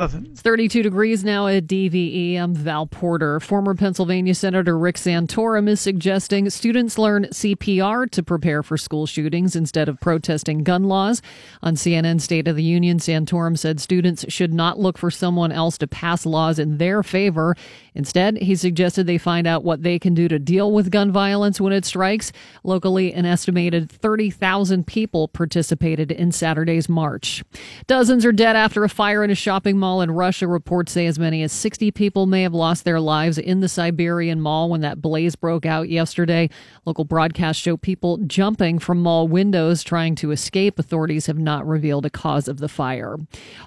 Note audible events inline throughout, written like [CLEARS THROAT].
It's 32 degrees now at DVE. I'm Val Porter. Former Pennsylvania Senator Rick Santorum is suggesting students learn CPR to prepare for school shootings instead of protesting gun laws. On CNN State of the Union, Santorum said students should not look for someone else to pass laws in their favor. Instead, he suggested they find out what they can do to deal with gun violence when it strikes. Locally, an estimated 30,000 people participated in Saturday's march. Dozens are dead after a fire in a shopping mall mall in Russia. Reports say as many as 60 people may have lost their lives in the Siberian mall when that blaze broke out yesterday. Local broadcasts show people jumping from mall windows trying to escape. Authorities have not revealed a cause of the fire.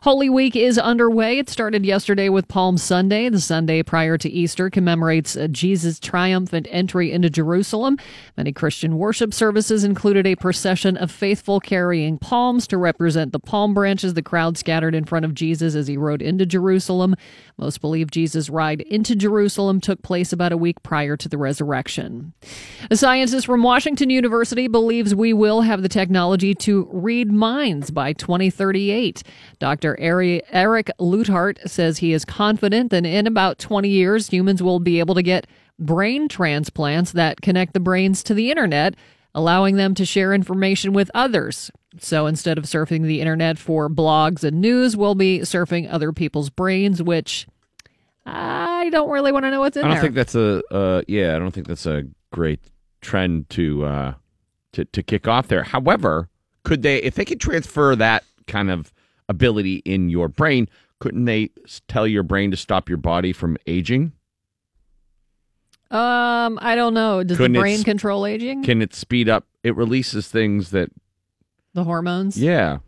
Holy Week is underway. It started yesterday with Palm Sunday. The Sunday prior to Easter commemorates uh, Jesus' triumphant entry into Jerusalem. Many Christian worship services included a procession of faithful carrying palms to represent the palm branches. The crowd scattered in front of Jesus as he rode into Jerusalem. Most believe Jesus' ride into Jerusalem took place about a week prior to the resurrection. A scientist from Washington University believes we will have the technology to read minds by 2038. Dr. Eric Leuthardt says he is confident that in about 20 years, humans will be able to get brain transplants that connect the brains to the internet allowing them to share information with others. So instead of surfing the internet for blogs and news, we'll be surfing other people's brains, which I don't really want to know what's in there. I don't there. think that's a uh, yeah. I don't think that's a great trend to uh, to to kick off there. However, could they if they could transfer that kind of ability in your brain? Couldn't they tell your brain to stop your body from aging? Um, I don't know. Does Couldn't the brain control aging? Can it speed up? It releases things that the hormones. Yeah.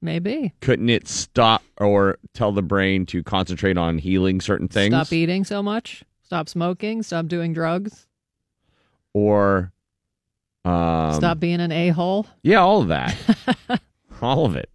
Maybe. Couldn't it stop or tell the brain to concentrate on healing certain things? Stop eating so much. Stop smoking. Stop doing drugs. Or um, stop being an a hole. Yeah, all of that. [LAUGHS] all of it.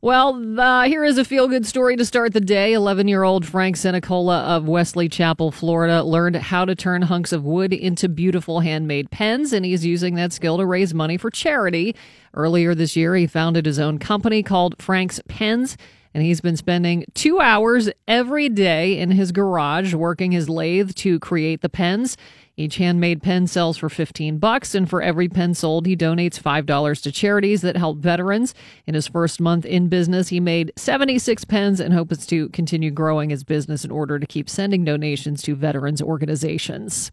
Well, uh, here is a feel good story to start the day. 11 year old Frank Senecola of Wesley Chapel, Florida, learned how to turn hunks of wood into beautiful handmade pens, and he's using that skill to raise money for charity. Earlier this year, he founded his own company called Frank's Pens and he's been spending two hours every day in his garage working his lathe to create the pens. Each handmade pen sells for 15 bucks, and for every pen sold, he donates $5 to charities that help veterans. In his first month in business, he made 76 pens and hopes to continue growing his business in order to keep sending donations to veterans organizations.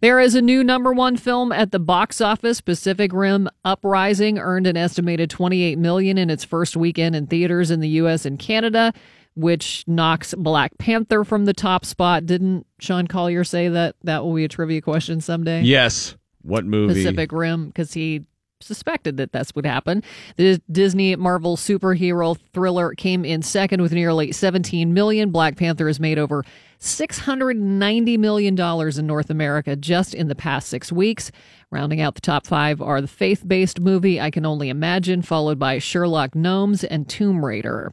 There is a new number one film at the box office. Pacific Rim Uprising earned an estimated 28 million in its first weekend in theaters in the U.S. and Canada which knocks Black Panther from the top spot. Didn't Sean Collier say that that will be a trivia question someday? Yes. What movie? Pacific Rim, because he suspected that that's would happen. The Disney Marvel superhero thriller came in second with nearly 17 million. Black Panther has made over 690 million dollars in North America just in the past 6 weeks. Rounding out the top 5 are the faith-based movie I Can Only Imagine followed by Sherlock Gnomes and Tomb Raider.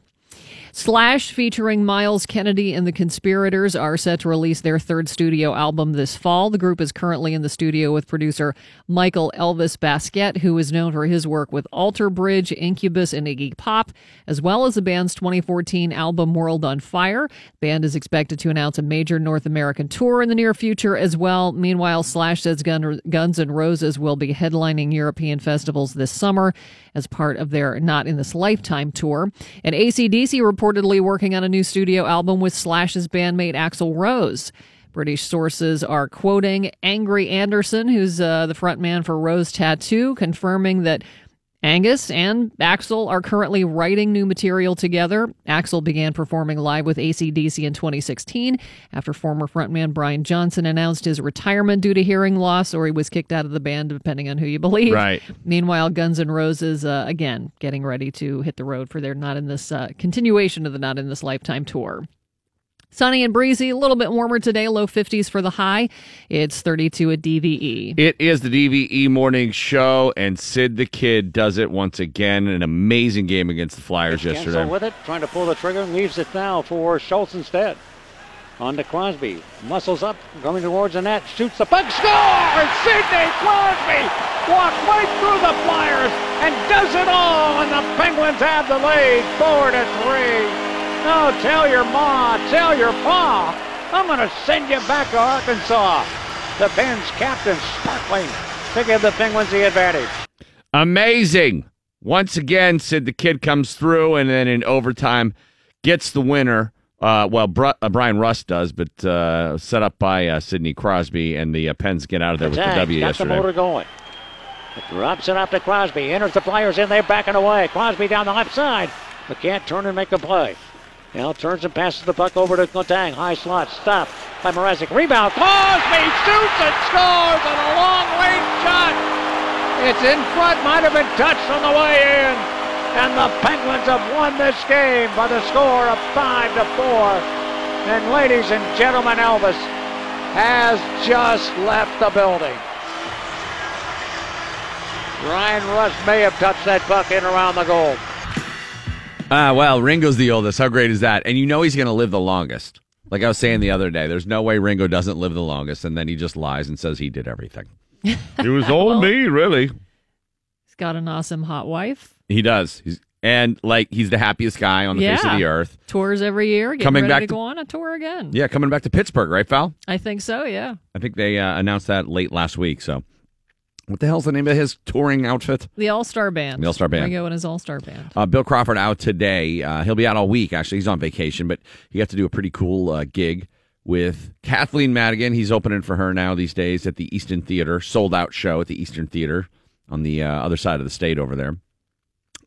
Slash, featuring Myles Kennedy and the Conspirators, are set to release their third studio album this fall. The group is currently in the studio with producer Michael Elvis Baskette, who is known for his work with Alter Bridge, Incubus, and Iggy Pop, as well as the band's 2014 album World on Fire. The band is expected to announce a major North American tour in the near future as well. Meanwhile, Slash says Guns N' Roses will be headlining European festivals this summer as part of their Not in This Lifetime tour. And ACDC reports reportedly working on a new studio album with Slash's bandmate Axl Rose. British sources are quoting Angry Anderson, who's uh, the frontman for Rose Tattoo, confirming that Angus and Axl are currently writing new material together. Axl began performing live with ACDC in 2016 after former frontman Brian Johnson announced his retirement due to hearing loss, or he was kicked out of the band, depending on who you believe. Right. Meanwhile, Guns N' Roses, uh, again, getting ready to hit the road for their Not in This uh, continuation of the Not in This Lifetime tour. Sunny and breezy, a little bit warmer today, low 50s for the high. It's 32 at DVE. It is the DVE morning show, and Sid the Kid does it once again. An amazing game against the Flyers yesterday. with it, trying to pull the trigger, leaves it now for Schultz instead. On to Crosby. Muscles up, going towards the net, shoots the puck, scores! Sidney Crosby walks right through the Flyers and does it all, and the Penguins have the lead, four to three. No, tell your ma, tell your pa, I'm going to send you back to Arkansas. The Pens captain sparkling to give the Penguins the advantage. Amazing. Once again, Sid the Kid comes through and then in overtime gets the winner. Uh, well, Br- uh, Bryan Rust does, but uh, set up by uh, Sidney Crosby, and the uh, Pens get out of there with the W got yesterday. the motor going. It drops it up to Crosby. Enters the Flyers in there, backing away. Crosby down the left side, but can't turn and make a play. Now turns and passes the puck over to Letang. High slot, stop by Mrazek. Rebound. Crosby shoots and scores on a long range shot. It's in front, might have been touched on the way in. And the Penguins have won this game by the score of 5 to 4. And ladies and gentlemen, Elvis has just left the building. Bryan Rust may have touched that puck in around the goal. Ah, well, Ringo's the oldest. How great is that? And you know he's going to live the longest. Like I was saying the other day, there's no way Ringo doesn't live the longest, and then he just lies and says he did everything. [LAUGHS] it was all me, really. He's got an awesome hot wife. He does. He's and like he's the happiest guy on the face of the earth. Tours every year. Getting Coming ready back to to- go on a tour again. Yeah, coming back to Pittsburgh, right, Val? I think so. Yeah. I think they uh, announced that late last week. So, what the hell's the name of his touring outfit? The All Star Band. The All-Star Band. Ringo and his All Star Band. Uh, Bill Crawford out today. Uh, he'll be out all week. Actually, he's on vacation, but he got to do a pretty cool uh, gig with Kathleen Madigan. He's opening for her now these days at the Eastern Theater, sold out show at the Eastern Theater on the uh, other side of the state over there.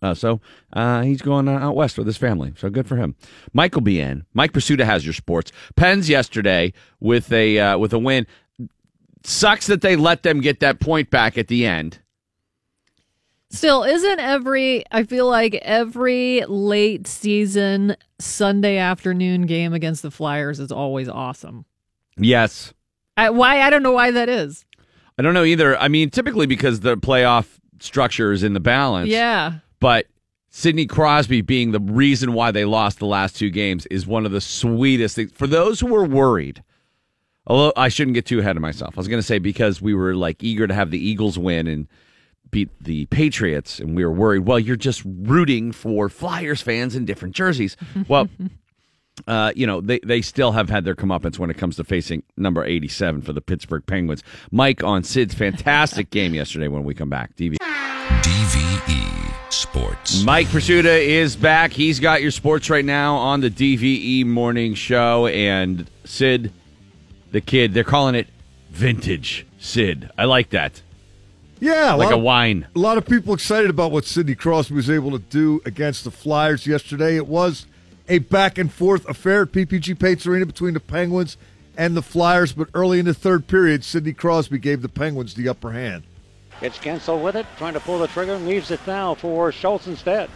Uh, so uh, he's going uh, out west with his family. So good for him. Mike will be in. Mike Prisuta has your sports. Pens yesterday with a uh, with a win. Sucks that they let them get that point back at the end. Still, isn't every, I feel like every late season Sunday afternoon game against the Flyers is always awesome. Yes, I, why? I don't know why that is. I don't know either. I mean, typically because the playoff structure is in the balance. Yeah. But Sidney Crosby being the reason why they lost the last two games is one of the sweetest things. For those who were worried, although I shouldn't get too ahead of myself, I was going to say because we were like eager to have the Eagles win and beat the Patriots, and we were worried, well, you're just rooting for Flyers fans in different jerseys. [LAUGHS] Well, uh, you know, they, they still have had their comeuppance when it comes to facing number 87 for the Pittsburgh Penguins. Mike on Sid's fantastic game [LAUGHS] yesterday when we come back. DV. DVE E Sports. Mike Prisuta is back. He's got your sports right now on the DVE morning show. And Sid, the kid, they're calling it vintage Sid. I like that. Yeah, Like lot a of- wine. A lot of people excited about what Sidney Crosby was able to do against the Flyers yesterday. It was a back and forth affair at PPG Paints Arena between the Penguins and the Flyers, but early in the third period, Sidney Crosby gave the Penguins the upper hand. It's Guentzel with it, trying to pull the trigger, and leaves it now for Schultz instead.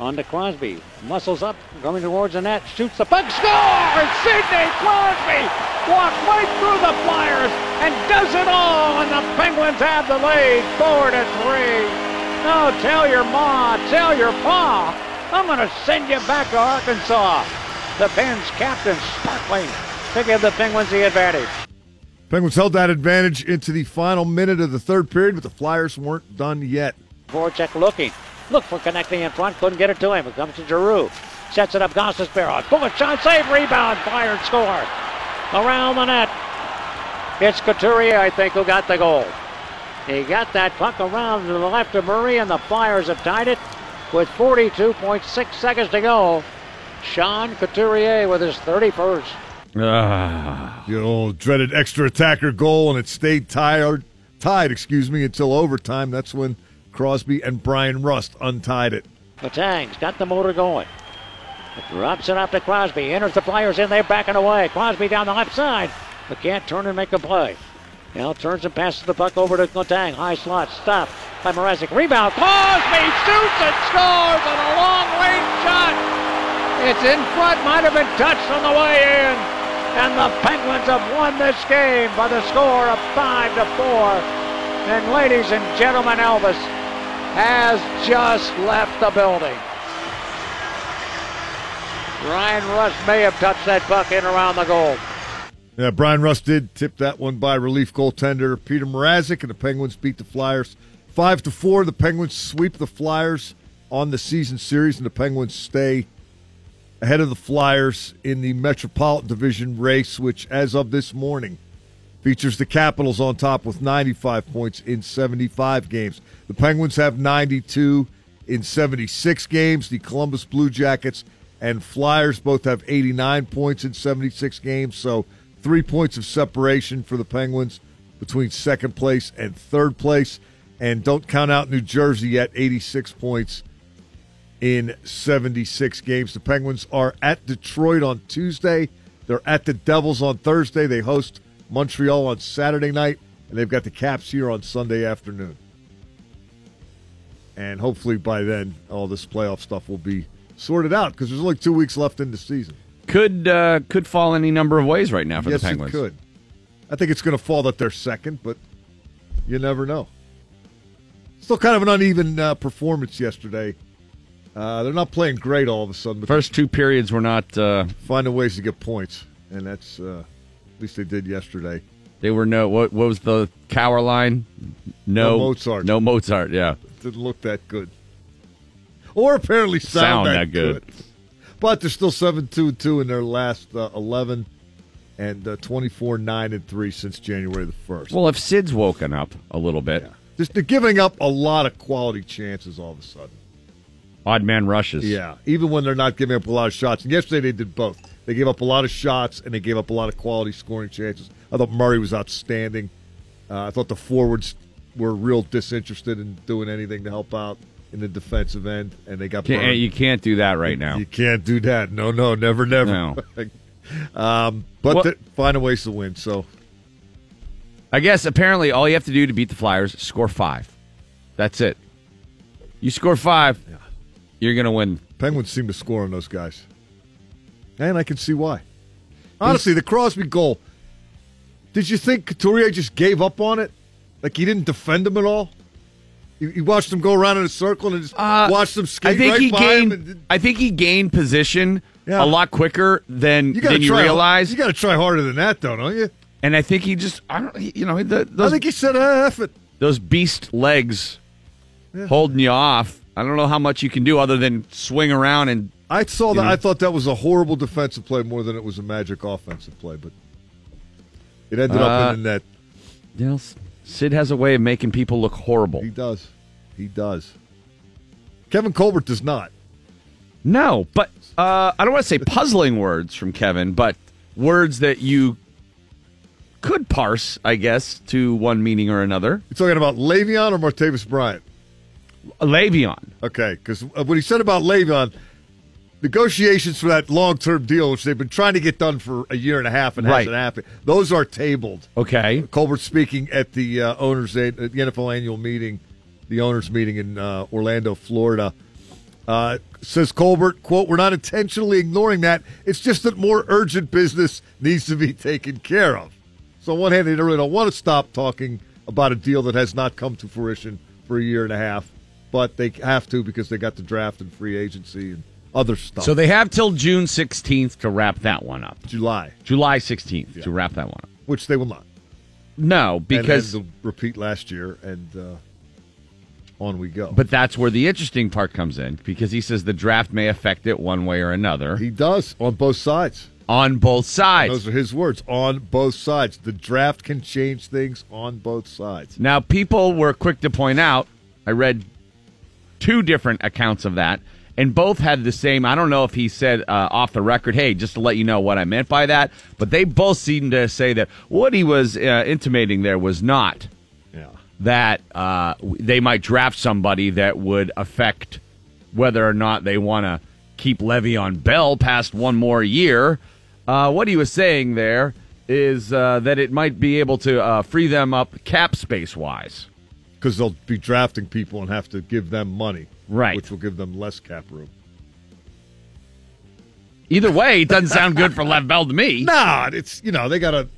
On to Crosby. Muscles up, going towards the net, shoots the puck, scores! Sidney Crosby walks right through the Flyers and does it all, and the Penguins have the lead, four to three. No, tell your ma, tell your pa, I'm going to send you back to Arkansas. The Pens captain sparkling to give the Penguins the advantage. Penguins held that advantage into the final minute of the third period, but the Flyers weren't done yet. Voracek looking. Look for connecting in front. Couldn't get it to him. It comes to Giroux. Sets it up. Barrett. Bullet shot. Save. Rebound. Fired. Score. Around the net. It's Couturier, I think, who got the goal. He got that puck around to the left of Murray, and the Flyers have tied it with 42.6 seconds to go. Sean Couturier with his 31st. Ah. You know, dreaded extra attacker goal, and it stayed tied, tied, excuse me, until overtime. That's when Crosby and Bryan Rust untied it. Letang's got the motor going. Drops it up to Crosby. Enters the Flyers in there, backing away. Crosby down the left side, but can't turn and make a play. Now turns and passes the puck over to Letang. High slot, stop by Mrazek. Rebound. Crosby shoots and scores on a long range shot. It's in front, might have been touched on the way in. And the Penguins have won this game by the score of 5 to 4. And ladies and gentlemen, Elvis has just left the building. Bryan Rust may have touched that puck in around the goal. Yeah, Bryan Rust did tip that one by relief goaltender Peter Mrazek, and the Penguins beat the Flyers five to four. The Penguins sweep the Flyers on the season series, and the Penguins stay ahead of the Flyers in the Metropolitan Division race, which, as of this morning, features the Capitals on top with 95 points in 75 games. The Penguins have 92 in 76 games. The Columbus Blue Jackets and Flyers both have 89 points in 76 games. So three points of separation for the Penguins between second place and third place. And don't count out New Jersey yet, 86 points in 76 games. The Penguins are at Detroit on Tuesday. They're at the Devils on Thursday. They host Montreal on Saturday night, and they've got the Caps here on Sunday afternoon. And hopefully by then, all this playoff stuff will be sorted out because there's only two weeks left in the season. Could uh, could fall any number of ways right now for yes, the Penguins. it could. I think it's going to fall that they're second, but you never know. Still kind of an uneven uh, performance yesterday. Uh, they're not playing great all of a sudden, but First two periods were not. Uh, finding ways to get points, and that's uh, at least they did yesterday. they were no. What, what was the Cower line? No, No Mozart. No Mozart. Yeah. Didn't look that good, or apparently sound, Sound that, that good. But they're still seven two two in their last uh, eleven, and uh, twenty four nine and three since January the first. Well, if Sid's woken up a little bit, Just they're giving up a lot of quality chances all of a sudden. odd man rushes. Yeah, even when they're not giving up a lot of shots. And yesterday they did both. They gave up a lot of shots and they gave up a lot of quality scoring chances. I thought Murray was outstanding. Uh, I thought the forwards were real disinterested in doing anything to help out in the defensive end, and they got Can't, you can't do that right now. You can't do that. No, no, never, never. No. [LAUGHS] um, but Well- th- find a ways to win. So I guess apparently all you have to do to beat the Flyers score five. That's it. You score five, you're gonna win. Penguins seem to score on those guys, and I can see why. Honestly, the Crosby goal. Did you think Couturier just gave up on it? Like he didn't defend him at all? You, you watched him go around in a circle and just Uh, watched him skate I think right he by gained. him. And, I think he gained position Yeah. a lot quicker than you than you try. realize. You got to try harder than that, though, don't you? and I think he just. I don't. he- You know, the, I those think he said, ah, "F it." those beast legs holding you off. I don't know how much you can do other than swing around and I saw that. know? I thought that was a horrible defensive play more than it was a magic offensive play, but it ended up Uh, in the net. Sid has a way of making people look horrible. He does. He does. Kevin Colbert does not. No, but uh, I don't want to say puzzling words from Kevin, but words that you could parse, I guess, to one meaning or another. You talking about Le'Veon or Martavis Bryant? Le'Veon. Okay, because what he said about Le'Veon, negotiations for that long-term deal, which they've been trying to get done for a year and a half and Right. hasn't happened, those are tabled. Okay. Colbert speaking at the uh, owners at the NFL annual meeting, the owners meeting in uh, Orlando, Florida. Uh, says Colbert, quote, we're not intentionally ignoring that. It's just that more urgent business needs to be taken care of. So on one hand, they really don't want to stop talking about a deal that has not come to fruition for a year and a half, but they have to because they got the draft and free agency and other stuff. So they have till June 16th to wrap that one up. July, July 16th to wrap that one up. which they will not. No, because and, and repeat last year, and uh, on we go. but that's where the interesting part comes in because he says the draft may affect it one way or another He does on both sides. on both sides. Those are his words. On both sides, the draft can change things on both sides. Now, people were quick to point out, I read two different accounts of that, and both had the same. I don't know if he said uh, off the record, hey, just to let you know what I meant by that, but they both seemed to say that what he was uh, intimating there was not Yeah. that uh, they might draft somebody that would affect whether or not they want to keep Le'Veon Bell past one more year. Uh, what he was saying there is uh, that it might be able to uh, free them up cap space wise. Because they'll be drafting people and have to give them money. Right. Which will give them less cap room. Either way, it doesn't sound good for Lev Bell to me. [LAUGHS] Nah, it's, you know, they got to.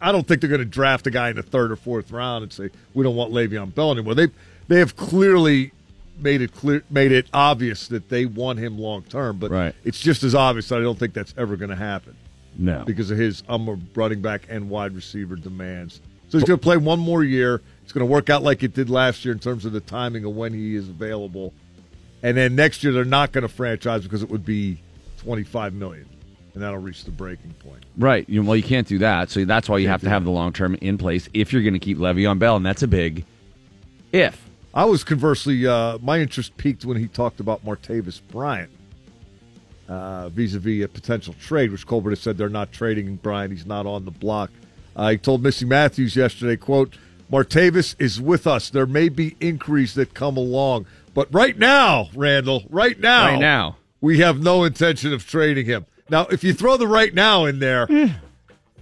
I don't think they're going to draft a guy in the third or fourth round and say, we don't want Le'Veon Bell anymore. They, they have clearly made it clear, made it obvious that they want him long term. But Right. it's just as obvious that I don't think that's ever going to happen No. because of his I'm a running back and wide receiver demands. So he's going to play one more year. It's going to work out like it did last year in terms of the timing of when he is available. And then next year they're not going to franchise because it would be 25 million, and that'll reach the breaking point. Right. You, well, you can't do that. So that's why you have to have the long term in place if you're going to keep Le'Veon Bell, and that's a big if. I was conversely, uh, my interest peaked when he talked about Martavis Bryant uh, vis-a-vis a potential trade, which Colbert has said they're not trading Bryant. He's not on the block. Uh, he told Missi Matthews yesterday, quote, Martavis is with us. There may be inquiries that come along. But right now, Randall, right now, Right now. we have no intention of trading him. Now, if you throw the right now in there,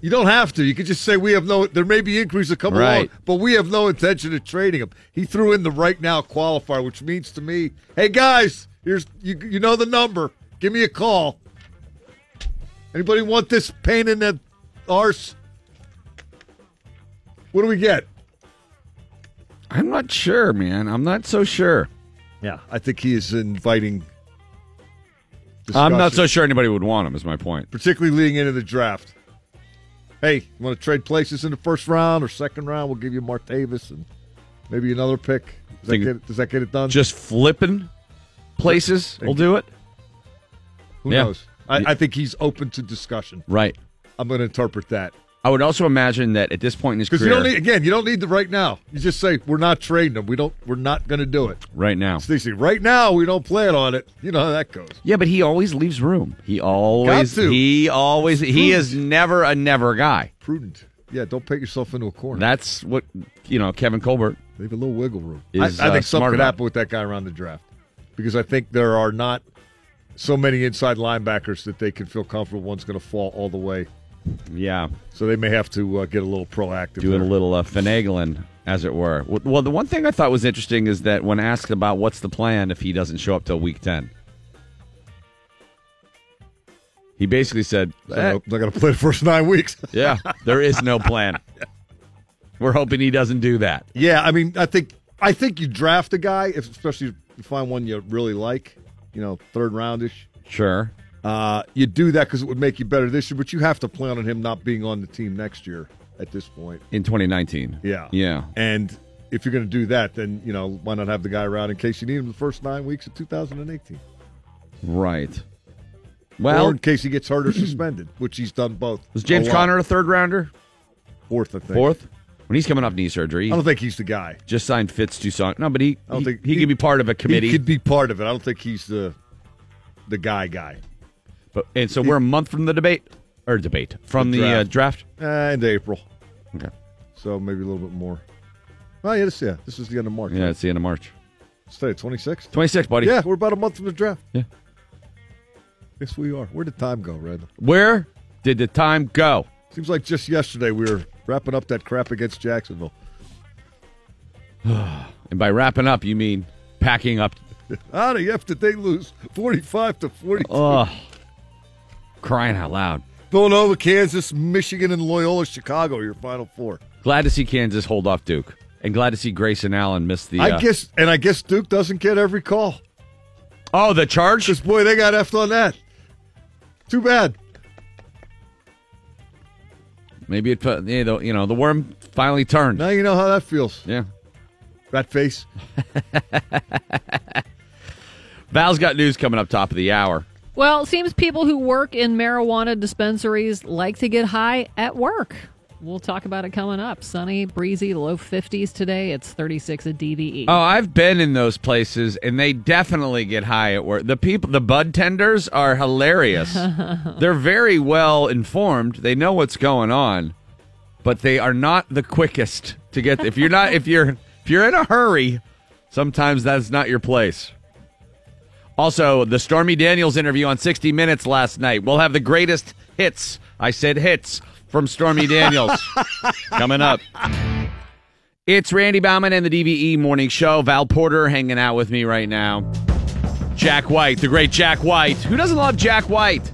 you don't have to. You could just say we have no. There may be inquiries that come along, but we have no intention of trading him. He threw in the right now qualifier, which means to me, hey guys, here's you. You know the number. Give me a call. Anybody want this pain in the arse? What do we get? I'm not sure, man. I'm not so sure. Yeah, I think he is inviting. I'm not so sure anybody would want him, is my point. particularly leading into the draft. Hey, you want to trade places in the first round or second round? We'll give you Martavis and maybe another pick. Does that, get, does that get it done? Just flipping places will do it. Who yeah. knows? I, I think he's open to discussion. Right. I'm going to interpret that I would also imagine that at this point in his because career, you don't need again. You don't need the right now. You just say we're not trading him. We don't. We're not going to do it. right now. Stacey, right now we don't plan on it. You know how that goes. Yeah, but he always leaves room. He always, Got to. he always, he is never a never guy. Prudent. Yeah, don't paint yourself into a corner. That's what you know. Kevin Colbert. Leave a little wiggle room. I, I think uh, something could happen with that guy around the draft because I think there are not so many inside linebackers that they can feel comfortable one's going to fall all the way. Yeah, So they may have to uh, get a little proactive. doing a little uh, finagling, as it were. Well, the one thing I thought was interesting is that when asked about what's the plan if he doesn't show up till week ten, he basically said, So "Eh, They're going to play the first nine weeks. [LAUGHS] "Yeah, there is no plan. We're hoping he doesn't do that." Yeah, I mean, I think I think you draft a guy, if, especially if you find one you really like, you know, third roundish. Sure. Uh, you do that because it would make you better this year, but you have to plan on him not being on the team next year. At this point, In 2019. yeah, Yeah. And if you're going to do that, then you know why not have the guy around in case you need him the first nine weeks of 2018, Right. Well, or in case he gets hurt or suspended, [CLEARS THROAT] which he's done both. was James A. Conner a third rounder? fourth? I think Fourth? When he's coming off knee surgery, I don't think he's the guy. just signed Fitz Toussaint. No, but he I don't he, think he, could be part of a committee. He could be part of it. I don't think he's the the guy guy. But and so we're a month from the debate or debate from The the, uh, draft. Uh, end of April, Okay. so maybe a little bit more. Oh yeah, this yeah, this is the end of March. Yeah, it's the end of March. It's today, 26th. 26, buddy. Yeah, we're about a month from the draft. Yeah. Yes, we are. Where did time go, Randall? Where did the time go? Seems like just yesterday we were wrapping up that crap against Jacksonville. [SIGHS] And by wrapping up, you mean packing up. How the F did they lose 45 to 40? Ugh. Crying out loud. Villanova, Kansas, Michigan, and Loyola, Chicago, your final four. Glad to see Kansas hold off Duke. And glad to see Grayson Allen miss the. I uh, guess, and I guess Duke doesn't get every call. Oh, the charge? Because, boy, they got effed on that. Too bad. Maybe it put. Yeah, the, you know, the worm finally turned. Now you know how that feels. Yeah. That face. [LAUGHS] Val's got news coming up top of the hour. Well, it seems people who work in marijuana dispensaries like to get high at work. We'll talk about it coming up. Sunny, breezy, low 50s today. It's 36 at DVE. Oh, I've been in those places, and they definitely get high at work. The people, the bud tenders, are hilarious. [LAUGHS] They're very well informed. They know what's going on, but they are not the quickest to get. If you're not, if you're, if you're in a hurry, sometimes that's not your place. Also, the Stormy Daniels interview on 60 Minutes last night. We'll have the greatest hits. I said hits from Stormy Daniels [LAUGHS] coming up. It's Randy Bauman and the DVE Morning Show. Val Porter hanging out with me right now. Jack White, the great Jack White. Who doesn't love Jack White?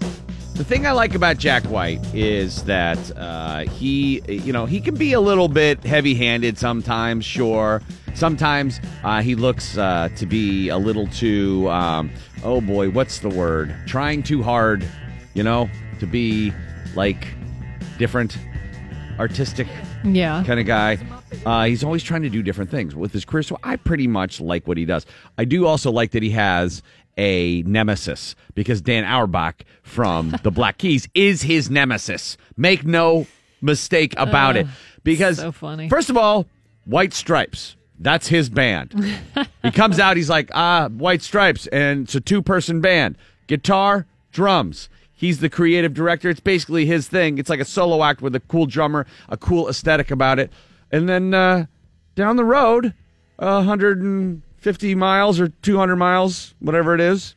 The thing I like about Jack White is that uh, he, you know, he can be a little bit heavy-handed sometimes. Sure, sometimes uh, he looks uh, to be a little too, um, oh boy, what's the word? Trying too hard, you know, to be like different, artistic Yeah. kind of guy. Uh, he's always trying to do different things with his career. So I pretty much like what he does. I do also like that he has a nemesis because Dan Auerbach from the Black Keys is his nemesis. Make no mistake about it. Because so first of all, White Stripes. That's his band. he comes out, he's like, ah, White Stripes, and it's a two person band. Guitar, drums. He's the creative director. It's basically his thing. It's like a solo act with a cool drummer, a cool aesthetic about it. And then uh, down the road, uh, 150 miles or 200 miles, whatever it is,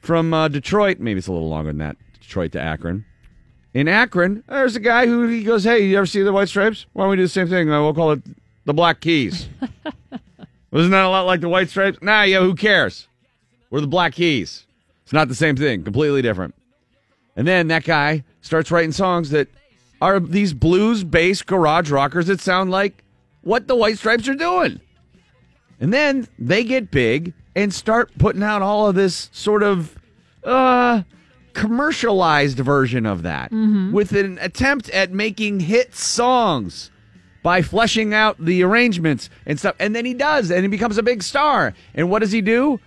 from uh, Detroit, maybe it's a little longer than that, Detroit to Akron. In Akron, there's a guy who he goes, "Hey, you ever see the White Stripes? Why don't we do the same thing? Uh, we'll call it the Black Keys." [LAUGHS] Wasn't that a lot like the White Stripes? Nah, yeah, who cares? We're the Black Keys. It's not the same thing, completely different. And then that guy starts writing songs that are these blues based garage rockers that sound like what the White Stripes are doing. And then they get big and start putting out all of this sort of uh commercialized version of that with an attempt at making hit songs by fleshing out the arrangements and stuff. And then he does, and he becomes a big star. And what does he do?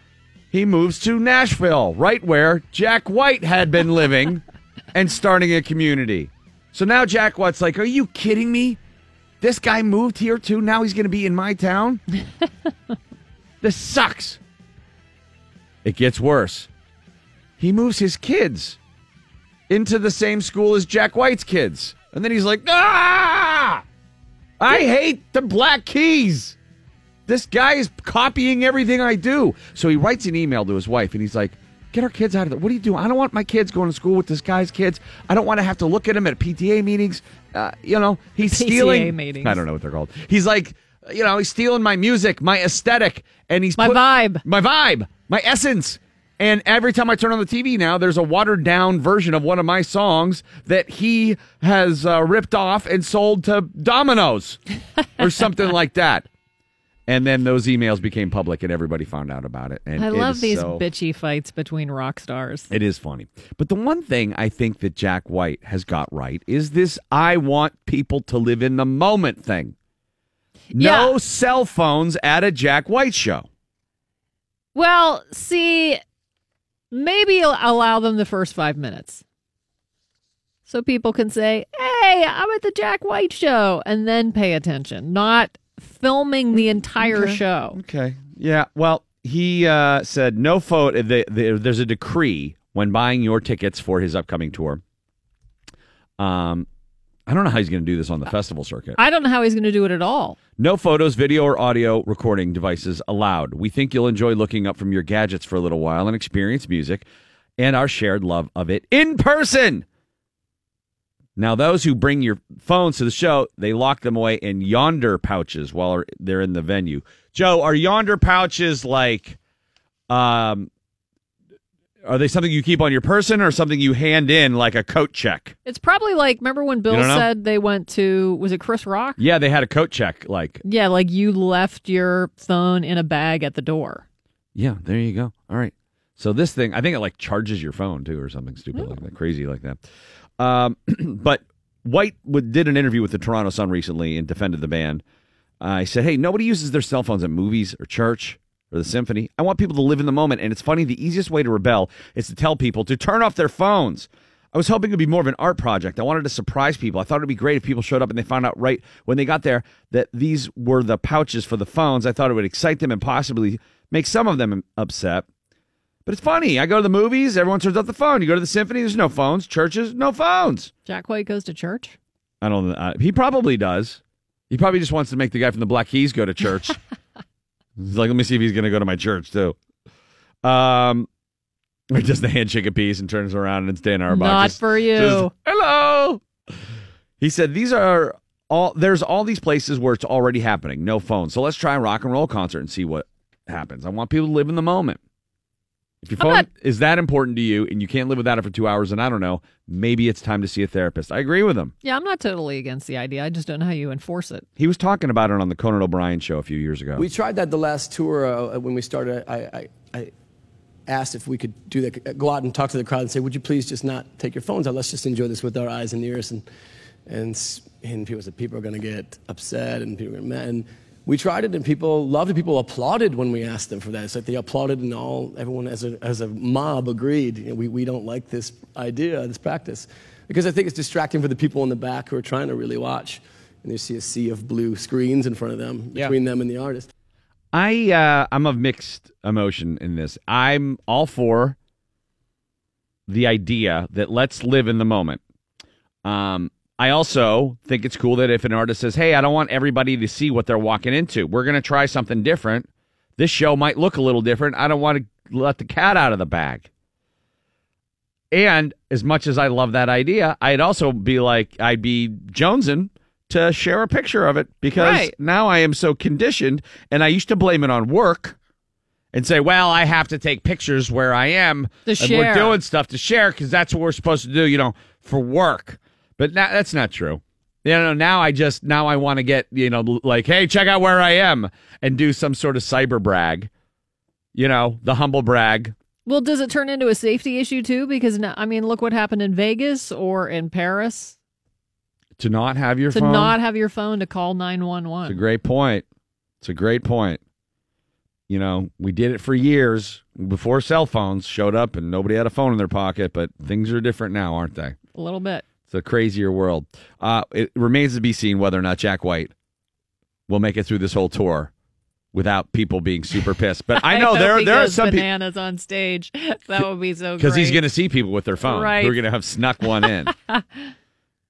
He moves to Nashville, right where Jack White had been living [LAUGHS] and starting a community. So now Jack White's like, Are you kidding me? This guy moved here too. Now he's going to be in my town. [LAUGHS] this sucks. It gets worse. He moves his kids into the same school as Jack White's kids. And then he's like, Ah! I hate the Black Keys. This guy is copying everything I do. So he writes an email to his wife and he's like, Get our kids out of there. What are you doing? I don't want my kids going to school with this guy's kids. I don't want to have to look at him at PTA meetings. Uh, you know, he's PTA stealing. meetings. I don't know what they're called. He's like, you know, he's stealing my music, my aesthetic, and he's My put- vibe. my vibe, my essence. And every time I turn on the TV now, there's a watered down version of one of my songs that he has uh, ripped off and sold to Domino's or something like that. And then those emails became public and everybody found out about it. And I love these so- bitchy fights between rock stars. It is funny. But the one thing I think that Jack White has got right is this I want people to live in the moment thing. No Yeah. cell phones at a Jack White show. Well, see, maybe allow them the first five minutes. So people can say, hey, I'm at the Jack White show, and then pay attention, not filming the entire show. Okay. Yeah. Well, he uh, said no photo. The, the, there's a decree when buying your tickets for his upcoming tour. Um, I don't know how he's going to do this on the festival circuit. I don't know how he's going to do it at all. No photos, video, or audio recording devices allowed. We think you'll enjoy looking up from your gadgets for a little while and experience music and our shared love of it in person. Now, those who bring your phones to the show, they lock them away in yonder pouches while they're in the venue. Joe, are yonder pouches like, um, are they something you keep on your person or something you hand in like a coat check? It's probably like, remember when Bill said they went to, was it Chris Rock? Yeah, they had a coat check. Like, Yeah, like you left your phone in a bag at the door. Yeah, there you go. All right. So this thing, I think it like charges your phone too, or something stupid like that, crazy like that. Um, [CLEARS THROAT] but White would, did an interview with the Toronto Sun recently and defended the band. Uh, he said, "Hey, nobody uses their cell phones at movies or church or the symphony. I want people to live in the moment, and it's funny. The easiest way to rebel is to tell people to turn off their phones." I was hoping it would be more of an art project. I wanted to surprise people. I thought it'd be great if people showed up and they found out right when they got there that these were the pouches for the phones. I thought it would excite them and possibly make some of them upset. But it's funny. I go to the movies, everyone turns off the phone. You go to the symphony, there's no phones. Churches, no phones. Jack White goes to church? I don't. Uh, he probably does. He probably just wants to make the guy from the Black Keys go to church. [LAUGHS] he's like, let me see if he's going to go to my church too. Um, he does the handshake of peace and turns around and it's Dan Auerbach. Not just- for you. just, Hello. He said these are all. There's all these places where it's already happening. No phone. So let's try a rock and roll concert and see what happens. I want people to live in the moment. If your phone not- is that important to you and you can't live without it for two hours, and I don't know, maybe it's time to see a therapist. I agree with him. Yeah, I'm not totally against the idea. I just don't know how you enforce it. He was talking about it on the Conan O'Brien show a few years ago. We tried that the last tour uh, when we started. I, I, I asked if we could do that, go out and talk to the crowd and say, "Would you please just not take your phones out? Let's just enjoy this with our eyes and ears." And and and people said people are going to get upset and people are gonna, mad. and we tried it and people loved it. People applauded when we asked them for that. It's like they applauded and all everyone as a as a mob agreed. You know, we we don't like this idea, this practice, because I think it's distracting for the people in the back who are trying to really watch. And they see a sea of blue screens in front of them Yeah. between them and the artist. I uh, I'm of mixed emotion in this. I'm all for the idea that let's live in the moment. Um, I also think it's cool that if an artist says, "Hey, I don't want everybody to see what they're walking into. We're going to try something different. This show might look a little different. I don't want to let the cat out of the bag." And as much as I love that idea, I'd also be like, I'd be jonesing to share a picture of it because Right. now I am so conditioned, and I used to blame it on work and say, "Well, I have to take pictures where I am, To and share. we're doing stuff to share because that's what we're supposed to do, you know, for work." But now, that's not true. You know, now I just now I want to get you know like, "Hey, check out where I am," and do some sort of cyber brag. You know, the humble brag. Well, does it turn into a safety issue too? Because now, I mean, look what happened in Vegas or in Paris. To not have your to phone. not have your phone to call nine one one. It's a great point. It's a great point. You know, we did it for years before cell phones showed up and nobody had a phone in their pocket, but things are different now, aren't they? A little bit. It's a crazier world. Uh, it remains to be seen whether or not Jack White will make it through this whole tour without people being super pissed. But I [LAUGHS] know hope there there are some bananas on stage. [LAUGHS] That would be so. Good. Because he's going to see people with their phone Right. who are going to have snuck one in, [LAUGHS] and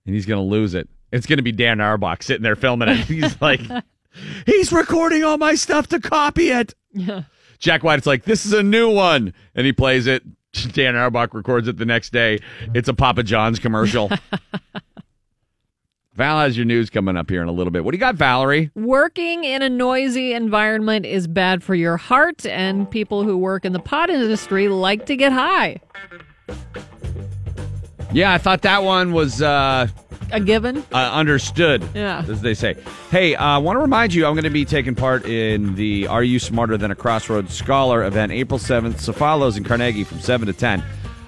he's going to lose it. It's going to be Dan Auerbach sitting there filming it. He's like, he's recording all my stuff to copy it. Jack White's like, this is a new one, and he plays it. [LAUGHS] Dan Auerbach records it the next day. It's a Papa John's commercial. [LAUGHS] Val has your news coming up here in a little bit. What do you got, Valerie? Working in a noisy environment is bad for your heart, and people who work in the pot industry like to get high. Yeah, I thought that one was uh, A given. uh, understood. Yeah. as they say. Hey, I uh, want to remind you, I'm going to be taking part in the "Are You Smarter Than a Crossroads Scholar" event, April 7th, Cefalo's in Carnegie from 7 to 10.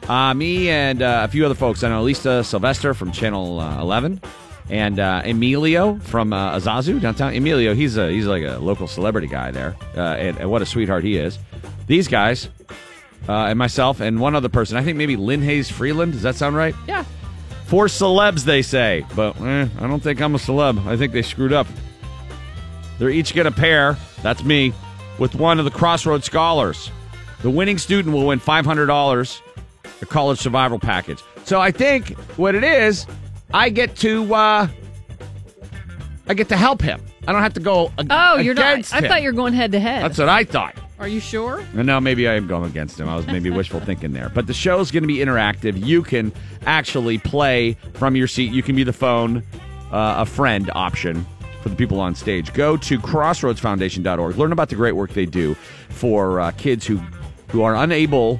Uh, me and uh, a few other folks. I know Lisa Sylvester from Channel uh, 11, and uh, Emilio from uh, Azazu downtown. Emilio, he's a he's like a local celebrity guy there, uh, and, and what a sweetheart he is. These guys. Uh, and myself and one other person. I think maybe Lynne Hayes-Freeland. Does that sound right? Yeah. Four celebs, they say. But eh, I don't think I'm a celeb. I think they screwed up. They're each going to pair, that's me, with one of the Crossroads Scholars. The winning student will win $500, a college survival package. So I think what it is, I get to, uh, I get to help him. I don't have to go ag- Oh, you're not. against I him. thought you were going head to head. That's what I thought. Are you sure? No, maybe I am going against him. I was maybe wishful thinking there. But the show is going to be interactive. You can actually play from your seat. You can be the phone, uh, a friend option for the people on stage. Go to crossroadsfoundation.org. Learn about the great work they do for uh, kids who, who are unable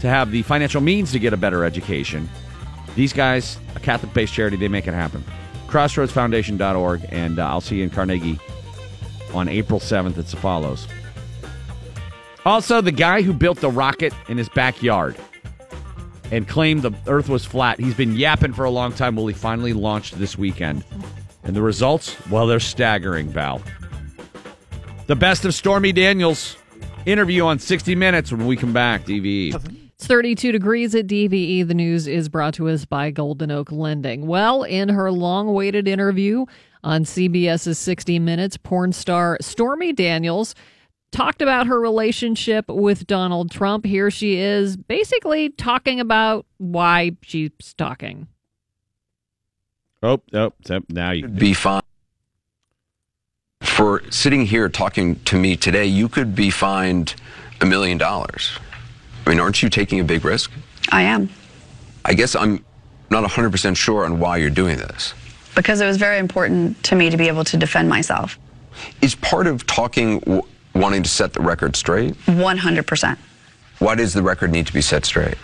to have the financial means to get a better education. These guys, a Catholic based charity, they make it happen. Crossroadsfoundation.org. And uh, I'll see you in Carnegie on April 7th at Cefalo's. Also, the guy who built the rocket in his backyard and claimed the Earth was flat, he's been yapping for a long time. Well, he finally launched this weekend. And the results, well, they're staggering, Val. The best of Stormy Daniels interview on 60 Minutes when we come back. DVE. It's 32 degrees at DVE. The news is brought to us by Golden Oak Lending. Well, in her long awaited interview on CBS's 60 Minutes, porn star Stormy Daniels talked about her relationship with Donald Trump. Here she is basically talking about why she's talking. Oh, oh, so now you. be fine. For sitting here talking to me today, you could be fined a million dollars. I mean, aren't you taking a big risk? I am. I guess I'm not 100% sure on why you're doing this. Because it was very important to me to be able to defend myself. Is part of talking w- wanting to set the record straight? 100%. Why does the record need to be set straight?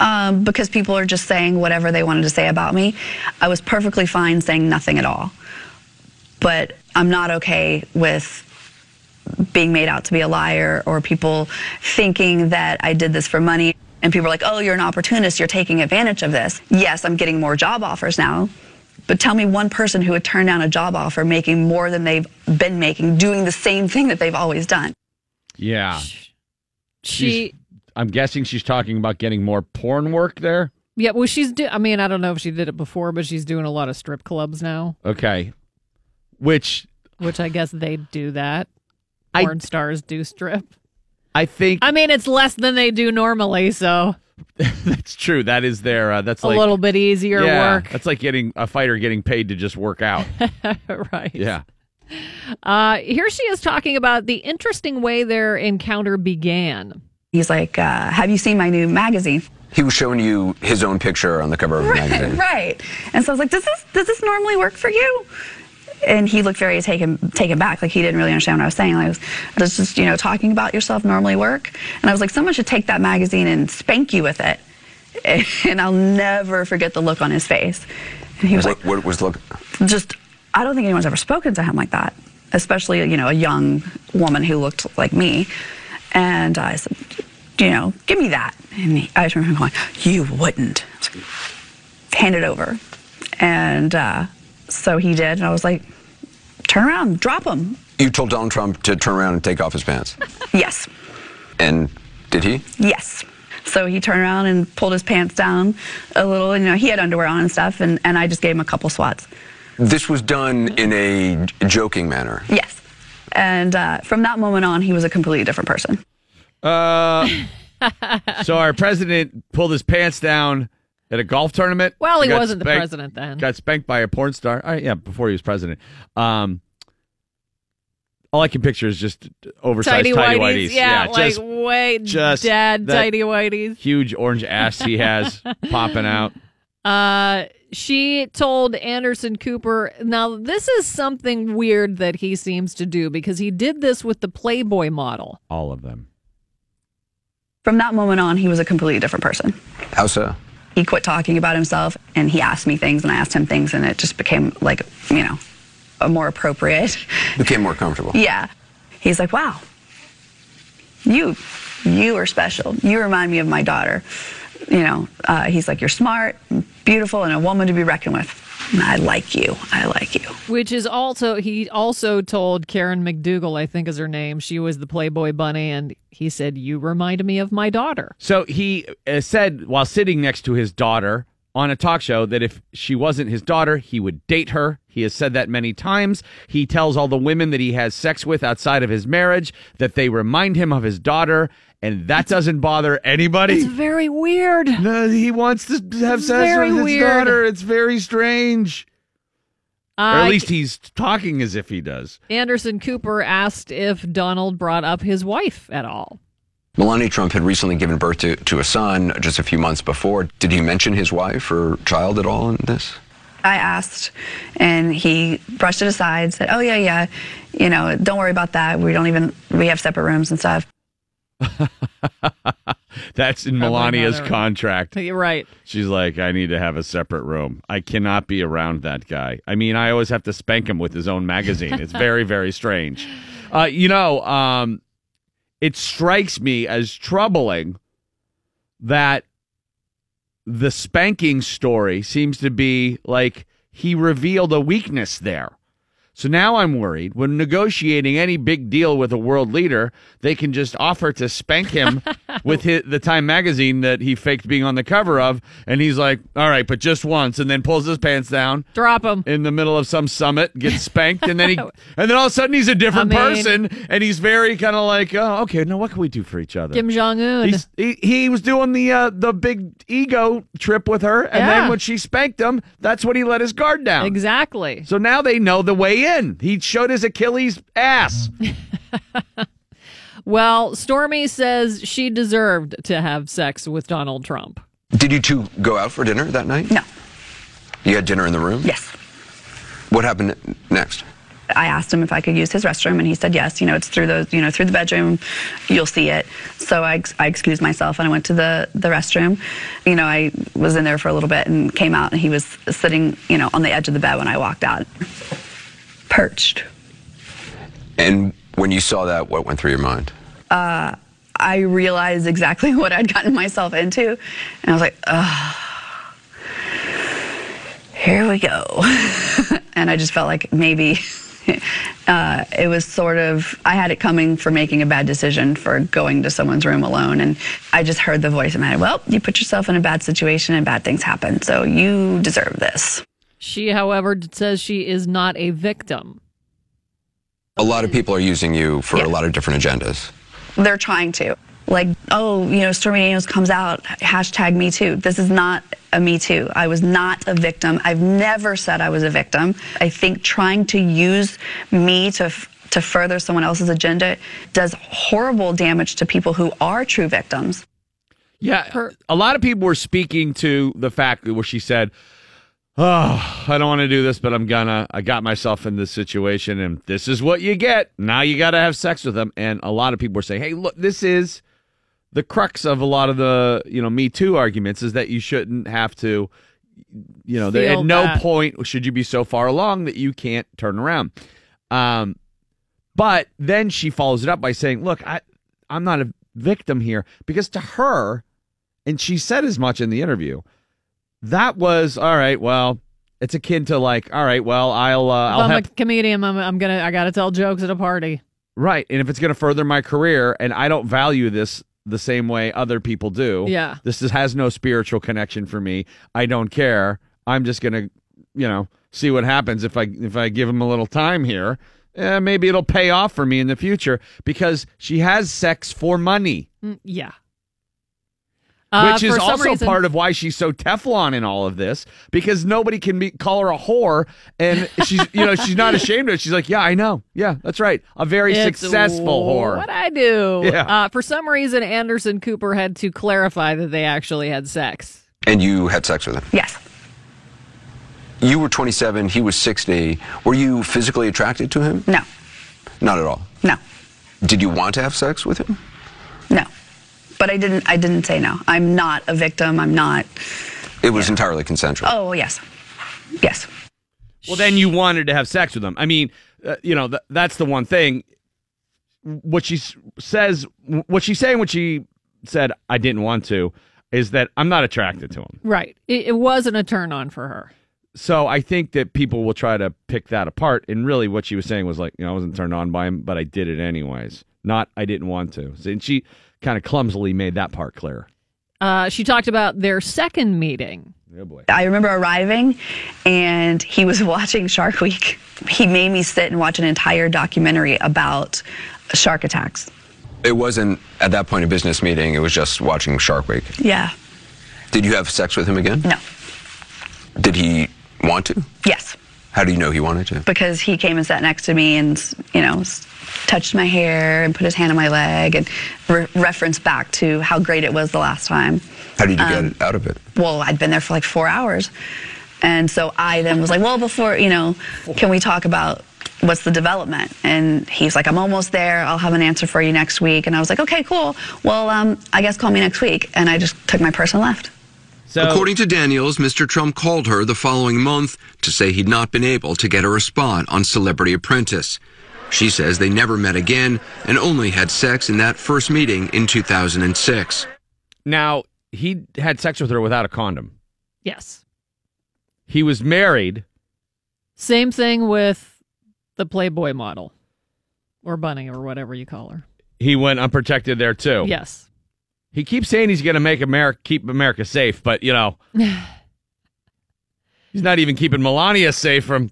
Um, because people are just saying whatever they wanted to say about me. I was perfectly fine saying nothing at all. But I'm not okay with being made out to be a liar or people thinking that I did this for money. And people are like, oh, you're an opportunist, you're taking advantage of this. Yes, I'm getting more job offers now. But tell me one person who would turn down a job offer making more than they've been making, doing the same thing that they've always done. Yeah. She, I'm guessing she's talking about getting more porn work there. yeah, well, she's. Do- I mean, I don't know if she did it before, but she's doing a lot of strip clubs now, Okay. Which which I guess they do that. I- Porn stars do strip. I think I mean, it's less than they do normally, so [LAUGHS] that's true. That is their. Uh, that's a like little bit easier yeah, work. That's like getting a fighter getting paid to just work out. [LAUGHS] right. yeah. Uh, here she is talking about the interesting way their encounter began. He's like, uh, have you seen my new magazine? He was showing you his own picture on the cover of a Right, magazine. right. And so I was like, does this does this normally work for you? And he looked very taken taken back, like he didn't really understand what I was saying. Like, I was, just you know talking about yourself normally work? And I was like, someone should take that magazine and spank you with it. [LAUGHS] And I'll never forget the look on his face. And he was What, what was look? just I don't think anyone's ever spoken to him like that, especially you know a young woman who looked like me. And I said, you know, give me that. And he, I just remember him going, you wouldn't. Like, Hand it over. And uh, so he did, and I was like, turn around, drop him. You told Donald Trump to turn around and take off his pants. [LAUGHS] Yes, And did he? yes. So he turned around and pulled his pants down a little. You know, he had underwear on and stuff, and, and I just gave him a couple swats. This was done in a joking manner. Yes. And uh, from that moment on, he was a completely different person. Uh, [LAUGHS] so our president pulled his pants down at a golf tournament. Well, he Got wasn't the president then. Got spanked by a porn star. All right, yeah, before he was president. Um, all I can picture is just oversized Tidy tidy, whities. whities. Yeah, like just way just dad that- tidy whities. huge orange ass he has [LAUGHS] popping out. Uh, she told Anderson Cooper, now this is something weird that he seems to do because he did this with the Playboy model. All of them. From that moment on, he was a completely different person. How so? He quit talking about himself and he asked me things and I asked him things and it just became like, you know, a more appropriate. Became more comfortable. Yeah. He's like, wow, you, you are special. You remind me of my daughter. You know, uh, he's like, you're smart, beautiful, and a woman to be reckoned with. And I like you. I like you. Which is also, he also told Karen McDougal, I think is her name. She was the Playboy bunny, and he said, You remind me of my daughter. So he uh, said while sitting next to his daughter on a talk show that if she wasn't his daughter, he would date her. He has said that many times. He tells all the women that he has sex with outside of his marriage that they remind him of his daughter, and that doesn't bother anybody. It's very weird. No, he wants to have sex with his weird. daughter. It's very strange. or Uh, at least he's talking as if he does. Anderson Cooper asked if Donald brought up his wife at all. Melania Trump had recently given birth to, to a son just a few months before. Did he mention his wife or child at all in this? I asked, and he brushed it aside, said, oh, yeah, yeah, you know, don't worry about that. We don't even, we have separate rooms and stuff. [LAUGHS] That's in my Melania's contract. You're right. She's like, I need to have a separate room. I cannot be around that guy. I mean, I always have to spank him with his own magazine. It's very, very strange. [LAUGHS] Uh, you know, um, it strikes me as troubling that the spanking story seems to be like he revealed a weakness there. So now I'm worried when negotiating any big deal with a world leader, they can just offer to spank him [LAUGHS] with his, the Time magazine that he faked being on the cover of. And he's like, all right, but just once. And then pulls his pants down Drop him. in the middle of some summit, gets spanked. And then he, [LAUGHS] and then all of a sudden he's a different I mean- person. And he's very kind of like, oh, okay, now what can we do for each other? Kim Jong Un. He, he was doing the uh, the big ego trip with her, and Yeah. then when she spanked him, that's when he let his guard down. Exactly. So now they know the way in. He showed his Achilles ass. [LAUGHS] Well, Stormy says she deserved to have sex with Donald Trump. Did you two go out for dinner that night? No. You had dinner in the room? Yes. What happened next? I asked him if I could use his restroom, and he said yes. You know, it's through the you know through the bedroom, you'll see it. So I, I excused myself and I went to the the restroom. You know, I was in there for a little bit and came out, and he was sitting you know on the edge of the bed when I walked out, perched. And when you saw that, what went through your mind? I realized exactly [LAUGHS] what I'd gotten myself into, and I was like, oh, here we go. [LAUGHS] and I just felt like maybe [LAUGHS] uh, it was sort of, I had it coming for making a bad decision for going to someone's room alone. And I just heard the voice in my head, well, you put yourself in a bad situation and bad things happen, so you deserve this. She, however, says she is not a victim. A lot of people are using you for Yeah. a lot of different agendas. They're trying to. Like, oh, you know, Stormy Daniels comes out, hashtag me too. This is not a me too. I was not a victim. I've never said I was a victim. I think trying to use me to f- to further someone else's agenda does horrible damage to people who are true victims. Yeah, Her- a lot of people were speaking to the fact that where she said, "Oh, I don't want to do this, but I'm gonna. I got myself in this situation, and this is what you get. Now you got to have sex with them." And a lot of people were saying, "Hey, look, this is the crux of a lot of the you know Me Too arguments is that you shouldn't have to." You know, Feel at no that. point should you be so far along that you can't turn around. Um, but then she follows it up by saying, "Look, I, I'm not a victim here because to her, and she said as much in the interview. That was all right. Well, it's akin to like, all right. Well, I'll, uh, I'll I'm have a comedian. I'm, I'm gonna. I gotta tell jokes at a party. right. And if it's to further my career, and I don't value this the same way other people do, Yeah. this is, has no spiritual connection for me. I don't care. I'm just to, you know, see what happens if I if I give him a little time here. Eh, maybe it'll pay off for me in the future because she has sex for money. Mm, yeah. Uh, which is also reason- part of why she's so Teflon in all of this because nobody can be, call her a whore and [LAUGHS] she's you know she's not ashamed of it. She's like, yeah, I know, yeah, that's right, a very It's successful whore. What I do. Yeah. Uh, for some reason, Anderson Cooper had to clarify that they actually had sex. And you had sex with him. Yes. You were 27, he was 60. Were you physically attracted to him? No. Not at all. No. Did you want to have sex with him? No. But I didn't. I didn't say no. I'm not a victim. I'm not. It was entirely consensual. Oh yes. Yes. Well, then you wanted to have sex with him. I mean, uh, you know, th- that's the one thing. What she says, what she's saying, what she said, I didn't want to, is that I'm not attracted to him. Right. It, it wasn't a turn on for her. So I think that people will try to pick that apart. And really, what she was saying was like, you know, I wasn't turned on by him, but I did it anyways. Not, I didn't want to. And she kind of clumsily made that part clear. Uh, she talked about their second meeting. Oh boy. I remember arriving, and he was [LAUGHS] watching Shark Week. He made me sit and watch an entire documentary about shark attacks. It wasn't at that point a business meeting, it was just watching Shark Week. Yeah. Did you have sex with him again? No. Did he want to? Yes. How do you know he wanted to? Because he came and sat next to me and, you know, touched my hair and put his hand on my leg and re- referenced back to how great it was the last time. How did you Um, get out of it? well, I'd been there for like four hours. And so I then was like, well, before, you know, can we talk about what's the development? And he's like, I'm almost there. I'll have an answer for you next week. And I was like, okay, cool. Well, um, I guess call me next week. And I just took my purse and left. So, According to Daniels, Mr. Trump called her the following month to say he'd not been able to get her a spot on Celebrity Apprentice. She says they never met again and only had sex in that first meeting in 2006. now he had sex with her without a condom. Yes. He was married. Same thing with the Playboy model or Bunny or whatever you call her. He went unprotected there too. Yes. He keeps saying he's going to make America keep America safe, but you know, [SIGHS] he's not even keeping Melania safe from.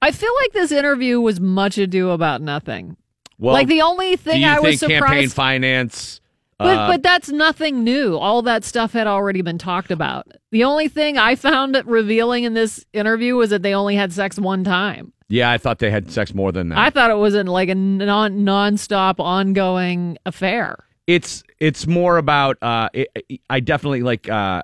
I feel like this interview was much ado about nothing. Well, like the only thing I was think campaign finance? but uh, but that's nothing new. All that stuff had already been talked about. The only thing I found revealing in this interview was that they only had sex one time. yeah, I thought they had sex more than that. I thought it was in like a non nonstop ongoing affair. It's it's more about uh it, I definitely like uh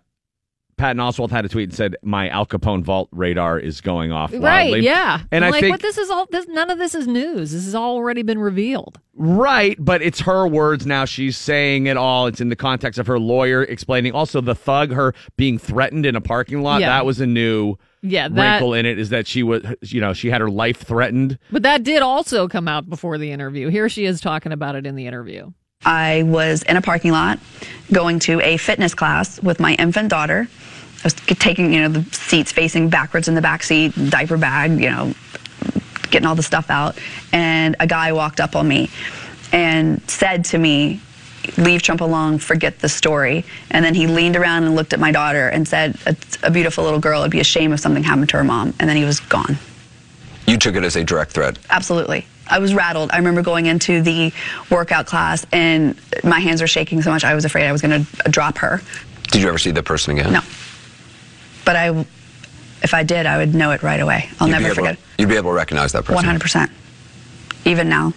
Patton Oswalt had a tweet and said, "My Al Capone vault radar is going off." Right, yeah. and I'm I like, think what this is all this none of this is news. This has already been revealed. Right, but it's her words now. She's saying it all. It's in the context of her lawyer explaining. Also, the thug, her being threatened in a parking lot. Yeah. That was a new Yeah, that wrinkle in it. Is that she was, you know, she had her life threatened. but that did also come out before the interview. Here she is talking about it in the interview. I was in a parking lot going to a fitness class with my infant daughter. I was taking, you know, the seats facing backwards in the back seat, diaper bag, you know, getting all the stuff out. And a guy walked up on me and said to me, Leave Trump alone, forget the story. And then he leaned around and looked at my daughter and said, It's a beautiful little girl. It'd be a shame if something happened to her mom. And then he was gone. You took it as a direct threat. Absolutely. I was rattled. I remember going into the workout class and my hands were shaking so much I was afraid I was going to drop her. Did you ever see that person again? No. But I, if I did, I would know it right away. I'll You'd never able- forget. You'd be able to recognize that person. 100%. Even now,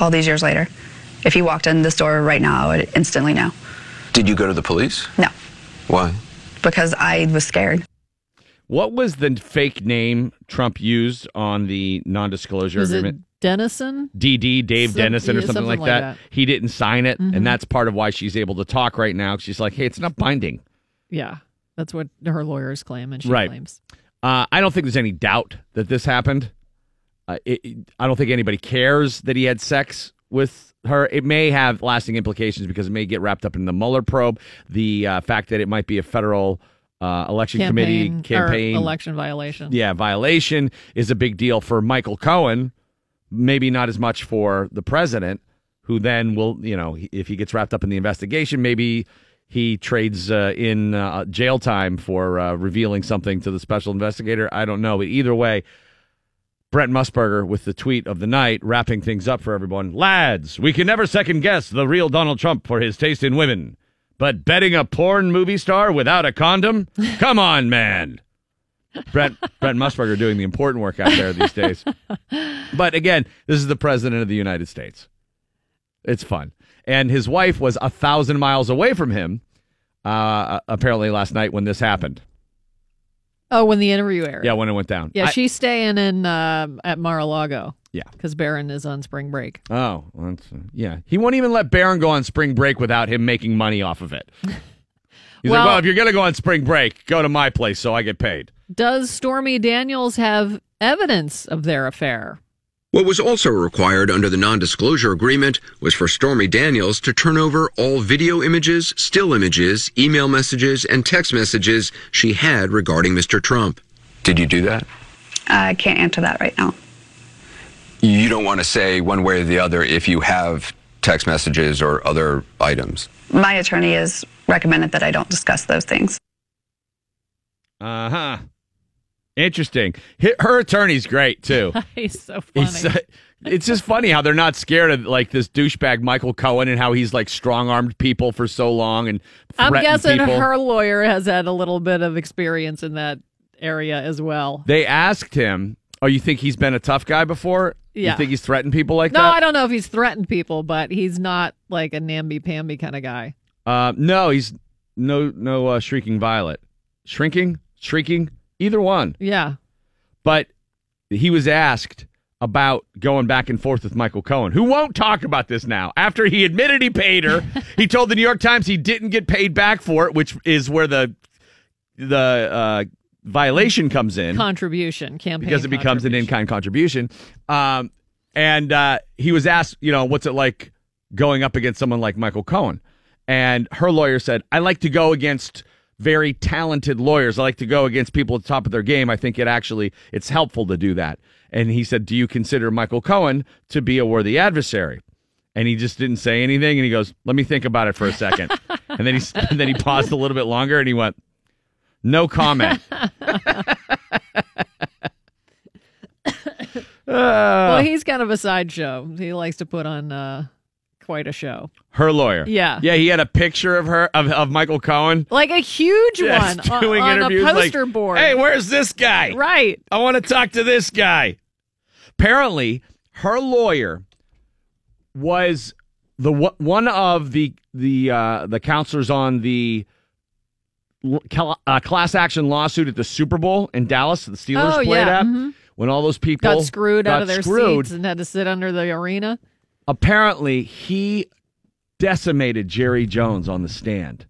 all these years later. If he walked in the store right now, I would instantly know. Did you go to the police? No, Why? because I was scared. What was the fake name Trump used on the non-disclosure Was it agreement? Dennison? DD Dave Some- Dennison or yeah, something, something like, like that. that. He didn't sign it, Mhm. and that's part of why she's able to talk right now. She's like, "Hey, it's not binding." Yeah, that's what her lawyers claim, and she Right. claims. Uh, I don't think there's any doubt that this happened. Uh, it, it- I don't think anybody cares that he had sex with her. It may have lasting implications because it may get wrapped up in the Mueller probe. The uh, fact that it might be a federal uh, election committee Campaign, or campaign election violation. yeah, violation is a big deal for Michael Cohen. Maybe not as much for the president, who then will, you know, if he gets wrapped up in the investigation, maybe he trades uh, in uh, jail time for uh, revealing something to the special investigator. I don't know. But either way, Brent Musburger with the tweet of the night, wrapping things up for everyone. Lads, we can never second guess the real Donald Trump for his taste in women. But betting a porn movie star without a condom? [LAUGHS] Come on, man. Brent Brent Musburger doing the important work out there these days. But again, this is the president of the United States. It's fun, and his wife was a thousand miles away from him. Uh, apparently, last night when this happened. Oh, when the interview aired. Yeah, when it went down. Yeah, I- she's staying in uh, at Mar-a-Lago. Yeah. because Barron is on spring break. Oh, well, that's, uh, yeah. He won't even let Barron go on spring break without him making money off of it. [LAUGHS] He's Well- like, well, if you're going to go on spring break, go to my place so I get paid. Does Stormy Daniels have evidence of their affair? What was also required under the non disclosure agreement was for Stormy Daniels to turn over all video images, still images, email messages, and text messages she had regarding Mr. Trump. Did you do that? I can't answer that right now. You don't want to say one way or the other if you have text messages or other items. My attorney has recommended that I don't discuss those things. Uh huh. Interesting. Her attorney's great too. [LAUGHS] He's so funny. He's, uh, it's just funny how they're not scared of like this douchebag Michael Cohen and how he's like strong armed people for so long and I'm guessing people. her lawyer has had a little bit of experience in that area as well. They asked him, "Oh, you think he's been a tough guy before? Yeah. You think he's threatened people like No, that?" No, I don't know if he's threatened people, but he's not like a namby-pamby kind of guy. Uh, no, he's no no uh, shrieking violet, shrinking, shrieking, either one. Yeah. But he was asked about going back and forth with Michael Cohen, who won't talk about this now. After he admitted he paid her, [LAUGHS] he told the New York Times he didn't get paid back for it, which is where the the uh, violation comes in Contribution, campaign because it becomes an in-kind contribution. Um, and uh, he was asked, you know, what's it like going up against someone like Michael Cohen? And her lawyer said, I like to go against very talented lawyers. I like to go against people at the top of their game. I think it actually it's helpful to do that. And he said, Do you consider Michael Cohen to be a worthy adversary? And he just didn't say anything. And he goes, Let me think about it for a second. and then he [LAUGHS] and then he paused a little bit longer and he went, No comment. [LAUGHS] [LAUGHS] well, he's kind of a sideshow. He likes to put on uh, quite a show. Her lawyer. Yeah. Yeah, he had a picture of her of, of Michael Cohen. Like a huge one on, [LAUGHS] doing on a interviews like, poster board. Hey, where's this guy? Right. I want to talk to this guy. Apparently, her lawyer was the one- of the the uh, the counselors on the uh, class action lawsuit at the Super Bowl in Dallas, the Steelers Oh, played yeah, at, mhm. when all those people Got screwed got out of their screwed. seats and had to sit under the arena. apparently he decimated Jerry Jones on the stand.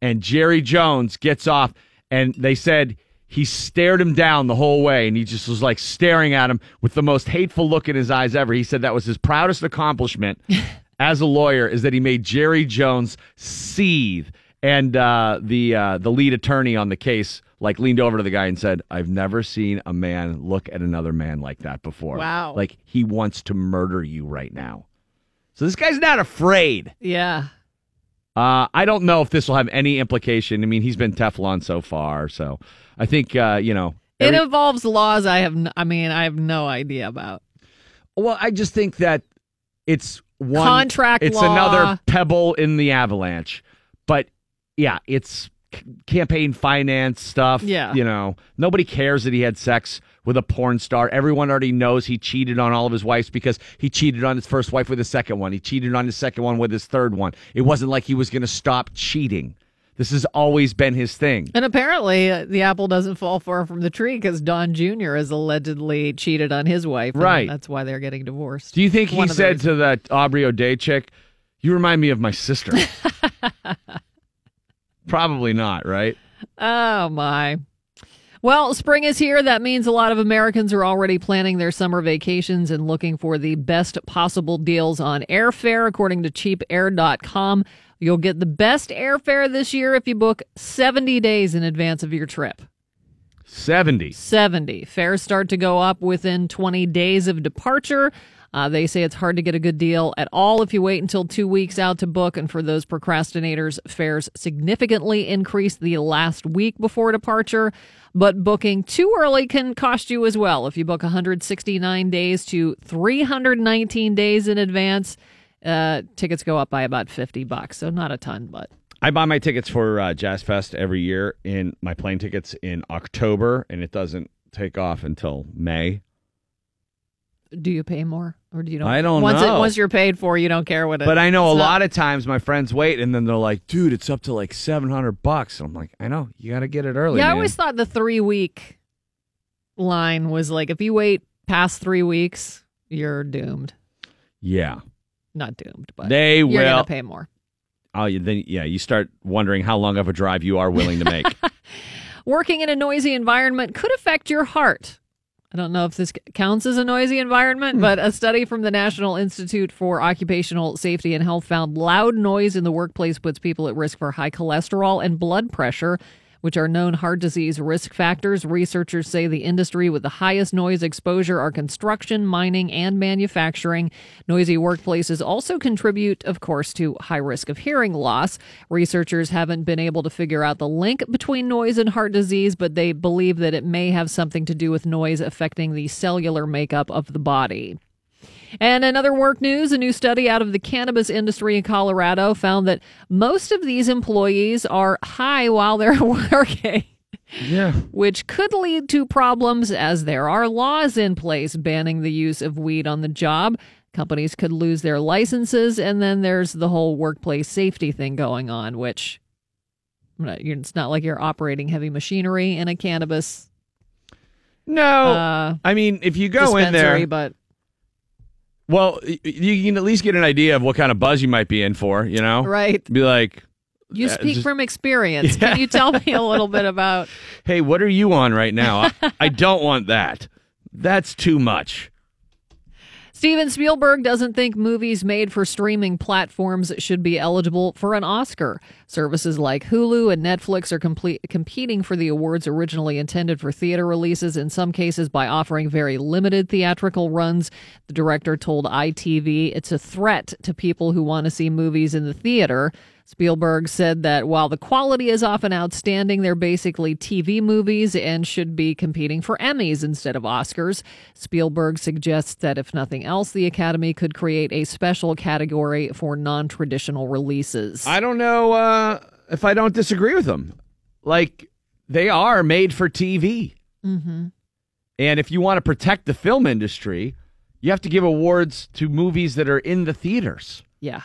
And Jerry Jones gets off and they said he stared him down the whole way and he just was like staring at him with the most hateful look in his eyes ever. He said that was his proudest accomplishment [LAUGHS] as a lawyer is that he made Jerry Jones seethe. And uh, the uh, the lead attorney on the case like leaned over to the guy and said, "I've never seen a man look at another man like that before. Wow. Like he wants to murder you right now." So this guy's not afraid. Yeah. Uh, I don't know if this will have any implication. I mean, he's been Teflon so far, so I think uh, you know. It involves laws I have, n- I mean, I have no idea about. well, I just think that it's one Contract It's law. another pebble in the avalanche, yeah, it's c- campaign finance stuff. Yeah. you know, nobody cares that he had sex with a porn star. Everyone already knows he cheated on all of his wives because he cheated on his first wife with his second one. He cheated on his second one with his third one. It wasn't like he was going to stop cheating. This has always been his thing. And apparently, uh, the apple doesn't fall far from the tree because Don Jr. has allegedly cheated on his wife. and Right. That's why they're getting divorced. Do you think he said to that Aubrey O'Day chick, "You remind me of my sister"? [LAUGHS] Probably not, right? Oh, my. Well, spring is here. That means a lot of Americans are already planning their summer vacations and looking for the best possible deals on airfare. According to cheapair.com, you'll get the best airfare this year if you book 70 days in advance of your trip. 70. 70. Fares start to go up within 20 days of departure. Uh, they say it's hard to get a good deal at all if you wait until two weeks out to book. And for those procrastinators, fares significantly increase the last week before departure. But booking too early can cost you as well. If you book 169 days to 319 days in advance, uh, tickets go up by about 50 bucks. So not a ton, but I buy my tickets for uh, Jazz Fest every year in my plane tickets in October, and it doesn't take off until May. do you pay more or do you don't? I don't once know. It, once you're paid for, you don't care what it. But I know a not- lot of times my friends wait, and then they're like, "Dude, it's up to like seven hundred bucks." And I'm like, "I know, you got to get it early." Yeah, I always thought the three week line was like if you wait past three weeks, you're doomed. yeah. Not doomed, but They will. gonna pay more. Oh, you then yeah, you start wondering how long of a drive you are willing to make. [LAUGHS] Working in a noisy environment could affect your heart. I don't know if this counts as a noisy environment, Hmm. but a study from the National Institute for Occupational Safety and Health found loud noise in the workplace puts people at risk for high cholesterol and blood pressure, which are known heart disease risk factors. Researchers say the industry with the highest noise exposure are construction, mining, and manufacturing. Noisy workplaces also contribute, of course, to high risk of hearing loss. Researchers haven't been able to figure out the link between noise and heart disease, but they believe that it may have something to do with noise affecting the cellular makeup of the body. And another work news, a new study out of the cannabis industry in Colorado found that most of these employees are high while they're [LAUGHS] working. yeah. Which could lead to problems as there are laws in place banning the use of weed on the job. Companies could lose their licenses, and then there's the whole workplace safety thing going on, which it's not like you're operating heavy machinery in a cannabis No. uh, I mean, if you go in there, but well, you can at least get an idea of what kind of buzz you might be in for, you know? right. Be like, You Uh, speak just- from experience. [LAUGHS] Can you tell me a little bit about? hey, what are you on right now? I, I don't want that. That's too much. Steven Spielberg doesn't think movies made for streaming platforms should be eligible for an Oscar. Services like Hulu and Netflix are complete, competing for the awards originally intended for theater releases, in some cases by offering very limited theatrical runs. The director told ITV it's a threat to people who want to see movies in the theater. Spielberg said that while the quality is often outstanding, they're basically TV movies and should be competing for Emmys instead of Oscars. Spielberg suggests that if nothing else, the Academy could create a special category for non traditional releases. I don't know uh, if I don't disagree with them. Like, they are made for TV. mm-hmm. And if you want to protect the film industry, you have to give awards to movies that are in the theaters. Yeah.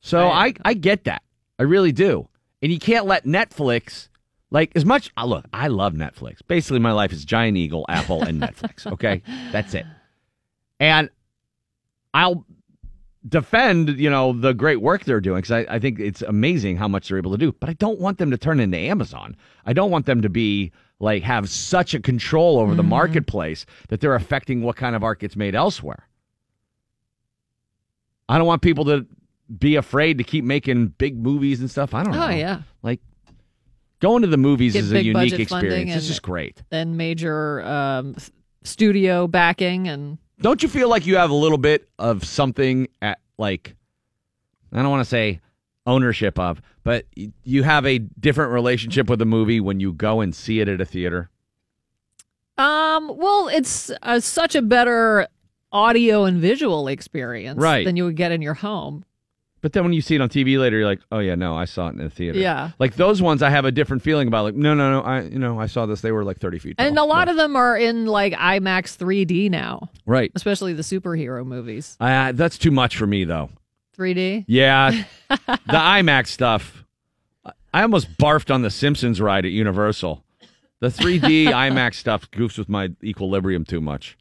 So I, Right. I get that. I really do. and you can't let Netflix like as much. uh, Look, I love Netflix. Basically, my life is Giant Eagle, Apple, and Netflix. [LAUGHS] Okay, that's it. And I'll defend, you know, the great work they're doing because I, I think it's amazing how much they're able to do. But I don't want them to turn into Amazon. I don't want them to be like have such a control over the marketplace that they're affecting what kind of art gets made elsewhere. I don't want people to be afraid to keep making big movies and stuff. I don't know. Oh, yeah. Like going to the movies Get is a unique experience. It's and- just great. Then major um, studio backing and Don't you feel like you have a little bit of something at like I don't want to say ownership of, but you have a different relationship with a movie when you go and see it at a theater? Um, well, it's uh, such a better audio and visual experience Right. than you would get in your home. But then when you see it on TV later, you're like, oh yeah, no, I saw it in the theater. Yeah. Like those ones, I have a different feeling about. Like, no, no, no, I, you know, I saw this. They were like 30 feet. Tall. And a lot of them are in like IMAX 3D now, right. especially the superhero movies. Uh, that's too much for me, though. 3D. Yeah, [LAUGHS] the IMAX stuff. I almost barfed on the Simpsons ride at Universal. The 3D [LAUGHS] IMAX stuff goofs with my equilibrium too much.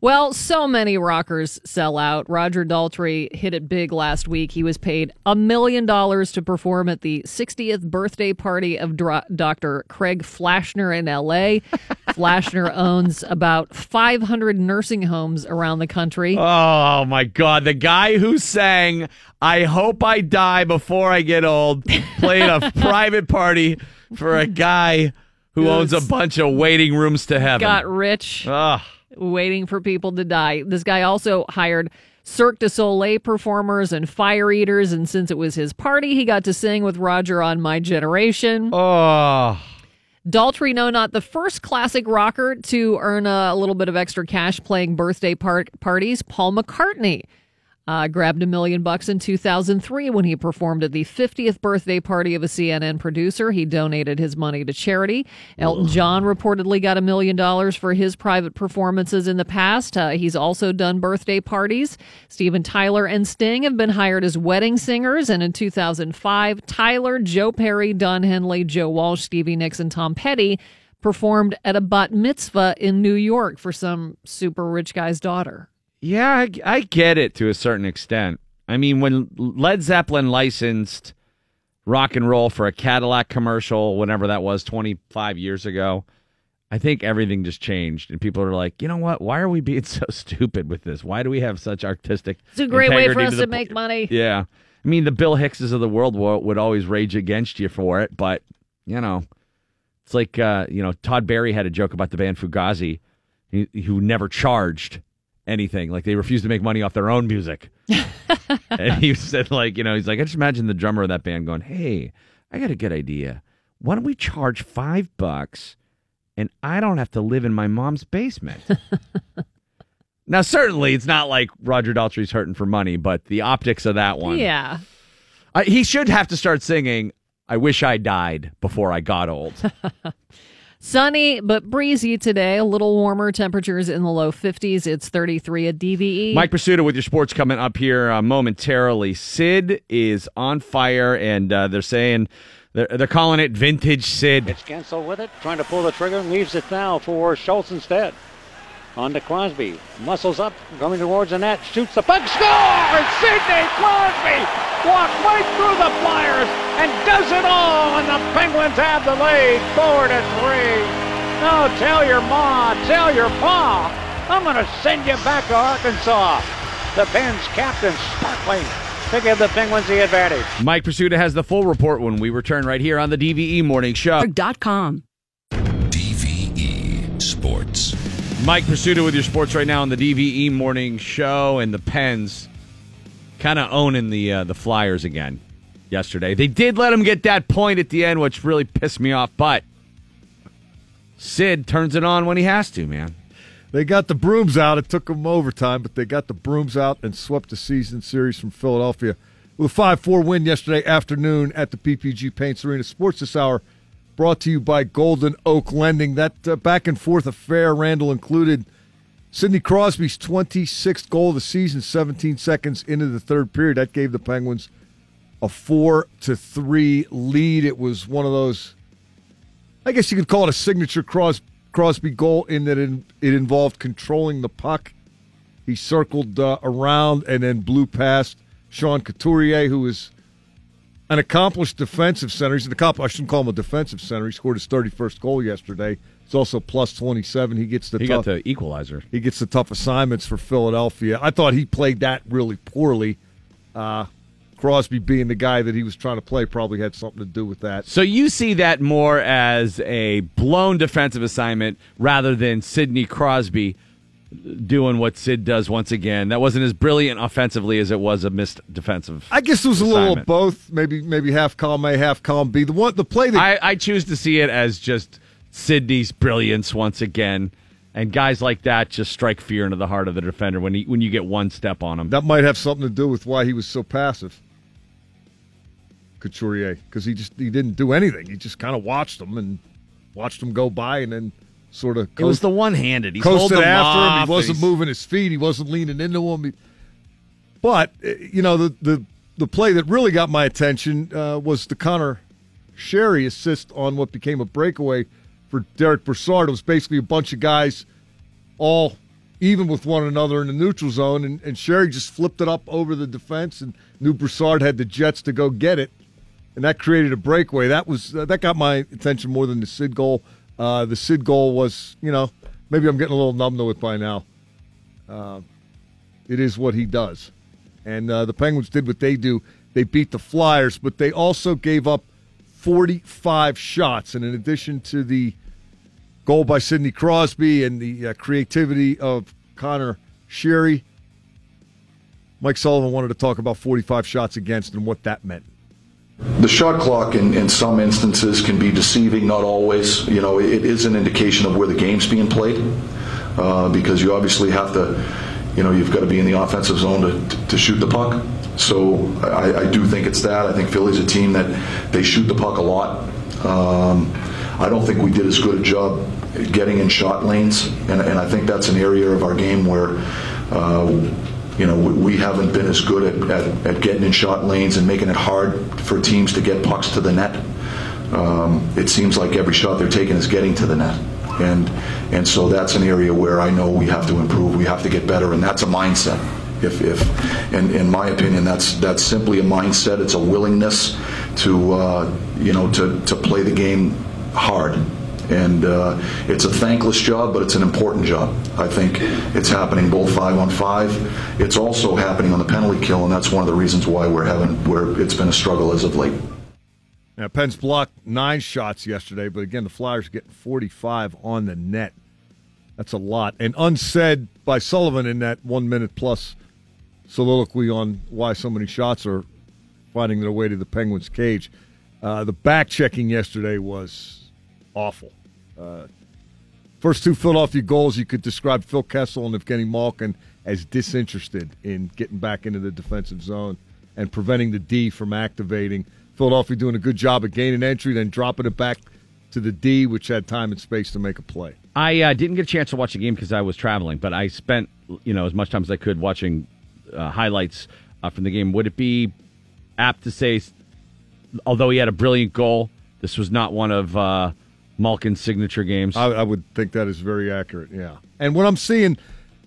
Well, so many rockers sell out. Roger Daltrey hit it big last week. He was paid a million dollars to perform at the 60th birthday party of Dr-. Craig Flashner in LA. [LAUGHS] Flashner owns about 500 nursing homes around the country. Oh my God! The guy who sang "I hope I die before I get old" played a [LAUGHS] private party for a guy who owns a bunch of waiting rooms to heaven. Got rich. Ugh. Waiting for people to die. This guy also hired Cirque du Soleil performers and fire eaters, and since it was his party, he got to sing with Roger on My Generation. Oh. Daltrey, no, not the first classic rocker to earn a, little bit of extra cash playing birthday part- parties. Paul McCartney uh, grabbed a million bucks in 2003 when he performed at the 50th birthday party of a CNN producer. He donated his money to charity. Elton John reportedly got a million dollars for his private performances in the past. Uh, he's also done birthday parties. Steven Tyler and Sting have been hired as wedding singers. And in 2005, Tyler, Joe Perry, Don Henley, Joe Walsh, Stevie Nicks, and Tom Petty performed at a bat mitzvah in New York for some super rich guy's daughter. Yeah, I, I get it to a certain extent. I mean, when Led Zeppelin licensed rock and roll for a Cadillac commercial, whenever that was, 25 years ago, I think everything just changed. And people are like, you know what? Why are we being [LAUGHS] so stupid with this? Why do we have such artistic It's a great way for us to po- make money. Yeah. I mean, the Bill Hickses of the world wo- would always rage against you for it, but, you know, it's like, uh, you know, Todd Barry had a joke about the band Fugazi, who never charged anything. Like, they refused to make money off their own music. [LAUGHS] and he said, like, you know, he's like, I just imagine the drummer of that band going, hey, I got a good idea. Why don't we charge five bucks and I don't have to live in my mom's basement? [LAUGHS] now, certainly, it's not like Roger Daltrey's hurting for money, but the optics of that one. Yeah. Uh, he should have to start singing, I wish I died before I got old. [LAUGHS] Sunny but breezy today. A little warmer. Temperatures in the low 50s. It's 33 at DVE. Mike Prisuta with your sports coming up here uh, momentarily. Sid is on fire, and uh, they're saying they're, they're calling it vintage Sid. It's Guentzel with it, trying to pull the trigger, and leaves it now for Schultz instead. On to Crosby. Muscles up, coming towards the net, shoots the puck, scores! Sidney Crosby walks right through the Flyers and does it all, and the Penguins have the lead, four to three. No, tell your ma, tell your pa, I'm going to send you back to Arkansas. The Pens captain sparkling to give the Penguins the advantage. Mike Prisuta has the full report when we return right here on the DVE Morning Show. Dot com. DVE Sports. Mike Prisuta with your sports right now on the DVE Morning Show, and the Pens kind of owning the uh, the Flyers again yesterday. They did let them get that point at the end, which really pissed me off, but Sid turns it on when he has to, man. They got the brooms out. It took them overtime, but they got the brooms out and swept the season series from Philadelphia with a 5 4 win yesterday afternoon at the PPG Paints Arena. Sports this hour brought to you by Golden Oak Lending. That uh, back and forth affair, Randall included Sidney Crosby's 26th goal of the season, 17 seconds into the third period. That gave the Penguins a four to three lead. It was one of those. I guess you could call it a signature Cros- Crosby goal in that it, it involved controlling the puck. He circled uh, around and then blew past Sean Couturier, who is an accomplished defensive center. He's an accomplished, I shouldn't call him a defensive center. He scored his 31st goal yesterday. He's also plus 27. He gets the He tough, got the equalizer. he gets the tough assignments for Philadelphia. I thought he played that really poorly. Uh, Crosby being the guy that he was trying to play probably had something to do with that. So you see that more as a blown defensive assignment rather than Sidney Crosby doing what Sid does once again. That wasn't as brilliant offensively as it was a missed defensive. I guess it was a little of both. Maybe maybe half column A, half column B. The one the play that I, I choose to see it as just Sidney's brilliance once again. And guys like that just strike fear into the heart of the defender when he, when you get one step on him. that might have something to do with why he was so passive. Couturier, because he just he didn't do anything. He just kind of watched them and watched them go by, and then sort of It was the one handed. He's coasted after him. He wasn't he's- moving his feet. He wasn't leaning into him. He- but uh, you know the the the play that really got my attention uh, was the Conor Sheary assist on what became a breakaway for Derick Brassard. It was basically a bunch of guys all even with one another in the neutral zone, and, and Sheary just flipped it up over the defense, and knew Brassard had the jets to go get it, and that created a breakaway. That was uh, that got my attention more than the Sid goal. Uh, the Sid goal was, you know, maybe I'm getting a little numb to it by now. Uh, it is what he does, and uh, the Penguins did what they do. They beat the Flyers, but they also gave up 45 shots, and in addition to the goal by Sidney Crosby and the uh, creativity of Conor Sheary. Mike Sullivan wanted to talk about 45 shots against and what that meant. The shot clock in, in some instances can be deceiving, not always. You know, it is an indication of where the game's being played uh, because you obviously have to, you know, you've got to be in the offensive zone to, to shoot the puck. So I, I do think it's that. I think Philly's a team that they shoot the puck a lot. Um, I don't think we did as good a job getting in shot lanes, and, and I think that's an area of our game where. Uh, you know, we, haven't been as good at, at, at getting in shot lanes and making it hard for teams to get pucks to the net. Um, it seems like every shot they're taking is getting to the net. And, and so that's an area where I know we have to improve, we have to get better, and that's a mindset. If, if in, in my opinion, that's, that's simply a mindset, it's a willingness to, uh, you know, to, to play the game hard and uh, it's a thankless job, but it's an important job. I think it's happening both five on five. It's also happening on the penalty kill, and that's one of the reasons why we're having where it's been a struggle as of late. Now, Penn's blocked nine shots yesterday, but again, the Flyers are getting 45 on the net. That's a lot. And unsaid by Sullivan in that one minute plus soliloquy on why so many shots are finding their way to the Penguins' cage. Uh, the back checking yesterday was awful. Uh, first two Philadelphia goals, you could describe Phil Kessel and Evgeny Malkin as disinterested in getting back into the defensive zone and preventing the D from activating. Philadelphia doing a good job of gaining entry, then dropping it back to the D, which had time and space to make a play. I uh, didn't get a chance to watch the game because I was traveling, but I spent you know as much time as I could watching uh, highlights uh, from the game. Would it be apt to say, although he had a brilliant goal, this was not one of Malkin's signature games? I, I would think that is very accurate. Yeah, and what I'm seeing,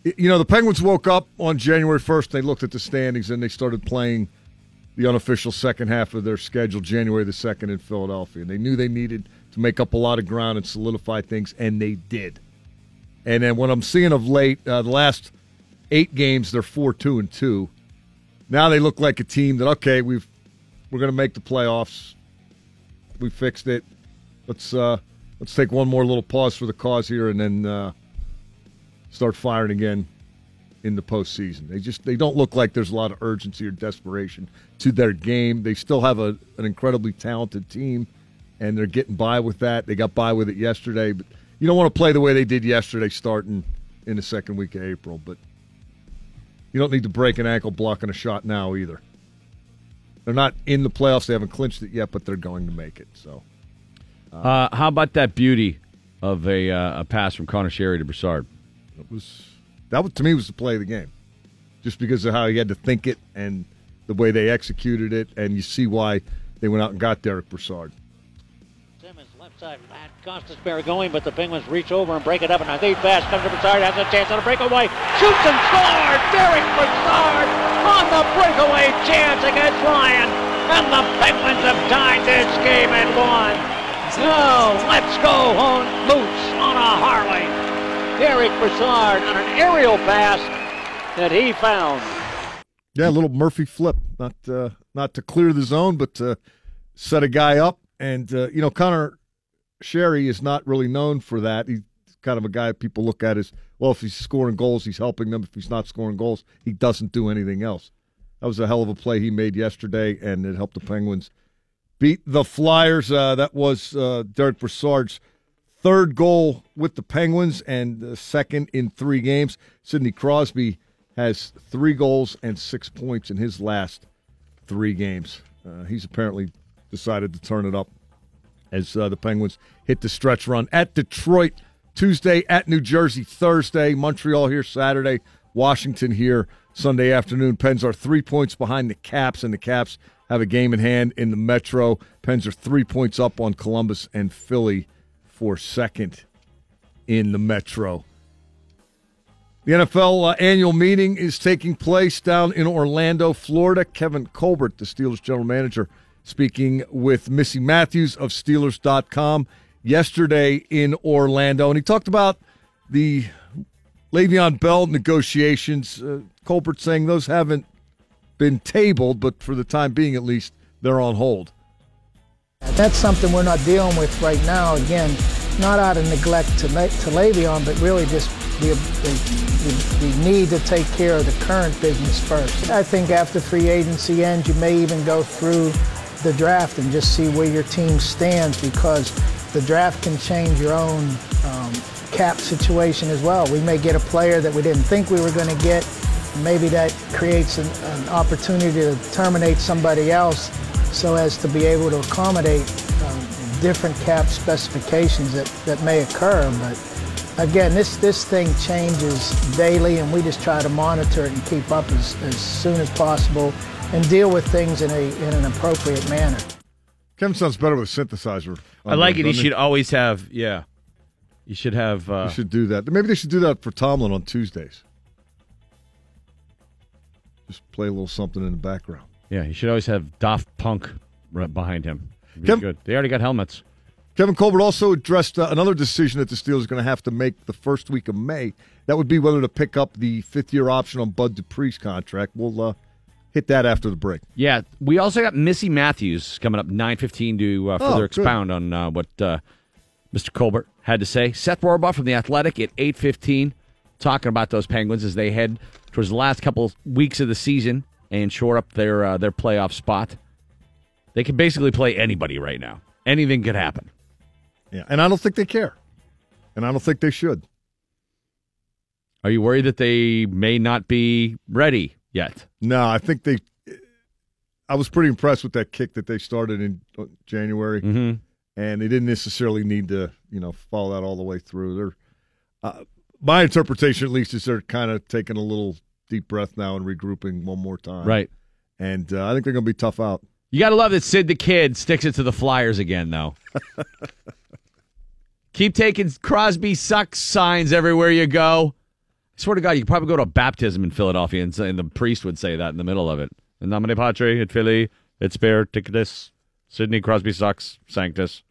you know, the Penguins woke up on January 1st. They looked at the standings and they started playing the unofficial second half of their schedule, January the second in Philadelphia. And they knew they needed to make up a lot of ground and solidify things, and they did. And then what I'm seeing of late, uh, the last eight games, they're four two and two. Now they look like a team that okay, we've we're going to make the playoffs. We fixed it. Let's uh, let's take one more little pause for the cause here, and then uh, start firing again in the postseason. They just they don't look like there's a lot of urgency or desperation to their game. They still have a, an incredibly talented team, and they're getting by with that. They got by with it yesterday, but you don't want to play the way they did yesterday, starting in the second week of April. But you don't need to break an ankle blocking a shot now either. They're not in the playoffs. They haven't clinched it yet, but they're going to make it. So. Uh, how about that beauty of a, uh, a pass from Conor Sheary to Brassard? It was that was, to me was the play of the game, just because of how he had to think it and the way they executed it, and you see why they went out and got Derick Brassard. Simmonds left side, Matt Costas Bear going, but the Penguins reach over and break it up, and a deep pass comes to Brassard, has a chance on a breakaway, shoots and scores! Derick Brassard on the breakaway chance against Ryan, and the Penguins have tied this game at one. Now let's go on Moose on a Harley. Derick Brassard on an aerial pass that he found. Yeah, a little Murphy flip, not uh, not to clear the zone, but to set a guy up. And uh, you know, Conor Sheary is not really known for that. He's kind of a guy people look at as well. If he's scoring goals, he's helping them. If he's not scoring goals, he doesn't do anything else. That was a hell of a play he made yesterday, and it helped the Penguins beat the Flyers. Uh, that was uh, Derick Brassard's third goal with the Penguins and uh, second in three games. Sidney Crosby has three goals and six points in his last three games. Uh, he's apparently decided to turn it up as uh, the Penguins hit the stretch run at Detroit Tuesday, at New Jersey Thursday, Montreal here Saturday, Washington here Sunday afternoon. Pens are three points behind the Caps, and the Caps have a game in hand in the Metro. Pens are three points up on Columbus and Philly for second in the Metro. The NFL uh, annual meeting is taking place down in Orlando, Florida. Kevin Colbert, the Steelers general manager, speaking with Missi Matthews of Steelers.com yesterday in Orlando. And he talked about the Le'Veon Bell negotiations. Uh, Colbert saying those haven't been tabled, but for the time being, at least, they're on hold. That's something we're not dealing with right now. Again, not out of neglect to, to Le'Veon, but really just the, the, the, need to take care of the current business first. I think after free agency ends, you may even go through the draft and just see where your team stands because the draft can change your own um, cap situation as well. We may get a player that we didn't think we were going to get. Maybe that creates an, an, opportunity to terminate somebody else so as to be able to accommodate um, different cap specifications that, that may occur. But again, this, this thing changes daily, and we just try to monitor it and keep up as, as soon as possible and deal with things in, a, in an appropriate manner. Kevin sounds better with a synthesizer. I like it. He should always have, yeah. You should have. Uh, you should do that. Maybe they should do that for Tomlin on Tuesdays. Just play a little something in the background. Yeah, you should always have Daft Punk right behind him. Kevin, good. They already got helmets. Kevin Colbert also addressed uh, another decision that the Steelers are going to have to make the first week of May. That would be whether to pick up the fifth year option on Bud Dupree's contract. We'll uh, hit that after the break. Yeah, we also got Missi Matthews coming up nine fifteen to uh, further Oh, expound on uh, what uh, Mr. Colbert had to say. Seth Rorabaugh from the Athletic at eight fifteen, talking about those Penguins as they head towards the last couple weeks of the season and shore up their uh, their playoff spot. They can basically play anybody right now. Anything could happen. Yeah, and I don't think they care, and I don't think they should. Are you worried that they may not be ready yet? No, I think they. I was pretty impressed with that kick that they started in uh, January, Mhm. and they didn't necessarily need to, you know, follow that all the way through. They're, uh, my interpretation, at least, is they're kind of taking a little deep breath now and regrouping one more time. Right. And uh, I think they're going to be tough out. You got to love that Sid the Kid sticks it to the Flyers again, though. [LAUGHS] Keep taking Crosby sucks signs everywhere you go. I swear to God, you could probably go to a baptism in Philadelphia and, say, and the priest would say that in the middle of it. In nomine Patri, et Filii, et Spare Tictus, Sidney Crosby sucks, Sanctus.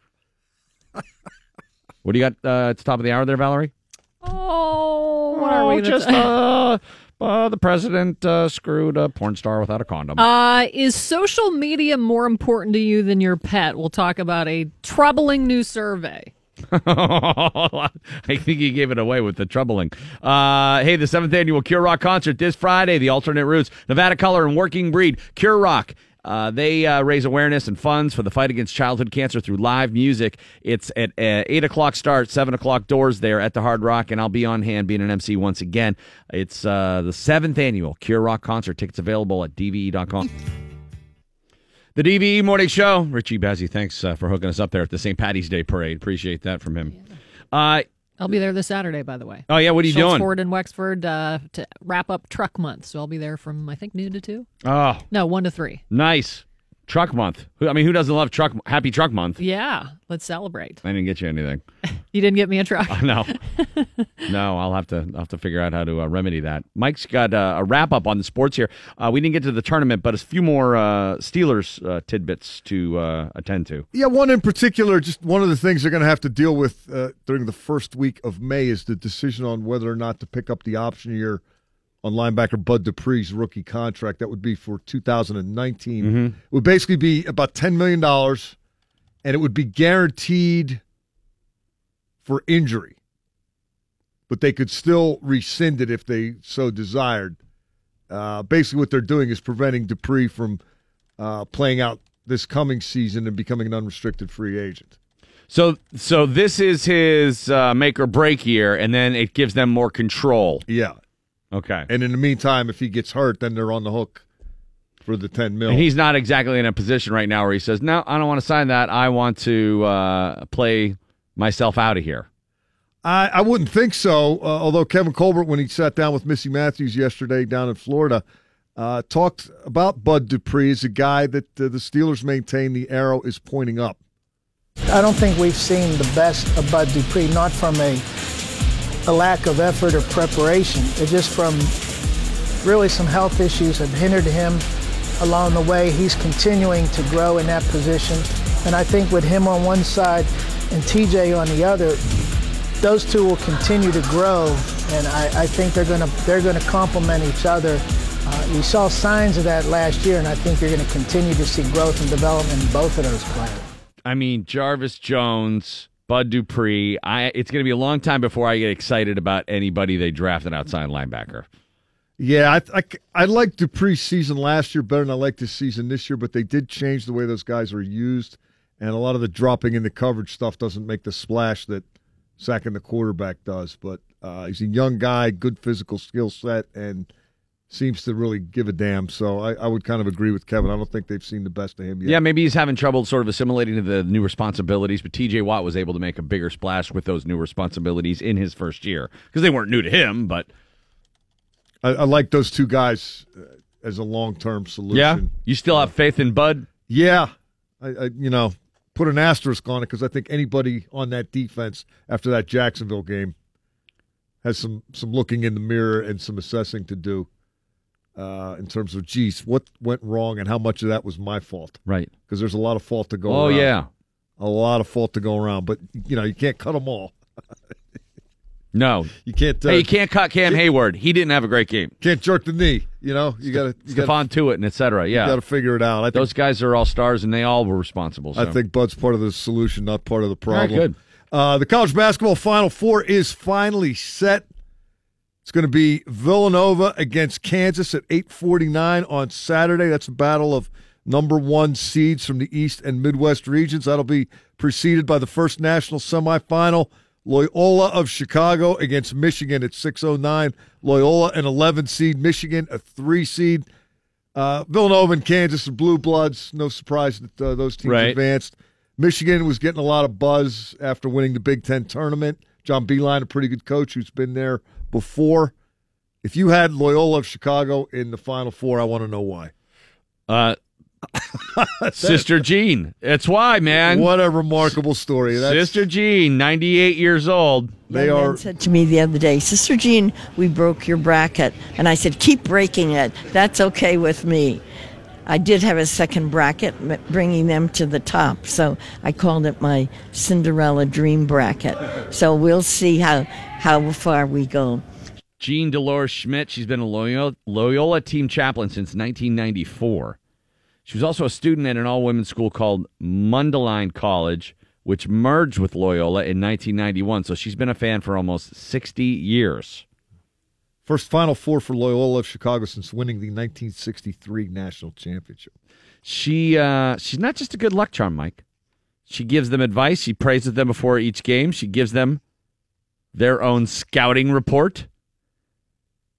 [LAUGHS] what do you got uh, at the top of the hour there, Valerie? Oh, what are we just uh, [LAUGHS] uh, the president uh, screwed a porn star without a condom. Uh, is social media more important to you than your pet? We'll talk about a troubling new survey. [LAUGHS] I think he gave it away with the troubling. Uh, hey, the seventh annual Cure Rock concert this Friday. The alternate roots, Nevada Color and Working Breed. Cure Rock. Uh, they uh, raise awareness and funds for the fight against childhood cancer through live music. It's at uh, eight o'clock start, seven o'clock doors there at the Hard Rock, and I'll be on hand being an MC once again. It's uh, the seventh annual Cure Rock concert. Tickets available at dve.com. The DVE Morning Show. Richie Bazzi, thanks uh, for hooking us up there at the St. Patty's Day Parade. Appreciate that from him. Uh, I'll be there this Saturday, by the way. Oh yeah, what are you Shults doing? Ford in Wexford uh, to wrap up truck month. So I'll be there from I think noon to two. Oh, No, one to three. nice. Truck month. Who- I mean, who doesn't love truck? Happy Truck Month. Yeah, let's celebrate. I didn't get you anything. [LAUGHS] You didn't get me a truck. No, [LAUGHS] no. I'll have to. I'll have to figure out how to uh, remedy that. Mike's got uh, a wrap up on the sports here. Uh, we didn't get to the tournament, but a few more uh, Steelers uh, tidbits to uh, attend to. Yeah, one in particular, just one of the things they're going to have to deal with uh, during the first week of May is the decision on whether or not to pick up the option year on linebacker Bud Dupree's rookie contract. That would be for 2019. Mm-hmm. It would basically be about $10 million, and it would be guaranteed for injury. But they could still rescind it if they so desired. Uh, basically, what they're doing is preventing Dupree from uh, playing out this coming season and becoming an unrestricted free agent. So, so this is his uh, make or break year, and then it gives them more control. Yeah. Okay. And in the meantime, if he gets hurt, then they're on the hook for the 10 mil. And he's not exactly in a position right now where he says, "No, I don't want to sign that. I want to uh, play myself out of here." I, I wouldn't think so. Uh, although Kevin Colbert, when he sat down with Missi Matthews yesterday down in Florida, uh, talked about Bud Dupree as a guy that uh, the Steelers maintain the arrow is pointing up. I don't think we've seen the best of Bud Dupree, not from a, a lack of effort or preparation. It's just from really some health issues have hindered him along the way. He's continuing to grow in that position. And I think with him on one side and TJ on the other, those two will continue to grow, and I, I think they're going to they're going to complement each other. Uh, we saw signs of that last year, and I think you're going to continue to see growth and development in both of those players. I mean, Jarvis Jones, Bud Dupree. I it's going to be a long time before I get excited about anybody they drafted outside linebacker. Yeah, I, I, I liked Dupree's season last year better than I liked his season this year, but they did change the way those guys are used, and a lot of the dropping in the coverage stuff doesn't make the splash that sacking the quarterback does. But uh, he's a young guy, good physical skill set, and seems to really give a damn. So I, I would kind of agree with Kevin. I don't think they've seen the best of him yet. Yeah, maybe he's having trouble sort of assimilating to the new responsibilities, but TJ Watt was able to make a bigger splash with those new responsibilities in his first year because they weren't new to him, but I, I like those two guys uh, as a long term solution. yeah, you still have faith in Bud. Yeah, I, I you know put an asterisk on it because I think anybody on that defense after that Jacksonville game has some some looking in the mirror and some assessing to do uh, in terms of geez, what went wrong and how much of that was my fault. Right. Because there's a lot of fault to go. Oh around. yeah, a lot of fault to go around, but you know you can't cut them all. no, [LAUGHS] You can't. Uh, hey, you can't cut Cam Hayward. He didn't have a great game. can't jerk the knee. You know you got to. Stephon Tuitt and et cetera. Yeah, You got to figure it out. I think, those guys are all stars, and they all were responsible. So. I think Bud's part of the solution, not part of the right, problem. good. Uh, the college basketball Final Four is finally set. It's going to be Villanova against Kansas at 8:49 on Saturday. That's a battle of number one seeds from the East and Midwest regions. That'll be preceded by the first national semifinal. Loyola of Chicago against Michigan at 6:09. Loyola an 11 seed, Michigan a three seed. Uh, Villanova and Kansas are blue bloods. No surprise that uh, those teams Right. advanced. Michigan was getting a lot of buzz after winning the Big Ten tournament. John Beilein, a pretty good coach who's been there before. If you had Loyola of Chicago in the Final Four, I want to know why. Uh, [LAUGHS] Sister Jean. That's why, man. What a remarkable story. That's, Sister Jean, 98 years old. they Young man are. said to me the other day, Sister Jean, we broke your bracket. And I said, keep breaking it. That's okay with me. I did have a second bracket, m- bringing them to the top. So I called it my Cinderella dream bracket. So we'll see how, how far we go. Jean Dolores Schmidt. She's been a Loyola, Loyola team chaplain since 1994. She was also a student at an all women's school called Mundelein College, which merged with Loyola in 1991. So she's been a fan for almost 60 years. First Final Four for Loyola of Chicago since winning the 1963 national championship. She uh, she's not just a good luck charm, Mike. She gives them advice. She praises them before each game. She gives them their own scouting report.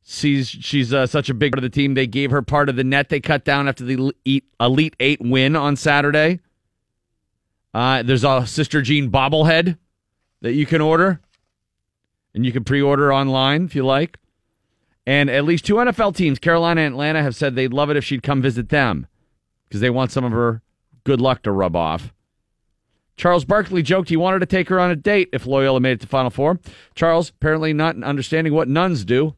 She's she's uh, such a big part of the team. They gave her part of the net they cut down after the Elite, Eight win on Saturday. Uh, there's a Sister Jean bobblehead that you can order. and you can pre-order online if you like. And at least two NFL teams, Carolina and Atlanta, have said they'd love it if she'd come visit them because they want some of her good luck to rub off. Charles Barkley joked he wanted to take her on a date if Loyola made it to Final Four. Charles apparently not understanding what nuns do.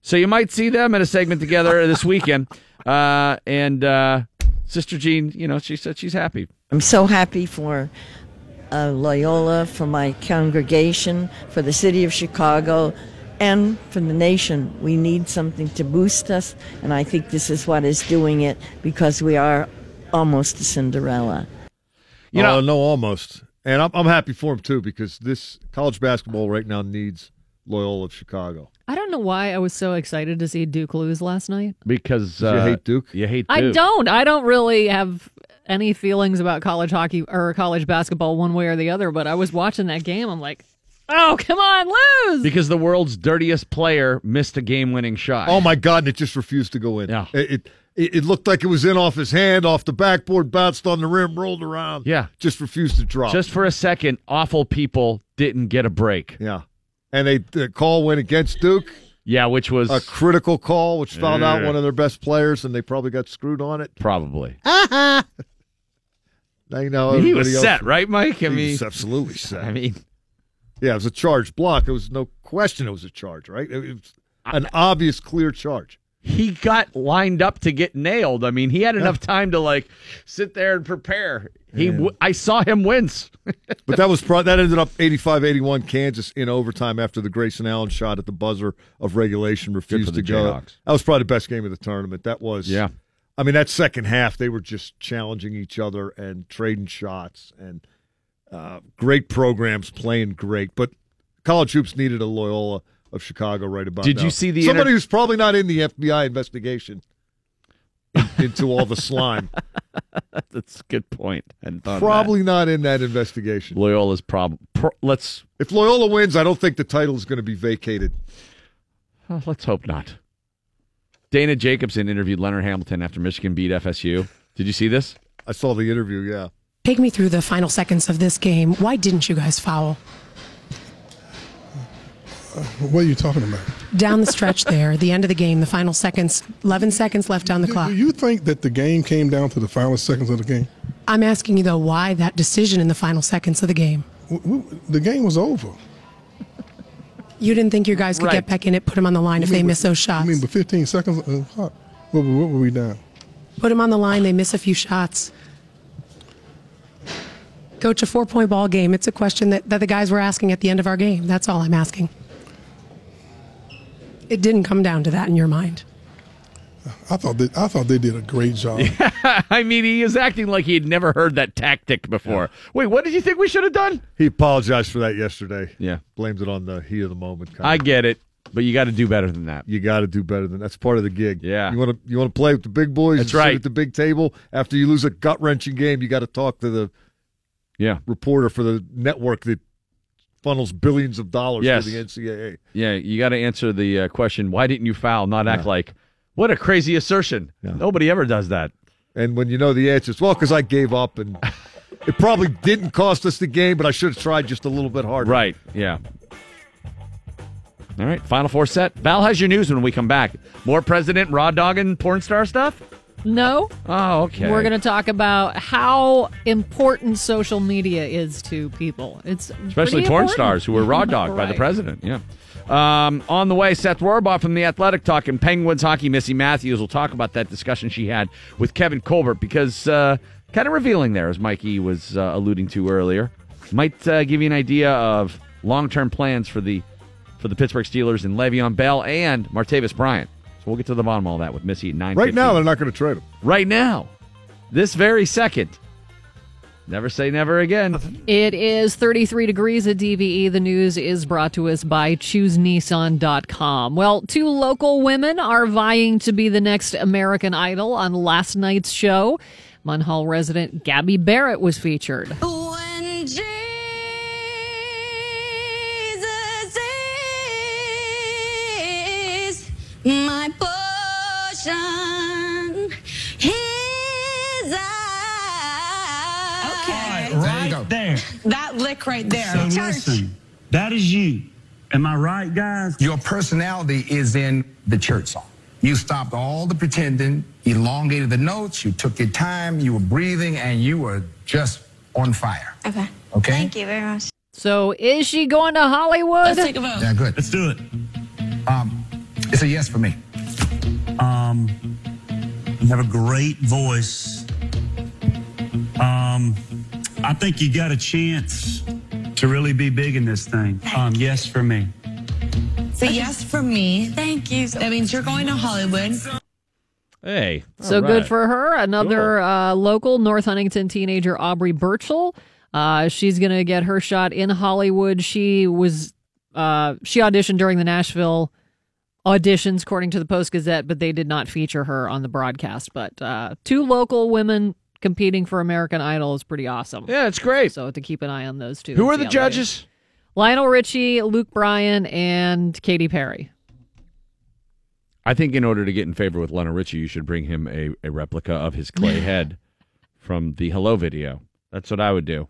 So you might see them in a segment together this [LAUGHS] weekend. Uh, and uh, Sister Jean, you know, she said she's happy. I'm so happy for uh, Loyola, for my congregation, for the city of Chicago, and for the nation. We need something to boost us, and I think this is what is doing it because we are almost a Cinderella. You know, no, almost. And I'm, I'm happy for him too because this college basketball right now needs Loyola of Chicago. I don't know why I was so excited to see Duke lose last night. Because You uh, hate Duke? You hate I don't. I don't really have any feelings about college hockey or college basketball one way or the other, but I was watching that game. I'm like, oh, come on, lose. Because the world's dirtiest player missed a game-winning shot. Oh my God! And it just refused to go in. Yeah. It, it it looked like it was in off his hand, off the backboard, bounced on the rim, rolled around. Yeah. Just refused to drop. Just for a second, awful people didn't get a break. yeah. And they the call went against Duke, Yeah, which was a critical call, which found out one of their best players, and they probably got screwed on it. probably. [LAUGHS] Now you know he was set, right, Mike? I He mean, was absolutely [LAUGHS] set. I mean, yeah, it was a charged block. It was no question it was a charge, right? It was an obvious, clear charge. He got lined up to get nailed. I mean, he had enough time to like sit there and prepare. He, w- I saw him wince. [LAUGHS] But that was pro- that ended up 85-81 Kansas in overtime after the Grayson Allen shot at the buzzer of regulation refused to go. Jayhawks. That was probably the best game of the tournament. That was Yeah. I mean, that second half they were just challenging each other and trading shots and uh, great programs playing great. But college hoops needed a Loyola of Chicago right about Did now. you see the somebody inter- who's probably not in the FBI investigation in- into all the slime? [LAUGHS] That's a good point. And probably not in that investigation. Loyola's problem. Pro- let's If Loyola wins, I don't think the title is going to be vacated. oh, let's hope not. Dana Jacobson interviewed Leonard Hamilton after Michigan beat FSU. Did you see this? I saw the interview. Yeah. Take me through the final seconds of this game. Why didn't you guys foul? What are you talking about? Down the stretch there, the end of the game, the final seconds, 11 seconds left on the clock. Do you think that the game came down to the final seconds of the game? I'm asking you, though, why that decision in the final seconds of the game? W- w- The game was over. You didn't think your guys could Right. get back in it, put them on the line if You they mean miss those shots? I mean, but 15 seconds. Uh, what, what, what were we down? Put them on the line, they miss a few shots. Coach, a four point ball game. It's a question that, that the guys were asking at the end of our game. That's all I'm asking. It didn't come down to that in your mind. I thought they, I thought they did a great job. [LAUGHS] I mean, he is acting like he had never heard that tactic before. Wait, what did you think we should have done? He apologized for that yesterday. Yeah. Blamed it on the heat of the moment. kind I of. get it, but you got to do better than that. You got to do better than that's part of the gig. Yeah. You want to you want to play with the big boys. That's and sit right. At the big table after you lose a gut wrenching game, you got to talk to the Yeah. reporter for the network that funnels billions of dollars Yes. to the NCAA. Yeah, you got to answer the uh, question, why didn't you foul? Not act Yeah. like, what a crazy assertion. Nobody ever does that. And when you know the answer, it's well because I gave up, and [LAUGHS] it probably didn't cost us the game, but I should have tried just a little bit harder. Right, yeah. All right, final four set. Val has your news when we come back. More President Raw Dog and porn star stuff? No. Oh, okay. We're going to talk about how important social media is to people. It's Especially porn important. stars who were raw [LAUGHS] dogged by the president. Yeah. Um, on the way, Seth Rorabaugh from The Athletic talking Penguins hockey. Missi Matthews will talk about that discussion she had with Kevin Colbert because uh, kind of revealing there, as Mikey was uh, alluding to earlier. Might uh, give you an idea of long term plans for the for the Pittsburgh Steelers and Le'Veon Bell and Martavis Bryant. So we'll get to the bottom of all that with Missi at nine. Right now, they're not going to trade him. right now, this very second. Never say never again. It is 33 degrees at DVE. The news is brought to us by ChooseNissan.com. Well, two local women are vying to be the next American Idol on last night's show. Munhall resident Gabby Barrett was featured. My portion, His eyes. Okay, right there. That lick right there. So Church. listen, That is you. Am I right, guys? Your personality is in the church song. You stopped all the pretending, elongated the notes, you took your time, you were breathing, and you were just on fire. Okay. Okay? Thank you very much. So is she going to Hollywood? Let's take a vote. Yeah, good. Let's do it. Um, it's a yes for me. Um, you have a great voice. Um, I think you got a chance to really be big in this thing. Um, yes for me. So yes for me. Thank you. That means you're going to Hollywood. Hey. So all good for her. Another Cool. uh, local North Huntington teenager, Aubrey Birchall. Uh, she's going to get her shot in Hollywood. She was uh, she auditioned during the Nashville auditions, according to the Post Gazette, but they did not feature her on the broadcast. But uh, two local women competing for American Idol is pretty awesome. Yeah, it's great. So to keep an eye on those two. Who are the how they- judges? Lionel Richie, Luke Bryan, and Katy Perry. I think in order to get in favor with Lionel Richie, you should bring him a, a replica of his clay head from the Hello video. That's what I would do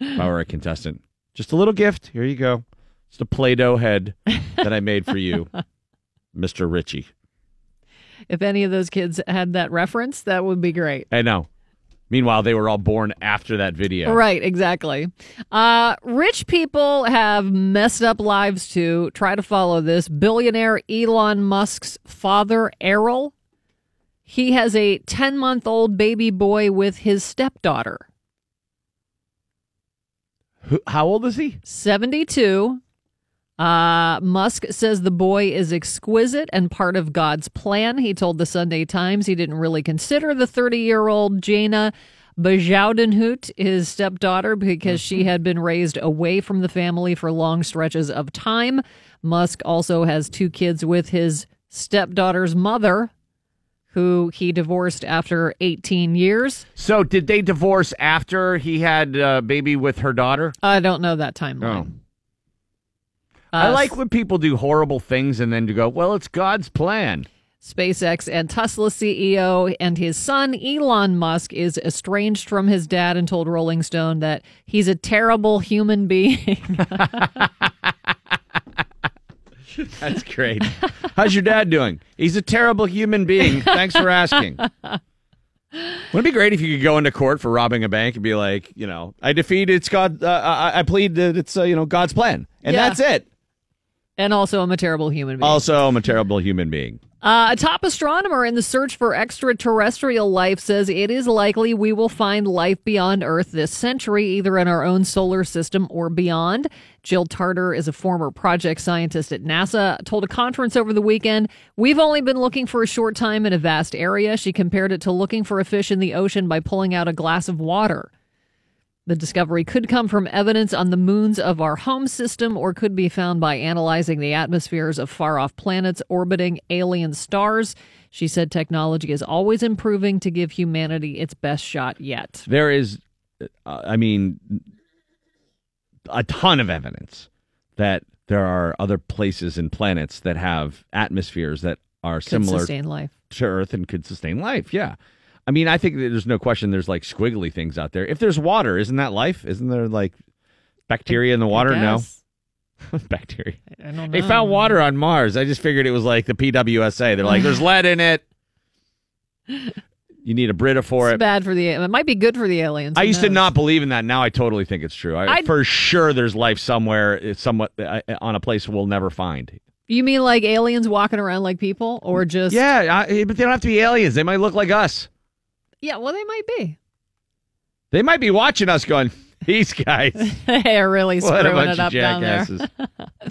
if I were a contestant. Just a little gift. Here you go. Just a Play Doh head that I made for you, [LAUGHS] Mr. Richie. If any of those kids had that reference, that would be great. I know. Meanwhile, they were all born after that video. Right, exactly. Uh, rich people have messed up lives too. Try to follow this. Billionaire Elon Musk's father, Errol, he has a 10 month old baby boy with his stepdaughter. How old is he? 72. Uh, Musk says the boy is exquisite and part of God's plan. He told the Sunday Times he didn't really consider the 30 year old Jana Bezuidenhout his stepdaughter because she had been raised away from the family for long stretches of time. Musk also has two kids with his stepdaughter's mother, who he divorced after 18 years. So, did they divorce after he had a baby with her daughter? I don't know that timeline. Oh. I Uh, like when people do horrible things and then to go, well, it's God's plan. SpaceX and Tesla CEO and his son Elon Musk is estranged from his dad and told Rolling Stone that he's a terrible human being. [LAUGHS] That's great. How's your dad doing? He's a terrible human being. Thanks for asking. Wouldn't it be great if you could go into court for robbing a bank and be like, you know, I defeat it's God. Uh, I, I plead that it's uh, you know God's plan, and Yeah. that's it. And also I'm a terrible human being. Also, I'm a terrible human being. Uh, a top astronomer in the search for extraterrestrial life says it is likely we will find life beyond Earth this century, either in our own solar system or beyond. Jill Tarter is a former project scientist at NASA, told a conference over the weekend, We've only been looking for a short time in a vast area. She compared it to looking for a fish in the ocean by pulling out a glass of water. The discovery could come from evidence on the moons of our home system or could be found by analyzing the atmospheres of far off planets orbiting alien stars. She said technology is always improving to give humanity its best shot yet. There is, uh, I mean, a ton of evidence that there are other places and planets that have atmospheres that are Could similar sustain life. to Earth and could sustain life. Yeah. I mean, I think that there's no question there's like squiggly things out there. If there's water, isn't that life? Isn't there like bacteria in the water? No. [LAUGHS] bacteria. I don't They found water on Mars. I just figured it was like the PWSA. They're like, there's lead in it. You need a Brita for It's it. bad for the. It might be good for the aliens. I used to knows? not believe in that. Now I totally think it's true. I, I'd- for sure, there's life somewhere, it's somewhat uh, on a place we'll never find. You mean like aliens walking around like people, or just? Yeah, I, but they don't have to be aliens. They might look like us. Yeah. Well, they might be. They might be watching us, going, "These guys, [LAUGHS] They're really screwing it up down there. [LAUGHS]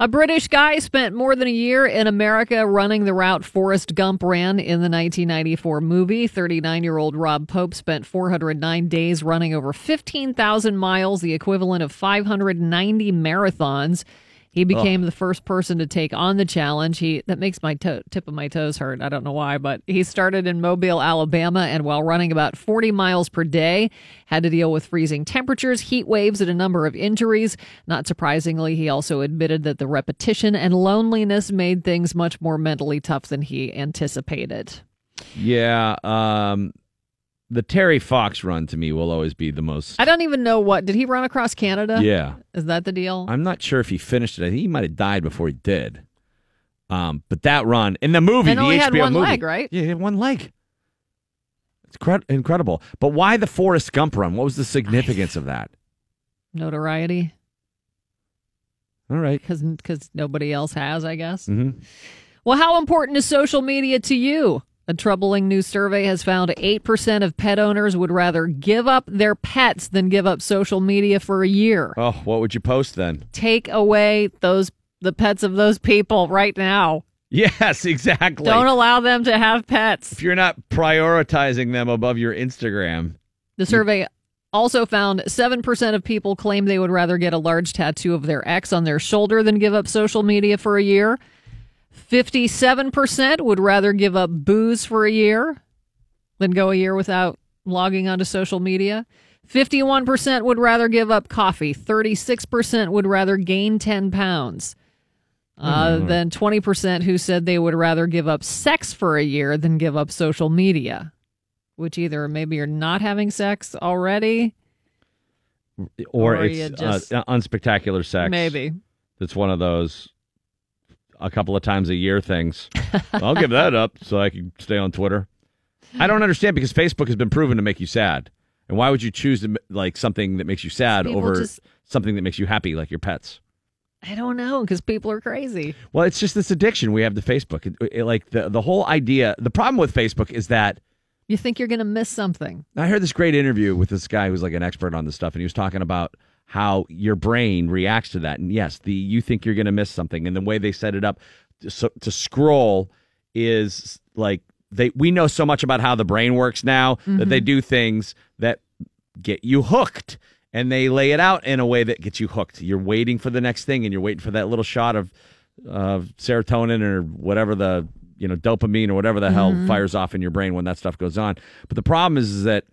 A British guy spent more than a year in America running the route Forrest Gump ran in the 1994 movie. 39 year old Rob Pope spent 409 days running over 15,000 miles, the equivalent of 590 marathons. He became the first person to take on the challenge. He that makes my toe, tip of my toes hurt. I don't know why, but he started in Mobile, Alabama, and while running about 40 miles per day, had to deal with freezing temperatures, heat waves, and a number of injuries. Not surprisingly, he also admitted that the repetition and loneliness made things much more mentally tough than he anticipated. Yeah, um, the Terry Fox run to me will always be the most. I don't even know what did he run across Canada? Yeah. is that the deal? I'm not sure if he finished it. I think he might have died before he did. Um, but that run in the movie, And the only HBO had one movie, leg, right? Yeah, he had one leg. It's cre- incredible. But why the Forrest Gump run? What was the significance of that? Notoriety, All right. because nobody else has, I guess. Mm-hmm. Well, how important is social media to you? A troubling new survey has found 8% of pet owners would rather give up their pets than give up social media for a year. Oh, what would you post then? Take away those the pets of those people right now. Yes, [LAUGHS] exactly. Don't allow them to have pets. if you're not prioritizing them above your Instagram, The survey also found 7% of people claim they would rather get a large tattoo of their ex on their shoulder than give up social media for a year. 57% would rather give up booze for a year than go a year without logging onto social media. 51% would rather give up coffee. 36% would rather gain 10 pounds. Uh, Hmm. Then 20% who said they would rather give up sex for a year than give up social media, which either maybe you're not having sex already. or, Or it's just- uh, unspectacular sex. Maybe. It's one of those a couple of times a year things. I'll give that up so I can stay on Twitter. I don't understand because Facebook has been proven to make you sad. And why would you choose to, like something that makes you sad People over just- something that makes you happy like your pets? I don't know because people are crazy. Well, it's just this addiction we have to Facebook. It, it- like the the whole idea, the problem with Facebook is that You think you're going to miss something. I heard this great interview with this guy who's like an expert on this stuff, and he was talking about how your brain reacts to that. And yes, the you think you're going to miss something, and the way they set it up to, so, to scroll is like they. We know so much about how the brain works now that they Mhm. do things that get you hooked, and they lay it out in a way that gets you hooked. You're waiting for the next thing, and you're waiting for that little shot of of serotonin or whatever the you know dopamine or whatever the hell Mhm. fires off in your brain when that stuff goes on. But the problem is, is that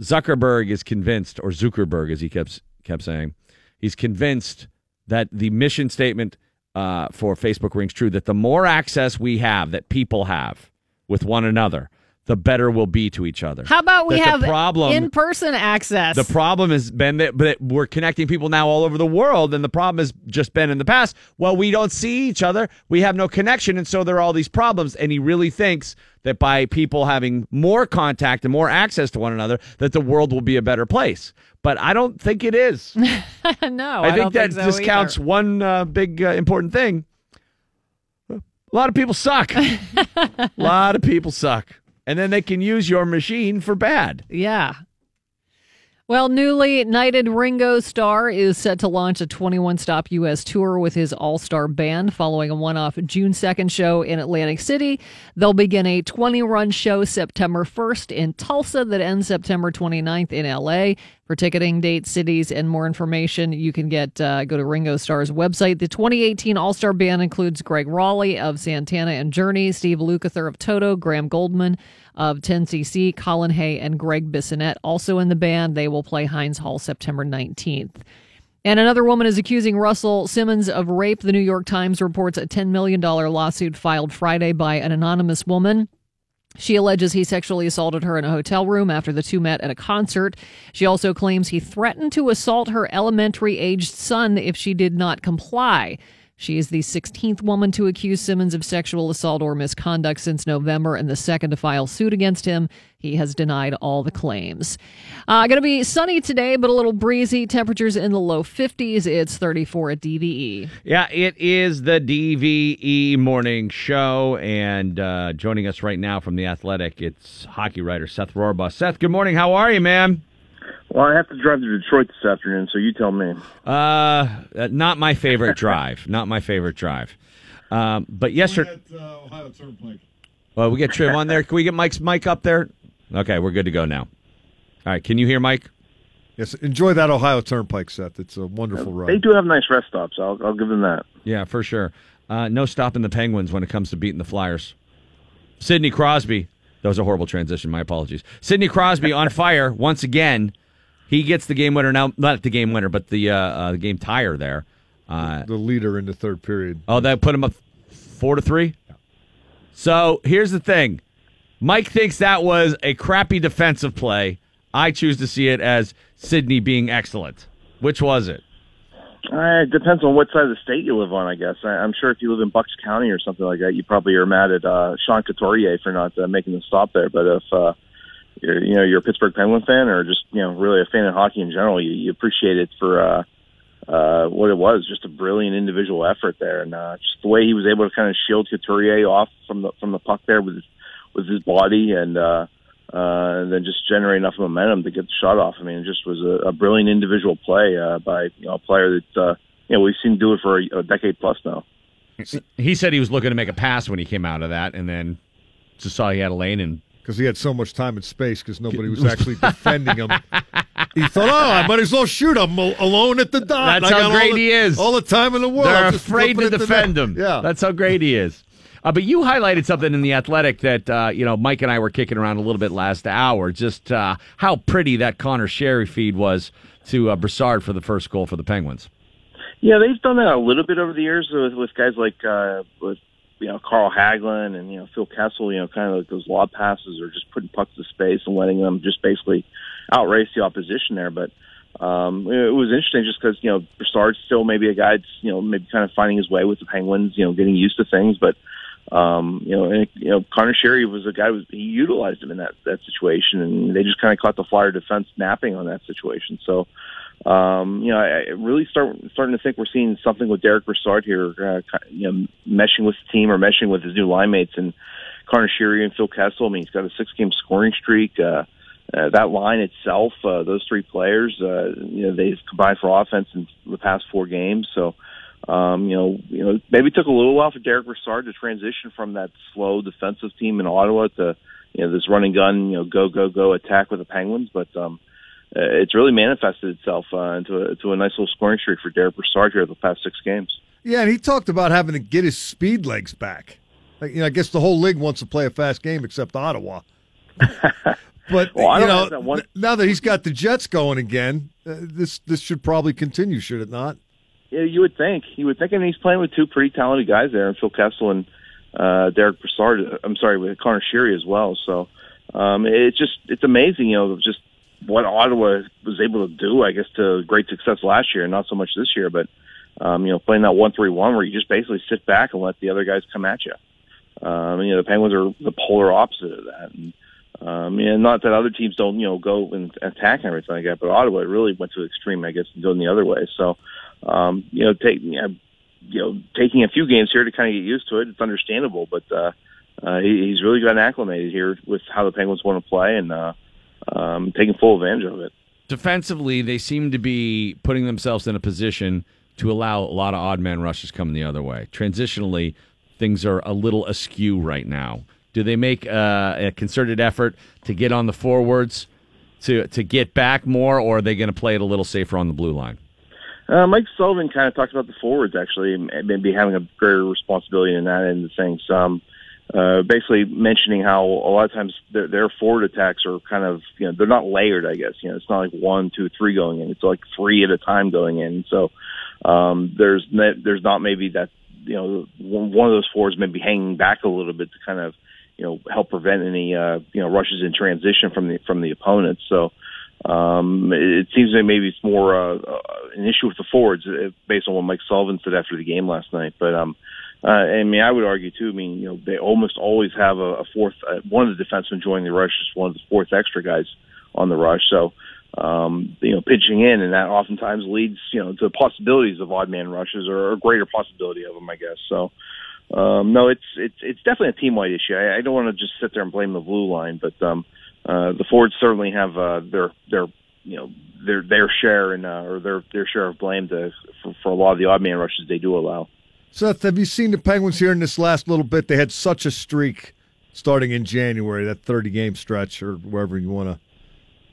Zuckerberg is convinced, or Zuckerberg, as he kept kept saying, he's convinced that the mission statement uh, for Facebook rings true. That the more access we have, that people have with one another, the better we'll be to each other. How about we That have problem in-person access? the problem has been that, that we're connecting people now all over the world, and the problem has just been in the past. Well, we don't see each other, we have no connection, and so there are all these problems. And he really thinks that by people having more contact and more access to one another, that the world will be a better place. But I don't think it is. [LAUGHS] no, I, I think that think so discounts either. one uh, big uh, important thing. A lot of people suck. [LAUGHS] a lot of people suck, and then they can use your machine for bad. Yeah. Well, newly knighted Ringo Starr is set to launch a 21 stop U.S. tour with his all star band following a one off June 2nd show in Atlantic City. They'll begin a 20 run show September 1st in Tulsa that ends September 29th in L.A. For ticketing, dates, cities, and more information, you can get uh, go to Ringo Starr's website. The 2018 All Star Band includes Gregg Rolie of Santana and Journey, Steve Lukather of Toto, Graham Gouldman of 10cc, Colin Hay, and Gregg Bissonette also in the band. They will play Heinz Hall September 19th. And another woman is accusing Russell Simmons of rape. The New York Times reports a $10 million lawsuit filed Friday by an anonymous woman. She alleges he sexually assaulted her in a hotel room after the two met at a concert. She also claims he threatened to assault her elementary aged son if she did not comply. She is the 16th woman to accuse Simmons of sexual assault or misconduct since November and the second to file suit against him. He has denied all the claims. Uh, going to be sunny today, but a little breezy. Temperatures in the low 50s. It's 34 at E. DVE. Yeah, it is the DVE morning show, and uh, joining us right now from the Athletic, it's hockey writer Seth Rorabaugh. Seth, good morning. How are you, man? Well, I have to drive to Detroit this afternoon, so you tell me. Uh, uh, not my favorite [LAUGHS] drive. Not my favorite drive. Um, but yesterday, Ohio Turnpike. well, we get Triv on there. Can we get Mike's mic up there? Okay, we're good to go now. All right, can you hear Mike? Yes, enjoy that Ohio Turnpike, Seth. It's a wonderful ride. They do have nice rest stops. I'll, I'll give them that. Yeah, for sure. Uh, no stopping the Penguins when it comes to beating the Flyers. Sidney Crosby. That was a horrible transition. My apologies. Sidney Crosby on [LAUGHS] fire once again. He gets the game winner now. Not the game winner, but the uh, uh, the game tire there. Uh, the leader in the third period. oh, that put him up four to three. So here's the thing: Mike thinks that was a crappy defensive play. I choose to see it as Sidney being excellent. Which was it? Uh, it depends on what side of the state you live on, I guess. I, I'm sure if you live in Bucks County or something like that, you probably are mad at uh, Sean Couturier for not uh, making the stop there. But if uh, you're, you know, you're a Pittsburgh Penguin fan or just you know really a fan of hockey in general, you, you appreciate it for uh, uh, what it was, just a brilliant individual effort there, and uh, just the way he was able to kind of shield Couturier off from the from the puck there with his, with his body and. Uh, uh, and then just generate enough momentum to get the shot off. I mean, it just was a, a brilliant individual play uh, by you know, a player that uh, you know we've seen do it for a, a decade plus now. He said he was looking to make a pass when he came out of that, and then just saw he had a lane and because he had so much time and space because nobody was [LAUGHS] actually defending him. He thought, "Oh, I might as well shoot him al- alone at the dot." That's I how got all great the- he is. All the time in the world. They're I'm afraid to defend net. him. Yeah, That's how great he is. Uh, but you highlighted something in the Athletic that uh, you know Mike and I were kicking around a little bit last hour. Just uh, how pretty that Conor Sheary feed was to uh, Brassard for the first goal for the Penguins. Yeah, they've done that a little bit over the years with, with guys like uh, with you know Carl Hagelin and you know Phil Kessel. You know, kind of like those lob passes or just putting pucks to space and letting them just basically outrace the opposition there. But um, it was interesting just because you know Brassard's still maybe a guy that's you know maybe kind of finding his way with the Penguins. You know, getting used to things, but. Um, you know, and, you know, Conor Sheary was a guy who he utilized him in that that situation, and they just kind of caught the Flyer defense napping on that situation. So, um, you know, I, I really start starting to think we're seeing something with Derick Brassard here, uh, you know, meshing with the team or meshing with his new line mates and Conor Sheary and Phil Kessel. I mean, he's got a six game scoring streak. Uh, uh, that line itself, uh, those three players, uh, you know, they've combined for offense in the past four games. So, um, you know, you know, maybe it took a little while for Derick Brassard to transition from that slow defensive team in Ottawa to, you know, this running gun, you know, go go go attack with the Penguins. But um, uh, it's really manifested itself uh, into a, to a nice little scoring streak for Derick Brassard here the past six games. yeah. And he talked about having to get his speed legs back. Like, you know, I guess the whole league wants to play a fast game except Ottawa. [LAUGHS] but Well, you know, that one- now that he's got the Jets going again, uh, this this should probably continue, should it not? Yeah, you would think. You would think, and he's playing with two pretty talented guys there, Phil Kessel and uh, Derick Brassard. I'm sorry, with Conor Sheary as well. So um, it's just it's amazing, you know, just what Ottawa was able to do. I guess to great success last year, and not so much this year. But um, you know, playing that one three one where you just basically sit back and let the other guys come at you. Um, you know, the Penguins are the polar opposite of that. And, um, and not that other teams don't, you know, go and attack and everything like that, but Ottawa really went to extreme, I guess, going the other way. So, um, you know, take, you know, you know, taking a few games here to kind of get used to it, it's understandable, but, uh, uh, he, he's really gotten acclimated here with how the Penguins want to play and, uh, um, taking full advantage of it. Defensively, they seem to be putting themselves in a position to allow a lot of odd man rushes coming the other way. Transitionally, things are a little askew right now. Do they make uh, a concerted effort to get on the forwards to to get back more, or are they going to play it a little safer on the blue line? Uh, Mike Sullivan kind of talked about the forwards actually, maybe having a greater responsibility in that end of things. Um, uh, basically mentioning how a lot of times their, their forward attacks are kind of, you know, they're not layered, I guess. You know, it's not like one, two, three going in. It's like three at a time going in. So, um, there's, ne- there's not maybe that, you know, one of those forwards maybe hanging back a little bit to kind of, you know, help prevent any, uh, you know, rushes in transition from the, from the opponent. So, um, it, seems that maybe it's more, uh, uh, an issue with the forwards uh, based on what Mike Sullivan said after the game last night. But, um, uh, I mean, I would argue too. I mean, you know, they almost always have a, a fourth, uh, one of the defensemen joining the rush is one of the fourth extra guys on the rush. So, um, you know, pitching in, and that oftentimes leads, you know, to possibilities of odd man rushes or a greater possibility of them, I guess. So, um, no, it's it's it's definitely a team wide issue. I, I don't want to just sit there and blame the blue line, but um, uh, the Fords certainly have uh, their their you know their their share and uh, or their their share of blame to for, for a lot of the odd man rushes they do allow. Seth, have you seen the Penguins here in this last little bit? They had such a streak starting in January, that 30 game stretch, or wherever you want to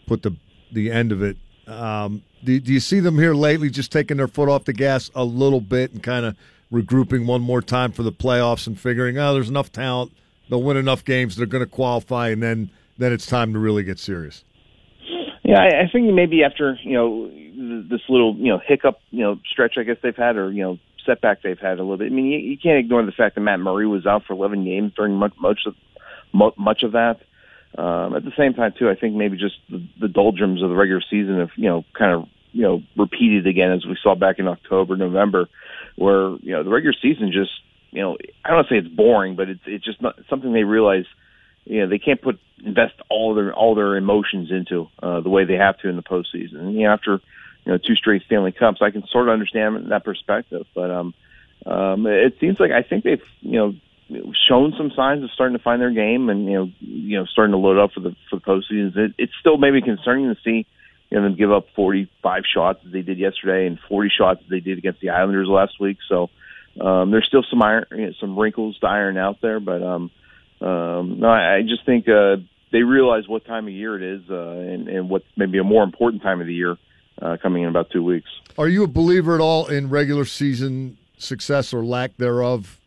put the the end of it. Um, do, do you see them here lately just taking their foot off the gas a little bit and kind of regrouping one more time for the playoffs and figuring, oh, there's enough talent, they'll win enough games, they're going to qualify, and then then it's time to really get serious. Yeah, I, I think maybe after you know this little you know hiccup you know stretch I guess they've had or you know setback they've had a little bit. I mean, you, you can't ignore the fact that Matt Murray was out for 11 games during much much of much of that. Um, at the same time, too, I think maybe just the, the doldrums of the regular season have you know kind of you know repeated again as we saw back in October, November, where you know the regular season just you know I don't want to say it's boring, but it's it's just not something they realize you know they can't put invest all their all their emotions into uh, the way they have to in the postseason. And you know, after you know two straight Stanley Cups, I can sort of understand that perspective, but um, um, it seems like I think they've you know shown some signs of starting to find their game and you know you know starting to load up for the for the postseason. It, it's still maybe concerning to see you know them give up 45 shots as they did yesterday and 40 shots as they did against the Islanders last week. So um, there's still some iron, you know, some wrinkles to iron out there, but um, um, no, I, I just think uh, they realize what time of year it is uh, and, and what's maybe a more important time of the year uh, coming in about two weeks. Are you a believer at all in regular season success or lack thereof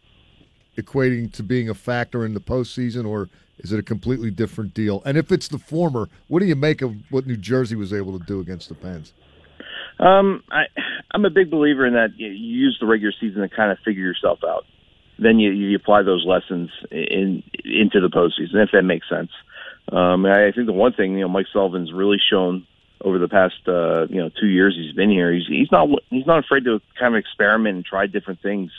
equating to being a factor in the postseason, or is it a completely different deal? And if it's the former, what do you make of what New Jersey was able to do against the Pens? Um, I, I'm a big believer in that you, you use the regular season to kind of figure yourself out. Then you, you apply those lessons in into the postseason, if that makes sense. Um, I think the one thing you know Mike Sullivan's really shown over the past uh, you know two years he's been here, he's he's not he's not afraid to kind of experiment and try different things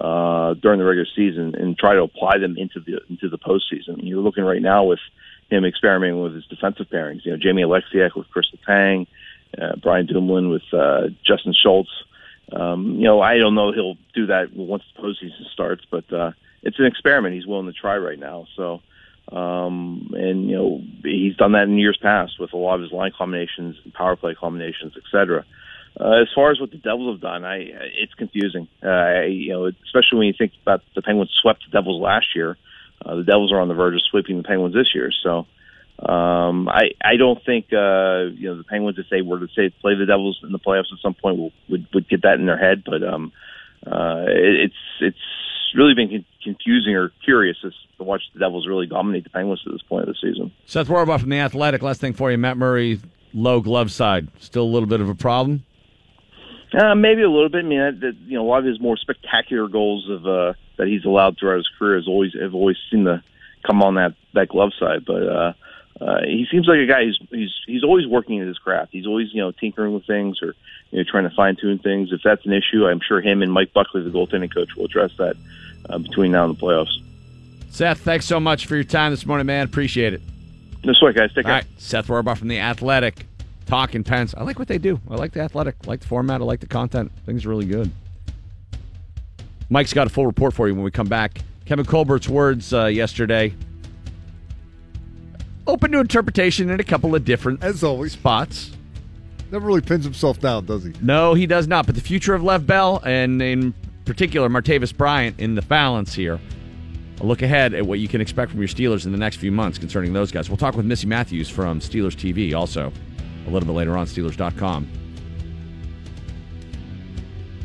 uh, during the regular season and try to apply them into the into the postseason. You're looking right now with him experimenting with his defensive pairings. You know, Jamie Oleksiak with Chris Letang, uh, Brian Dumoulin with uh, Justin Schultz. Um, you know, I don't know he'll do that once the postseason starts, but uh, it's an experiment he's willing to try right now. So, um, and you know, he's done that in years past with a lot of his line combinations, power play combinations, et cetera. Uh, as far as what the Devils have done, I it's confusing. Uh, I, you know, especially when you think about the Penguins swept the Devils last year. Uh, the Devils are on the verge of sweeping the Penguins this year. So um, I I don't think uh, you know the Penguins if they were to say play the Devils in the playoffs at some point will, would would get that in their head. But um, uh, it, it's it's really been con- confusing or curious as to watch the Devils really dominate the Penguins at this point of the season. Seth Rorabaugh from the Athletic. Last thing for you, Matt Murray, low glove side, still a little bit of a problem. Uh, maybe a little bit. I mean, that, that, you know, a lot of his more spectacular goals of uh, that he's allowed throughout his career has always have always seemed to come on that that glove side. But uh, uh, he seems like a guy who's he's he's always working at his craft. He's always you know tinkering with things or you know trying to fine tune things. If that's an issue, I'm sure him and Mike Buckley, the goaltending coach, will address that uh, between now and the playoffs. Seth, thanks so much for your time this morning, man. Appreciate it. This way, guys. Take care. All right, Seth Rorabaugh from the Athletic. Talking Pens. I like what they do. I like the athletic. I like the format. I like the content. Things are really good. Mike's got a full report for you when we come back. Kevin Colbert's words uh, yesterday. Open to interpretation in a couple of different as always spots. Never really pins himself down, does he? No, he does not. But the future of Le'Veon Bell and in particular Martavis Bryant in the balance here. A look ahead at what you can expect from your Steelers in the next few months concerning those guys. We'll talk with Missi Matthews from Steelers TV also a little bit later on, Steelers.com.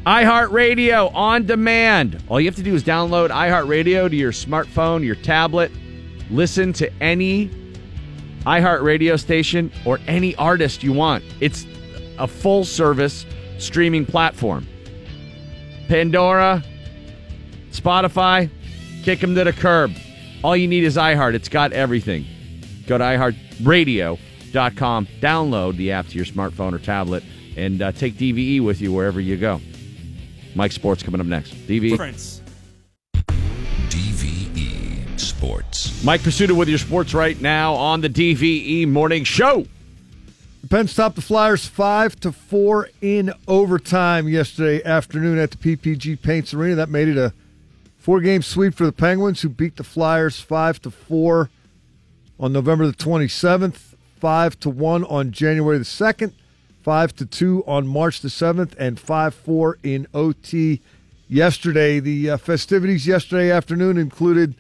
iHeartRadio on demand. All you have to do is download iHeartRadio to your smartphone, your tablet. Listen to any iHeartRadio station or any artist you want. It's a full service streaming platform. Pandora, Spotify, kick them to the curb. All you need is iHeart. It's got everything. Go to iHeartRadio.com com. Download the app to your smartphone or tablet and uh, take DVE with you wherever you go. Mike Sports coming up next. DVE. Prince. Sports. Mike Prisuta with your sports right now on the DVE Morning Show. The Pens topped the Flyers five to four in overtime yesterday afternoon at the PPG Paints Arena. That made it a four-game sweep for the Penguins, who beat the Flyers five to four on November the twenty seventh. 5 to 1 on January the 2nd, 5 to 2 on March the 7th, and 5 4 in OT yesterday. The uh, festivities yesterday afternoon included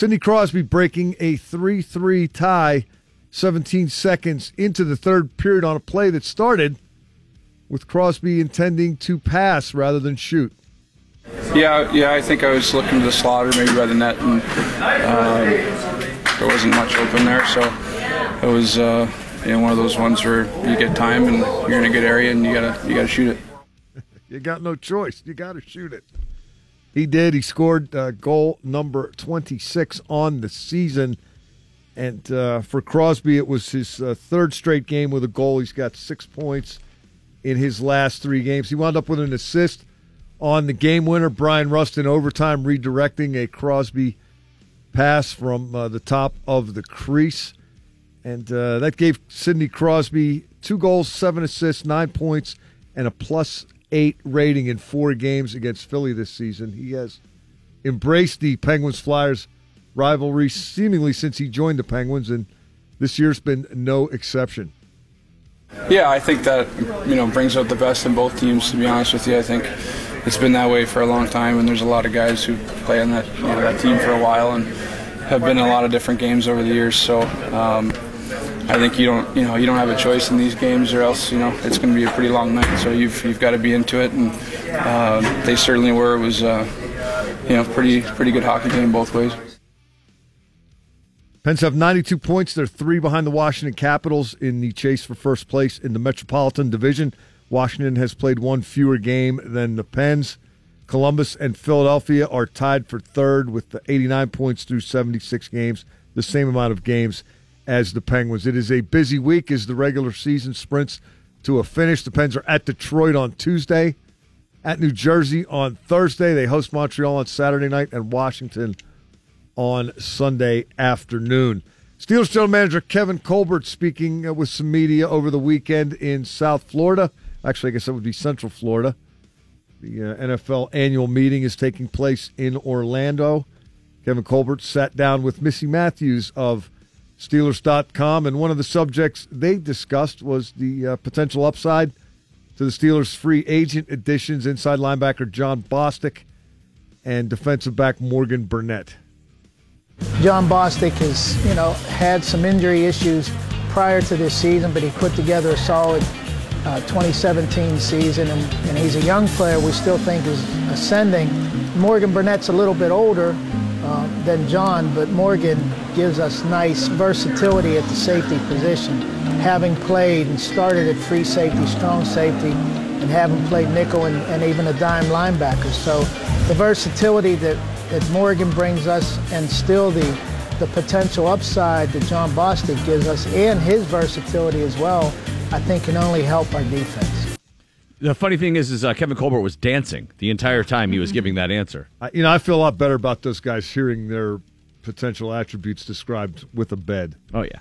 Sidney Crosby breaking a 3 3 tie 17 seconds into the third period on a play that started with Crosby intending to pass rather than shoot. Yeah, yeah, I think I was looking to the slaughter, maybe by the net, and uh, there wasn't much open there, so it was uh, you know one of those ones where you get time and you're in a good area and you gotta you gotta shoot it. [LAUGHS] you got no choice. You got to shoot it. He did. He scored uh, goal number 26 on the season. And uh, for Crosby, it was his uh, third straight game with a goal. He's got six points in his last three games. He wound up with an assist on the game winner. Bryan Rust in overtime redirecting a Crosby pass from uh, the top of the crease. And uh, that gave Sidney Crosby two goals, seven assists, nine points, and a plus eight rating in four games against Philly this season. He has embraced the Penguins Flyers rivalry seemingly since he joined the Penguins, and this year's been no exception. Yeah, I think that you know brings out the best in both teams. To be honest with you, I think it's been that way for a long time, and there's a lot of guys who play on that you know, that team for a while and have been in a lot of different games over the years. So um, I think you don't you know you don't have a choice in these games, or else you know it's going to be a pretty long night. So you've you've got to be into it, and uh, they certainly were. It was uh, you know pretty pretty good hockey game both ways. Pens have 92 points. They're three behind the Washington Capitals in the chase for first place in the Metropolitan Division. Washington has played one fewer game than the Pens. Columbus and Philadelphia are tied for third with the 89 points through 76 games, the same amount of games as the Penguins. It is a busy week as the regular season sprints to a finish. The Pens are at Detroit on Tuesday, at New Jersey on Thursday. They host Montreal on Saturday night, and Washington on Sunday afternoon. Steelers general manager Kevin Colbert speaking uh, with some media over the weekend in South Florida. Actually, I guess that would be Central Florida. The uh, NFL annual meeting is taking place in Orlando. Kevin Colbert sat down with Missi Matthews of Steelers.com, and one of the subjects they discussed was the uh, potential upside to the Steelers' free agent additions inside linebacker Jon Bostic and defensive back Morgan Burnett. Jon Bostic has, you know, had some injury issues prior to this season, but he put together a solid uh, 2017 season, and, and, he's a young player we still think is ascending. Morgan Burnett's a little bit older uh, than Jon, but Morgan gives us nice versatility at the safety position, having played and started at free safety, strong safety, and having played nickel and, and even a dime linebacker. So the versatility that that Morgan brings us and still the, the potential upside that Jon Bostic gives us and his versatility as well, I think can only help our defense. The funny thing is, is uh, Kevin Colbert was dancing the entire time he was giving that answer. I, you know, I feel a lot better about those guys hearing their potential attributes described with a bed. Oh yeah,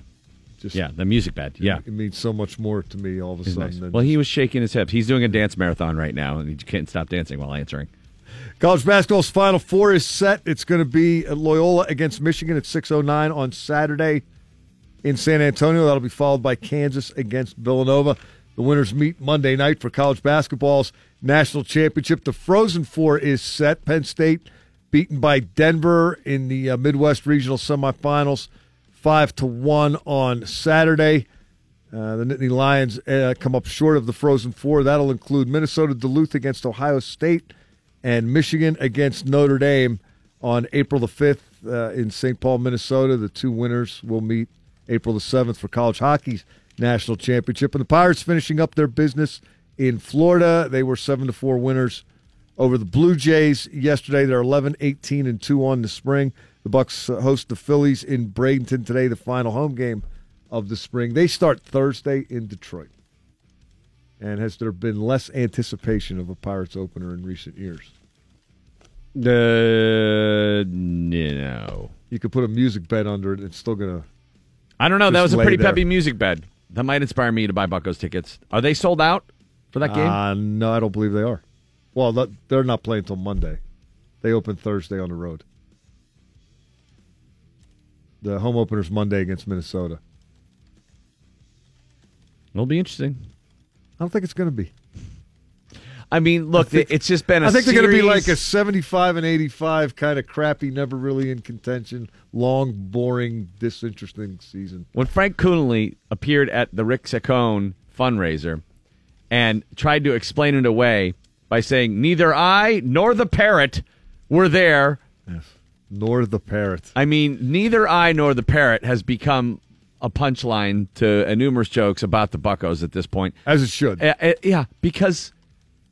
just yeah, the music bed. Yeah, it, means so much more to me all of a He's sudden. Nice. Well, he was shaking his hips. He's doing a dance marathon right now, and he can't stop dancing while answering. College basketball's Final Four is set. It's going to be at Loyola against Michigan at 6.09 on Saturday in San Antonio. That'll be followed by Kansas against Villanova. The winners meet Monday night for college basketball's national championship. The Frozen Four is set. Penn State beaten by Denver in the uh, Midwest Regional semifinals, 5 to 1 on Saturday. Uh, the Nittany Lions uh, come up short of the Frozen Four. That'll include Minnesota Duluth against Ohio State and Michigan against Notre Dame on April the 5th uh, in St. Paul, Minnesota. The two winners will meet April the 7th for college hockey's national championship. And the Pirates finishing up their business in Florida. They were 7 to 4 winners over the Blue Jays yesterday. They're 11 18 and 2 on the spring. The Bucs host the Phillies in Bradenton today, the final home game of the spring. They start Thursday in Detroit. And has there been less anticipation of a Pirates opener in recent years? Uh, no. You could put a music bed under it. It's still gonna. I don't know. That was a pretty there. peppy music bed. That might inspire me to buy Buckos tickets. Are they sold out for that game? Uh, no, I don't believe they are. Well, they're not playing until Monday. They open Thursday on the road. The home opener's Monday against Minnesota. It'll be interesting. I don't think it's going to be. I mean, look, think- it's just been. I I think they're going to be like a 75 and 85 kind of crappy, never really in contention, long, boring, disinteresting season. when Frank Coonelly appeared at the Rick Saccone fundraiser and tried to explain it away by saying neither I nor the parrot were there. Yes. Nor the parrot. I mean, neither I nor the parrot has become a punchline to numerous jokes about the Buckos at this point. As it should. Uh, uh, yeah, because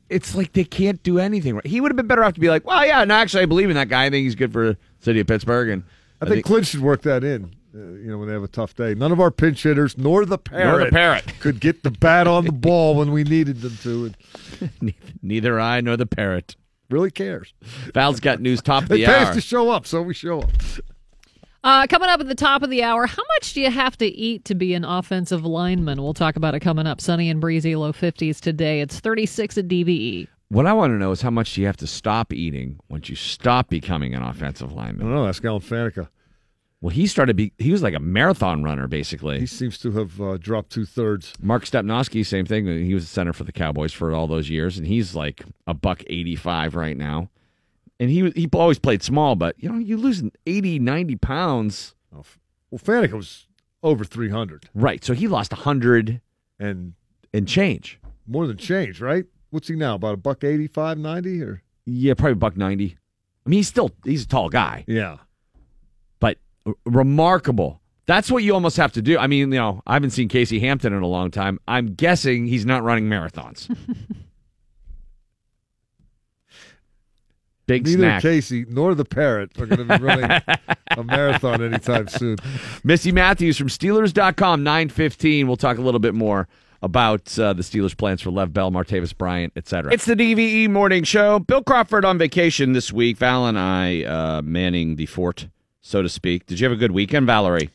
it's like they can't do anything. right. He would have been better off to be like, well, yeah, no, actually, I believe in that guy. I think he's good for the city of Pittsburgh. And I think Clint should work that in. Uh, you know, when they have a tough day, none of our pinch hitters nor the parrot, parrot. [LAUGHS] could get the bat on the ball when we needed them to. And [LAUGHS] neither I nor the parrot really cares. Val's got news top of They the pay hour. us to show up, so we show up. Uh, coming up at the top of the hour, how much do you have to eat to be an offensive lineman? We'll talk about it coming up. Sunny and breezy, low 50s today. It's 36 at E. DVE. What I want to know is how much do you have to stop eating once you stop becoming an offensive I lineman? don't know. That's Alan Faneca. Well, he started. Be, he was like a marathon runner, basically. He seems to have uh, dropped two thirds. Mark Stepnoski, same thing. He was a center for the Cowboys for all those years, and he's like a buck eighty five right now. And he he always played small, but you know you lose 80, 90 pounds. Oh, well, Faneca was over three hundred Right, so he lost hundred and and change. more than change, right? What's he now? About a buck 85, 90? or Yeah, probably buck ninety. I mean, he's still he's a tall guy, yeah. but r- remarkable. That's what you almost have to do. I mean, you know, I haven't seen Casey Hampton in a long time. I'm guessing he's not running marathons. [LAUGHS] Big Neither snack. Casey nor the parrot are going to be running a [LAUGHS] marathon anytime soon. Missi Matthews from Steelers.com, 915. We'll talk a little bit more about uh, the Steelers' plans for Le'Veon Bell, Martavis Bryant, etc. It's the DVE Morning Show. Bill Crawford on vacation this week. Val and I uh, manning the fort, so to speak. Did you have a good weekend, Valerie?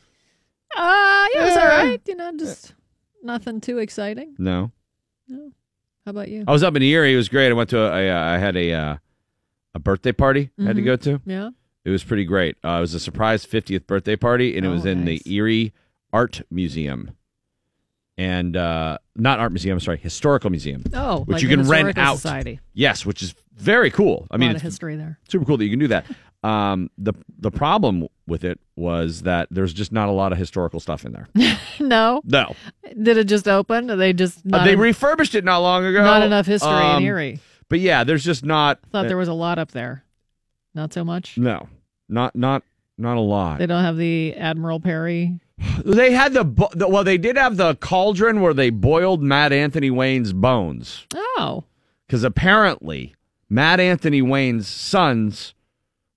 Uh, yeah, it was all right. You know, just nothing too exciting. No. No. How about you? I was up in Erie. It was great. I went to a, a uh, I had a uh, a birthday party I had to Mhm. go to. Yeah. It was pretty great. Uh, it was a surprise 50th birthday party, and it was Oh, in nice. the Erie Art Museum. And uh, not art museum, sorry, historical museum. Oh, which like you can rent Historical out. Society. Yes, which is very cool. I mean, a lot of it's history there. super cool that you can do that. Um, the the problem with it was that there's just not a lot of historical stuff in there. [LAUGHS] no. No, Did it just open? They just Uh, not, they refurbished it not long ago. not enough history in Um, Erie. But yeah, there's just not. I Thought there was a lot up there. Not so much. no, not not not a lot. They don't have the Admiral Perry. [SIGHS] They had the, the well, they did have the cauldron where they boiled Mad Anthony Wayne's bones Oh, because apparently Mad Anthony Wayne's sons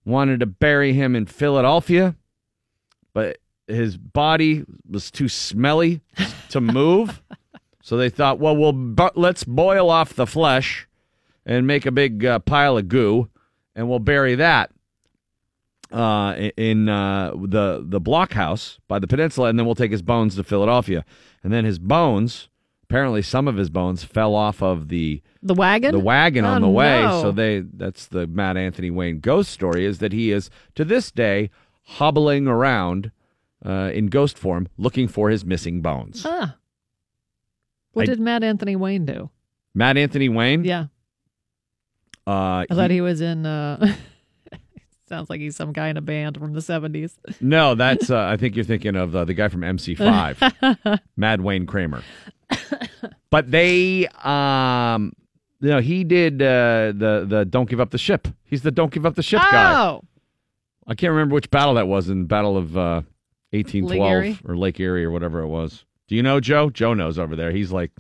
wanted to bury him in Philadelphia, but his body was too smelly to move, [LAUGHS] so they thought, well, we'll bu- let's boil off the flesh and make a big uh, pile of goo, and we'll bury that uh, in uh, the the blockhouse by the peninsula, and then we'll take his bones to Philadelphia. And then his bones, apparently, some of his bones fell off of the the wagon. the wagon on Oh, the way. no. So they that's the Mad Anthony Wayne ghost story is that he is to this day hobbling around uh, in ghost form looking for his missing bones. Ah. What I- did Mad Anthony Wayne do? Mad Anthony Wayne. Yeah, Uh, I thought he was in. uh [LAUGHS] Sounds like he's some guy in a band from the seventies. no, that's uh, I think you're thinking of uh, the guy from MC5, [LAUGHS] Mad Wayne Kramer. But they, um, you know, he did uh, the the Don't Give Up the Ship. He's the Don't Give Up the Ship guy. Oh, I can't remember which battle that was in Battle of uh, 1812 Erie? or Lake Erie or whatever it was. Do you know Joe? Joe knows over there. He's like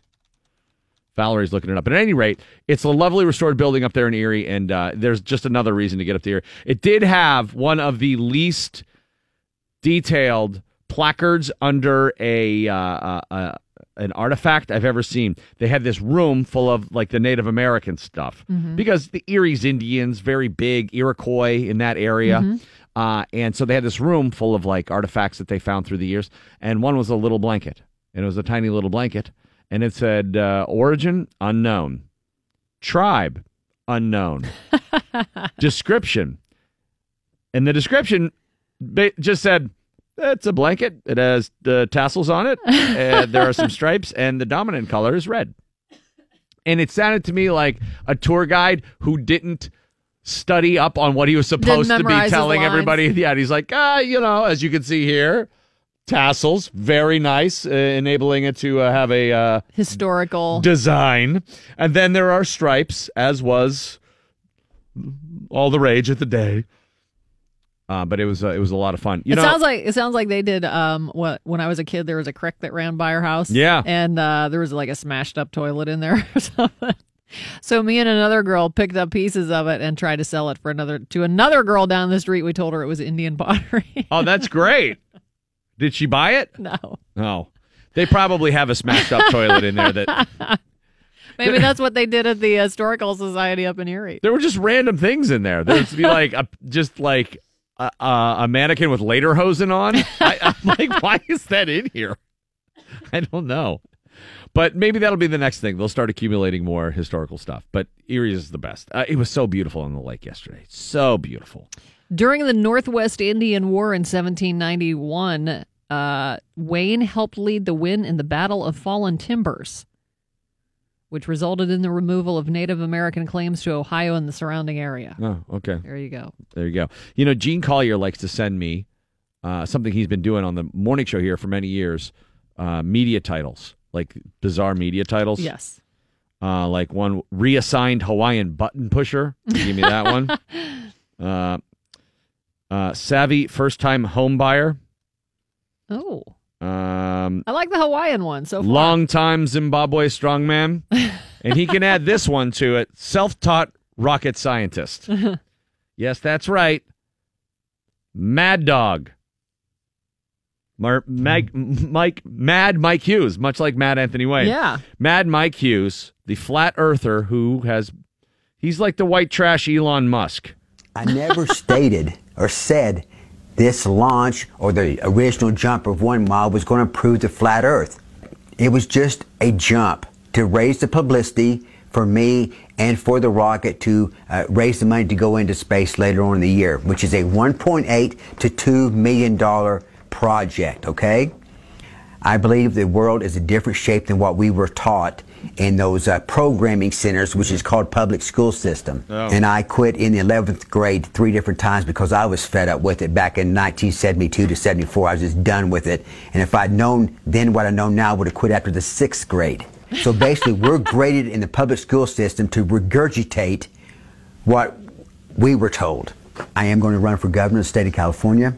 Valerie's looking it up. But at any rate, it's a lovely restored building up there in Erie, and uh, there's just another reason to get up there. It did have one of the least detailed placards under a uh, uh, uh, an artifact I've ever seen. They had this room full of like the Native American stuff Mhm. because the Erie's Indians very big Iroquois in that area. Mhm. Uh, and so they had this room full of like artifacts that they found through the years, and one was a little blanket, and it was a tiny little blanket, and it said uh, origin unknown, tribe unknown, [LAUGHS] description, and the description just said it's a blanket. It has the tassels on it, and there are some [LAUGHS] stripes, and the dominant color is red. And it sounded to me like a tour guide who didn't study up on what he was supposed to be telling everybody. Yeah, and he's like, ah, you know, as you can see here, tassels, very nice, uh, enabling it to uh, have a uh, historical. design. And then there are stripes, as was all the rage at the day. Uh, but it was uh, it was a lot of fun. You it know, sounds like it sounds like they did. Um, what when I was a kid, there was a creek that ran by our house. Yeah. and uh, there was like a smashed up toilet in there [LAUGHS] or something. So me and another girl picked up pieces of it and tried to sell it for another to another girl down the street. We told her it was Indian [LAUGHS] pottery. Oh, that's great. Did she buy it? no. No. They probably have a smashed up toilet in there that [LAUGHS] Maybe that's what they did at the Historical Society up in Erie. there were just random things in there. There'd be like a, just like a, a, a mannequin with lederhosen on. I, I'm like, why is that in here? I don't know. But maybe that'll be the next thing. They'll start accumulating more historical stuff. But Erie is the best. Uh, it was so beautiful on the lake yesterday. So beautiful. During the Northwest Indian War in 1791, uh, Wayne helped lead the win in the Battle of Fallen Timbers, which resulted in the removal of Native American claims to Ohio and the surrounding area. Oh, okay. There you go. There you go. You know, Gene Collier likes to send me uh, something he's been doing on the morning show here for many years uh, media titles, like bizarre media titles. Yes. Uh, like one reassigned Hawaiian button pusher. Give me that one. [LAUGHS] Uh, uh, savvy first time home buyer. Oh, Um, I like the Hawaiian one so far. long time Zimbabwe strongman. [LAUGHS] and he can add this one to it self taught rocket scientist. [LAUGHS] yes, that's right. Mad Dog. Mar- Mike, Mike, Mad Mike Hughes, much like Mad Anthony Wayne. Yeah. Mad Mike Hughes, the flat earther who has, he's like the white trash Elon Musk. I never [LAUGHS] stated or said this launch or the original jump of one mile was going to prove the flat earth. It was just a jump to raise the publicity for me and for the rocket to uh, raise the money to go into space later on in the year, which is a 1.8 to 2 million dollar project, okay? I believe the world is a different shape than what we were taught in those uh, programming centers, which is called public school system. Oh. And I quit in the 11th grade three different times because I was fed up with it back in 1972 to 74. I was just done with it. And if I'd known then what I know now, I would have quit after the sixth grade. So basically, [LAUGHS] we're graded in the public school system to regurgitate what we were told. I am going to run for governor of the state of California.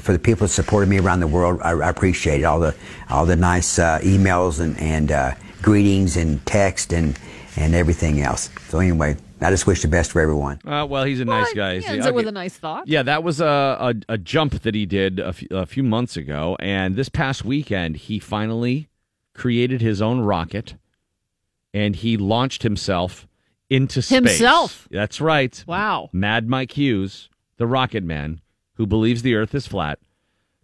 For the people that supported me around the world, I, I appreciate it. all the all the nice uh, emails and and uh, greetings and text and and everything else. So anyway, I just wish the best for everyone. Uh, well, he's a nice guy. He ends it with a nice thought. Yeah, that was a, a, a jump that he did a few, a few months ago. And this past weekend, he finally created his own rocket and he launched himself into space. Himself? That's right. Wow. Mad Mike Hughes, the rocket man who believes the earth is flat,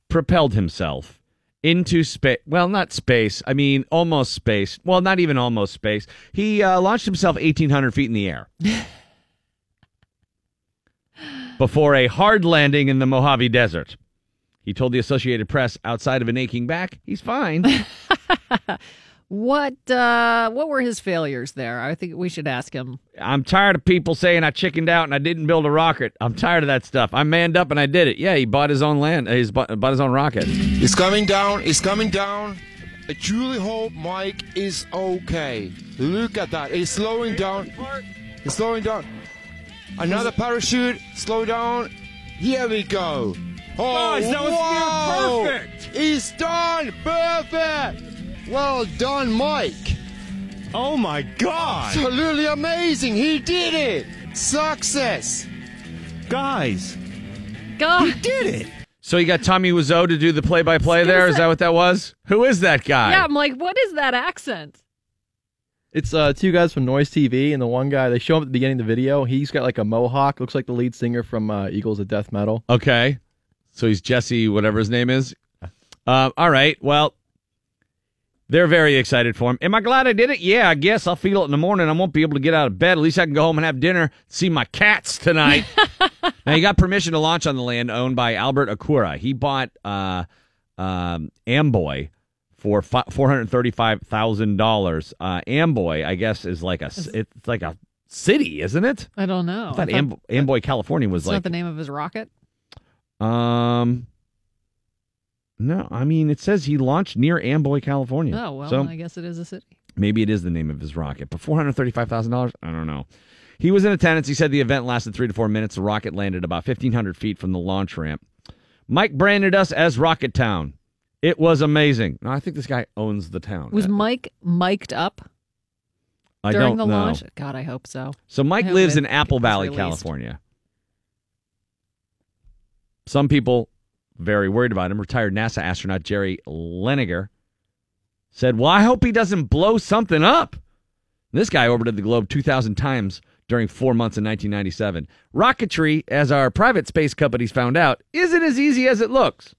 propelled himself into space. Well, not space. I mean, almost space. Well, not even almost space. He uh, launched himself 1,800 feet in the air. [SIGHS] before a hard landing in the Mojave Desert. He told the Associated Press, outside of an aching back, he's fine. [LAUGHS] What uh, what were his failures there? I think we should ask him. I'm tired of people saying I chickened out and I didn't build a rocket. I'm tired of that stuff. I manned up and I did it. Yeah, he bought his own land. He's bought, bought his own rocket. It's coming down. It's coming down. I truly hope Mike is okay. Look at that. It's slowing down. It's slowing down. Another parachute. Slow down. Here we go. Oh, Guys, that was wow. near perfect. It's done. Perfect. Well done, Mike. Oh my God! Absolutely amazing. He did it. Success. Guys, God, he did it. So you got Tommy Wiseau to do the play-by-play there. Is that what that was? Who is that guy? Yeah, I'm like, what is that accent? It's uh, two guys from Noise TV, and the one guy they show him at the beginning of the video. He's got like a mohawk, looks like the lead singer from uh, Eagles of Death Metal. Okay. So he's Jesse, whatever his name is. Uh, all right. Well, they're very excited for him. Am I glad I did it? Yeah, I guess I'll feel it in the morning. I won't be able to get out of bed. At least I can go home and have dinner, see my cats tonight. [LAUGHS] now, he got permission to launch on the land owned by Albert Okura. He bought uh, um, Amboy for fi- $435,000. Uh, Amboy, I guess, is like a, it's like a city, isn't it? I don't know. I thought Amb- Amboy, California was like not the name of his rocket. um, no, I mean it says he launched near Amboy, California. Oh well, so I guess it is a city. maybe it is the name of his rocket. But four hundred thirty-five thousand dollars, I don't know. He was in attendance. He said the event lasted three to four minutes. The rocket landed about fifteen hundred feet from the launch ramp. Mike branded us as Rocket Town. It was amazing. Now, I think this guy owns the town. Was uh, Mike mic'd up? I during don't the know. launch? God, I hope so. So Mike lives it in Apple Valley. California. Some people very worried about him. Retired NASA astronaut Jerry Linenger said, "Well, I hope he doesn't blow something up." This guy orbited the globe 2,000 times during four months in 1997. Rocketry, as our private space companies found out, isn't as easy as it looks.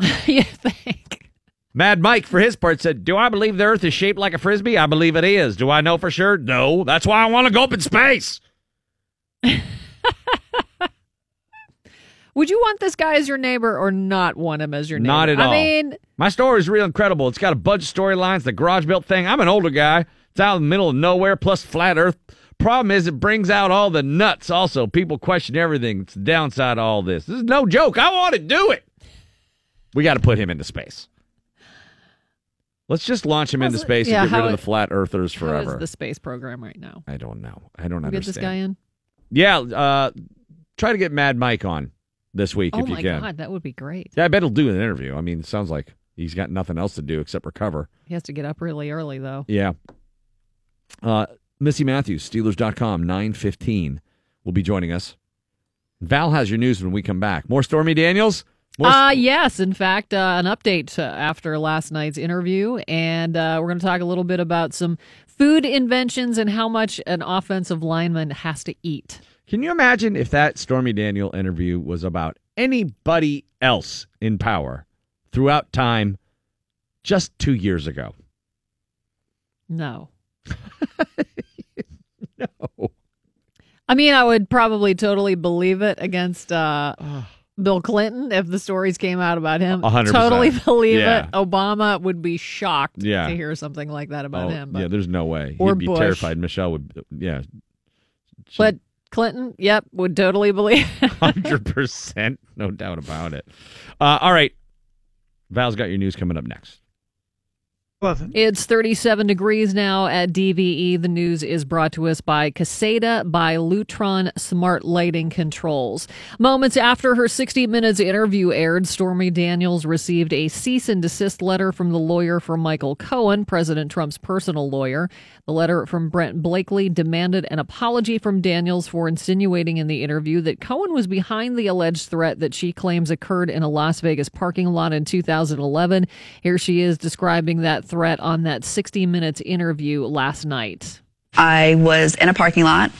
[LAUGHS] you think? Mad Mike, for his part, said, Do I believe the Earth is shaped like a frisbee? I believe it is. Do I know for sure? No. That's why I want to go up in space. [LAUGHS] Would you want this guy as your neighbor or not want him as your neighbor? Not at all. I mean, My story is real incredible. It's got a bunch of storylines, the garage built thing. I'm an older guy. It's out in the middle of nowhere, plus flat Earth. Problem is, it brings out all the nuts. Also, people question everything. It's the downside of all this. This is no joke. I want to do it. We got to put him into space. Let's just launch him into space yeah, and get rid of the flat earthers forever. is the space program right now? I don't know. I don't We'll understand. get this guy in. Yeah, uh, try to get Mad Mike on this week Oh if you can. Oh my god, that would be great. Yeah, I bet he'll do an interview. I mean, it sounds like he's got nothing else to do except recover. He has to get up really early though. Yeah. Uh, Missi Matthews, Steelers.com, 915, will be joining us. Val has your news when we come back. More Stormy Daniels? More Uh, yes, in fact, uh, an update uh, after last night's interview. And uh, we're going to talk a little bit about some food inventions and how much an offensive lineman has to eat. Can you imagine if that Stormy Daniel interview was about anybody else in power throughout time just two years ago? No. [LAUGHS] no. I mean, I would probably totally believe it against uh, Bill Clinton if the stories came out about him. A hundred Totally believe Yeah. it. Obama would be shocked Yeah. to hear something like that about Oh, him. But, yeah, there's no way. Or He'd be Bush. terrified. Michelle would, yeah, but Clinton, yep, would totally believe [LAUGHS] hundred percent, no doubt about it. Uh, all right, Val's got your news coming up next. It's 37 degrees now at DVE. The news is brought to us by Caseta by Lutron Smart Lighting Controls. Moments after her 60 Minutes interview aired, Stormy Daniels received a cease and desist letter from the lawyer for Michael Cohen, President Trump's personal lawyer. The letter from Brent Blakely demanded an apology from Daniels for insinuating in the interview that Cohen was behind the alleged threat that she claims occurred in a Las Vegas parking lot in 2011. Here she is describing that threat on that 60 Minutes interview last night. I was in a parking lot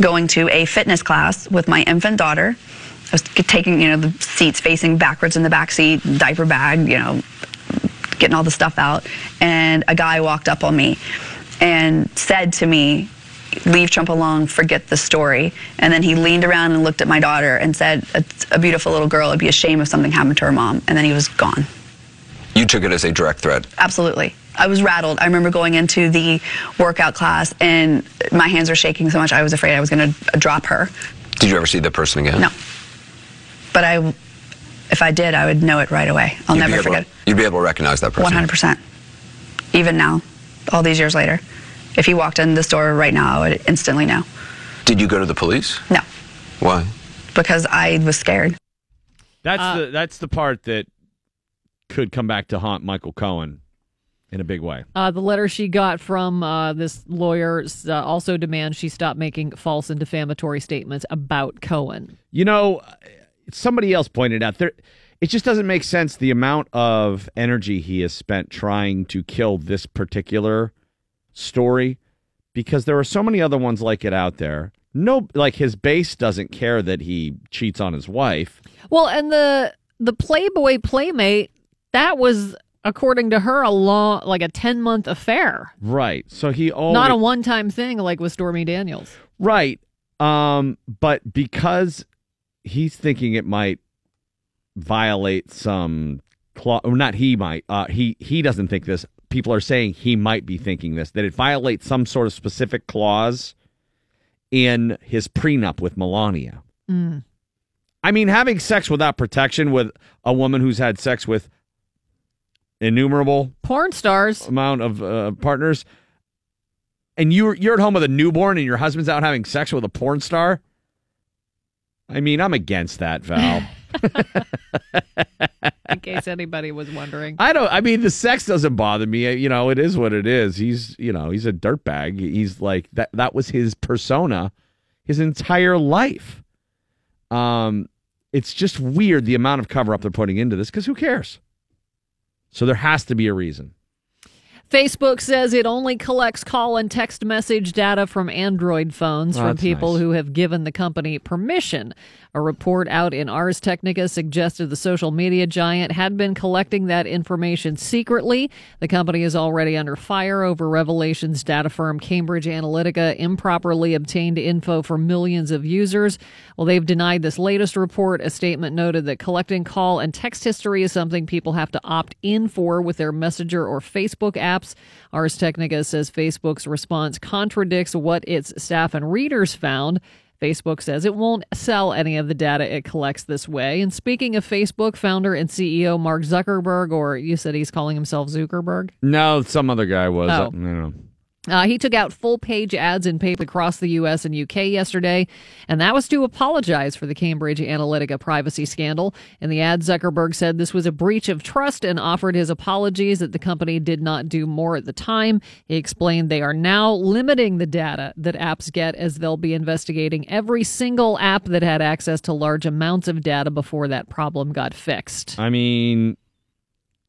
going to a fitness class with my infant daughter. I was taking, you know, the seats facing backwards in the back seat, diaper bag, you know, getting all the stuff out. And a guy walked up on me and said to me, Leave Trump alone, forget the story. And then he leaned around and looked at my daughter and said, It's a beautiful little girl. It'd be a shame if something happened to her mom. And then he was gone. You took it as a direct threat. Absolutely. I was rattled. I remember going into the workout class and my hands were shaking so much I was afraid I was going to drop her. Did you ever see that person again? No. But I, if I did, I would know it right away. I'll You'd never able- forget. You'd be able to recognize that person. 100%. Even now, all these years later. If he walked in the store right now, I would instantly know. Did you go to the police? No. Why? Because I was scared. That's Uh, the that's the part that could come back to haunt Michael Cohen in a big way. Uh, the letter she got from uh, this lawyer uh, also demands she stop making false and defamatory statements about Cohen. You know, somebody else pointed out there. It just doesn't make sense the amount of energy he has spent trying to kill this particular story because there are so many other ones like it out there. No, like his base doesn't care that he cheats on his wife. Well, and the the Playboy playmate that was according to her a long like a 10 month affair. Right. So he always Not a one time thing like with Stormy Daniels. Right. Um, but because he's thinking it might violate some clause, or not he might, uh, he, he doesn't think this. People are saying he might be thinking this, that it violates some sort of specific clause in his prenup with Melania. Mm. I mean, having sex without protection with a woman who's had sex with innumerable Porn stars. amount of uh, partners, and you're you're at home with a newborn, and your husband's out having sex with a porn star. I mean, I'm against that, Val. [LAUGHS] [LAUGHS] in case anybody was wondering. I don't. I mean, the sex doesn't bother me. You know, it is what it is. He's, you know, he's a dirtbag. He's like that. That was his persona, his entire life. Um, it's just weird the amount of cover up they're putting into this because who cares? So there has to be a reason. Facebook says it only collects call and text message data from Android phones Oh, from people nice. who have given the company permission. A report out in Ars Technica suggested the social media giant had been collecting that information secretly. The company is already under fire over revelations data firm Cambridge Analytica improperly obtained info for millions of users. Well, they've denied this latest report. A statement noted that collecting call and text history is something people have to opt in for with their Messenger or Facebook apps. Ars Technica says Facebook's response contradicts what its staff and readers found. Facebook says it won't sell any of the data it collects this way. And speaking of Facebook, founder and CEO Mark Zuckerberg, or you said he's calling himself Zuckerberg? No, some other guy was. Oh. I. Uh, he took out full page ads in paper across the U.S. and UK yesterday, and that was to apologize for the Cambridge Analytica privacy scandal. In the ad, Zuckerberg said this was a breach of trust and offered his apologies that the company did not do more at the time. He explained they are now limiting the data that apps get as they'll be investigating every single app that had access to large amounts of data before that problem got fixed. I mean,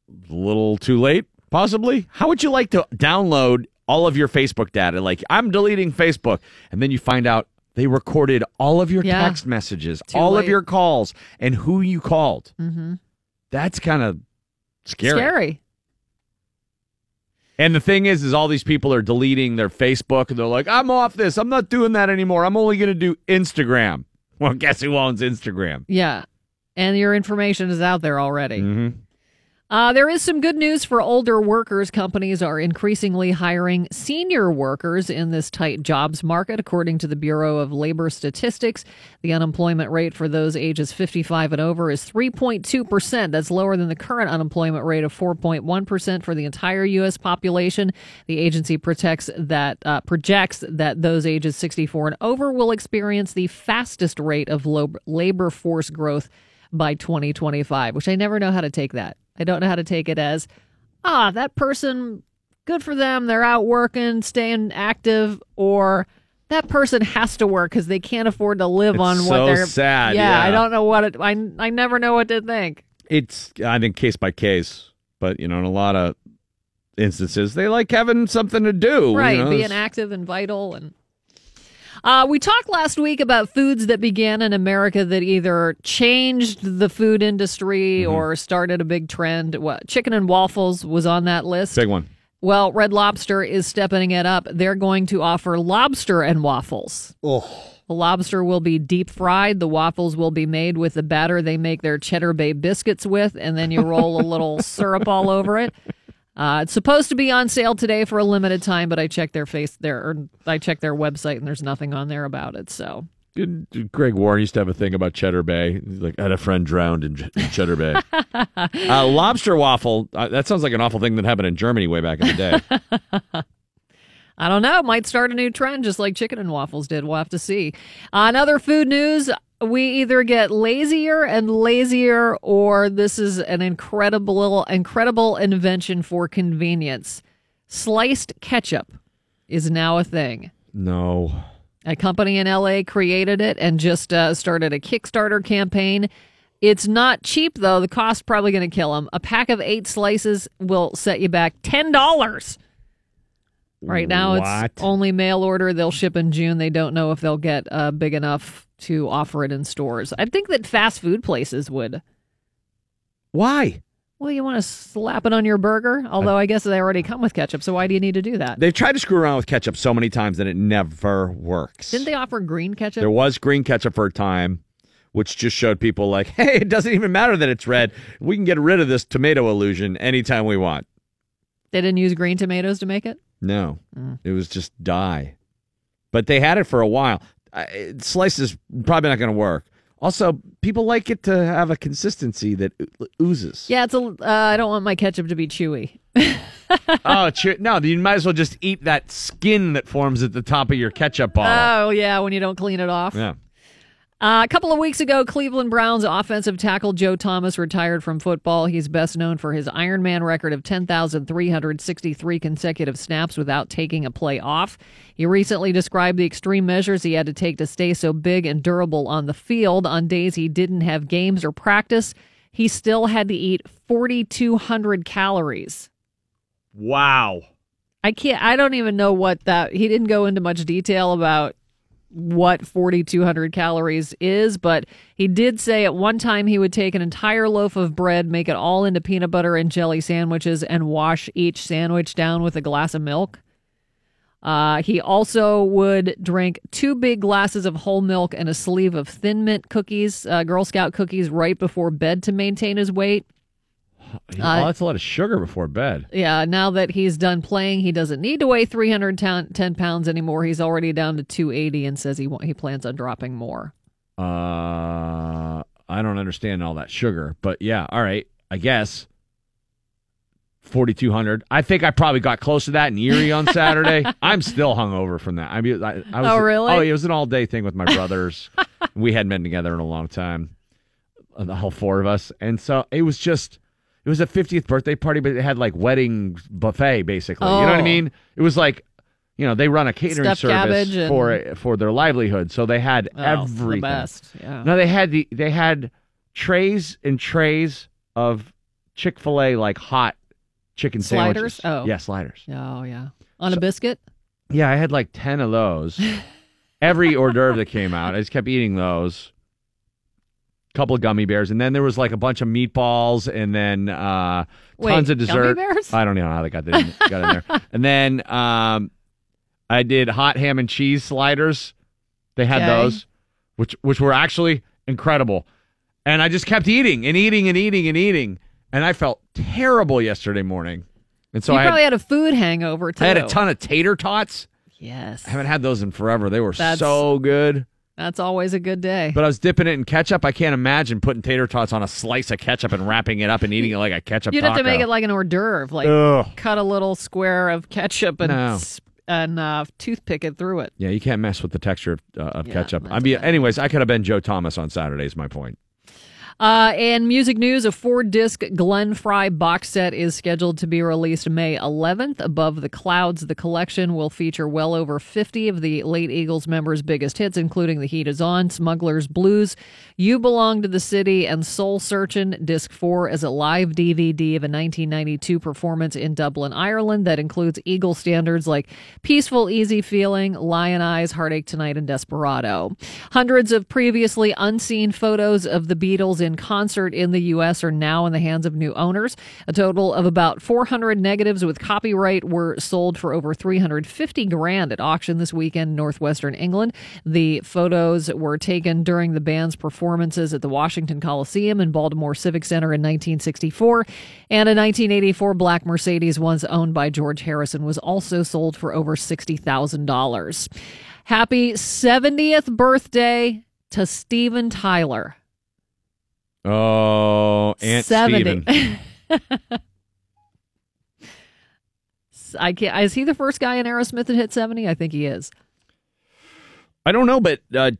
a little too late, possibly. How would you like to download all of your Facebook data? Like, I'm deleting Facebook, and then you find out they recorded all of your Yeah. text messages, Too all late. of your calls, and who you called. Mm-hmm. That's kind of scary. Scary. And the thing is, is all these people are deleting their Facebook, and they're like, "I'm off this. I'm not doing that anymore. I'm only going to do Instagram." [LAUGHS] Well, guess who owns Instagram? Yeah. And your information is out there already. Mm-hmm. Uh, there is some good news for older workers. Companies are increasingly hiring senior workers in this tight jobs market, according to the Bureau of Labor Statistics. The unemployment rate for those ages 55 and over is 3.2%. That's lower than the current unemployment rate of 4.1% for the entire U.S. population. The agency protects that uh, projects that those ages 64 and over will experience the fastest rate of labor force growth by 2025, which I never know how to take that. I don't know how to take it as, ah, that person, good for them. They're out working, staying active, or that person has to work because they can't afford to live It's on what so they're. sad, Yeah, I don't know what it. I I never know what to think. It's I think case by case, but you know, in a lot of instances, they like having something to do. you right, know, being active and vital and. Uh, we talked last week about foods that began in America that either changed the food industry Mm-hmm. or started a big trend. What chicken and waffles was on that list. Big one. Well, Red Lobster is stepping it up. They're going to offer lobster and waffles. Oh. The lobster will be deep fried. The waffles will be made with the batter they make their Cheddar Bay biscuits with, and then you roll a little [LAUGHS] syrup all over it. Uh, it's supposed to be on sale today for a limited time, but I checked their face there, or I checked their website, and there's nothing on there about it. So Greg Warren used to have a thing about Cheddar Bay. Like, I had a friend drowned in, in Cheddar Bay. [LAUGHS] uh, lobster waffle. Uh, that sounds like an awful thing that happened in Germany way back in the day. [LAUGHS] I don't know. It might start a new trend, just like chicken and waffles did. We'll have to see. Uh, another food news: we either get lazier and lazier, or this is an incredible, incredible invention for convenience. Sliced ketchup is now a thing. no. A company in LA created it and just uh, started a Kickstarter campaign. It's not cheap though. The cost probably going to kill them. A pack of eight slices will set you back ten dollars. Right now, What? it's only mail order. They'll ship in June. They don't know if they'll get uh, big enough to offer it in stores. I think that fast food places would. Why? Well, you want to slap it on your burger, although I guess they already come with ketchup. So why do you need to do that? They've tried to screw around with ketchup so many times that it never works. Didn't they offer green ketchup? There was green ketchup for a time, which just showed people like, [LAUGHS] hey, it doesn't even matter that it's red. We can get rid of this tomato illusion anytime we want. They didn't use green tomatoes to make it. No, Mm. it was just dye. But they had it for a while. It- slice is probably not going to work. Also, people like it to have a consistency that oozes. Yeah, it's a. Uh, I don't want my ketchup to be chewy. [LAUGHS] oh, cheer- no, you might as well just eat that skin that forms at the top of your ketchup bottle. Oh yeah, when you don't clean it off. yeah. Uh, a couple of weeks ago, Cleveland Browns offensive tackle Joe Thomas retired from football. He's best known for his Ironman record of 10,363 consecutive snaps without taking a play off. He recently described the extreme measures he had to take to stay so big and durable on the field. On days he didn't have games or practice, he still had to eat 4,200 calories. Wow. I can't, I don't even know what that, he didn't go into much detail about what 4,200 calories is, but he did say at one time he would take an entire loaf of bread, make it all into peanut butter and jelly sandwiches, and wash each sandwich down with a glass of milk. Uh, he also would drink two big glasses of whole milk and a sleeve of Thin Mint cookies, uh, Girl Scout cookies, right before bed to maintain his weight. Oh, that's a lot of sugar before bed. Yeah, now that he's done playing, he doesn't need to weigh 310 pounds anymore. He's already down to 280 and says he wa- he plans on dropping more. Uh, I don't understand all that sugar, but yeah, all right, I guess. 4,200. I think I probably got close to that in Erie on Saturday. [LAUGHS] I'm still hungover from that. I mean, I, I was, Oh, really? Oh, it was an all day thing with my brothers. [LAUGHS] we hadn't been together in a long time, uh, the whole four of us. And so it was just, it was a 50th birthday party, but it had like wedding buffet, basically. You know what I Oh. mean? It was like, you know, they run a catering Stuffed service and- for for their livelihood, so they had Oh, the best, yeah. No, they had the they had trays and trays of Chick Fil A like hot chicken Sliders? sandwiches. Oh. yeah, sliders. Oh, yeah. On a biscuit? Yeah, I had like ten of those. [LAUGHS] Every hors d'oeuvre that came out, I just kept eating those. Couple of gummy bears, and then there was like a bunch of meatballs, and then uh, Wait, tons of gummy dessert. bears? I don't know how they got, in, got in there. [LAUGHS] And then um, I did hot ham and cheese sliders. They had Okay. those, which which were actually incredible. And I just kept eating and eating and eating and eating, and I felt terrible yesterday morning. And so you I probably had, had a food hangover, too. I had a ton of tater tots. Yes. I haven't had those in forever. They were That's- so good. That's always a good day. But I was dipping it in ketchup. I can't imagine putting tater tots on a slice of ketchup and wrapping it up and eating it like a ketchup You'd have to make it like an hors d'oeuvre, like Ugh. cut a little square of ketchup and No. and uh, toothpick it through it. Yeah, you can't mess with the texture of, uh, of Yeah, ketchup. I mean, anyways, I could have been Joe Thomas on Saturday. Is my point. Uh, and music news: a four-disc Glenn Frey box set is scheduled to be released May 11th. Above the Clouds, the collection will feature well over 50 of the late Eagles members' biggest hits, including "The Heat Is On," "Smuggler's Blues," "You Belong to the City," and "Soul Searchin'." Disc four is a live DVD of a 1992 performance in Dublin, Ireland, that includes Eagle standards like "Peaceful, Easy Feeling," "Lyin' Eyes," "Heartache Tonight," and "Desperado." Hundreds of previously unseen photos of the Beatles in concert in the U.S. are now in the hands of new owners. A total of about 400 negatives with copyright were sold for over 350 grand at auction this weekend in northwestern England. The photos were taken during the band's performances at the Washington Coliseum and Baltimore Civic Center in 1964, and a 1984 black Mercedes, once owned by George Harrison, was also sold for over $60,000. Happy 70th birthday to Steven Tyler. Oh, Aunt 70. Steven. [LAUGHS] I can't, is he the first guy in Aerosmith that hit 70? I think he is. I don't know, but uh,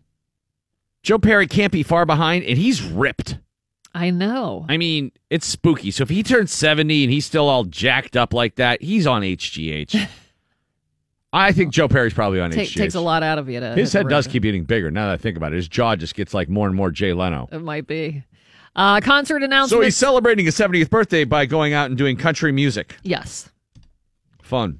Joe Perry can't be far behind, and he's ripped. I know. I mean, it's spooky. So if he turns 70 and he's still all jacked up like that, he's on HGH. [LAUGHS] I think Joe Perry's probably on Take, HGH. takes a lot out of you to His head does keep getting bigger. Now that I think about it, his jaw just gets like more and more Jay Leno. It might be. Uh, concert announcement. So he's celebrating his 70th birthday by going out and doing country music. Yes. Fun.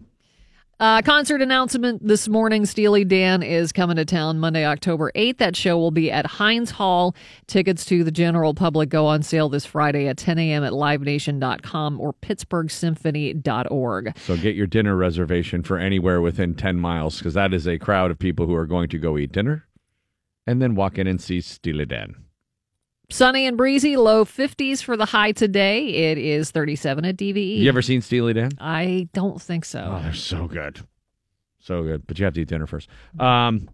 Uh, concert announcement this morning. Steely Dan is coming to town Monday, October 8th. That show will be at Heinz Hall. Tickets to the general public go on sale this Friday at 10 a.m. at livenation.com or pittsburghsymphony.org. So get your dinner reservation for anywhere within 10 miles because that is a crowd of people who are going to go eat dinner and then walk in and see Steely Dan. Sunny and breezy, low 50s for the high today. It is 37 at DVE. You ever seen Steely Dan? I don't think so. Oh, they're so good. So good. But you have to eat dinner first. Um,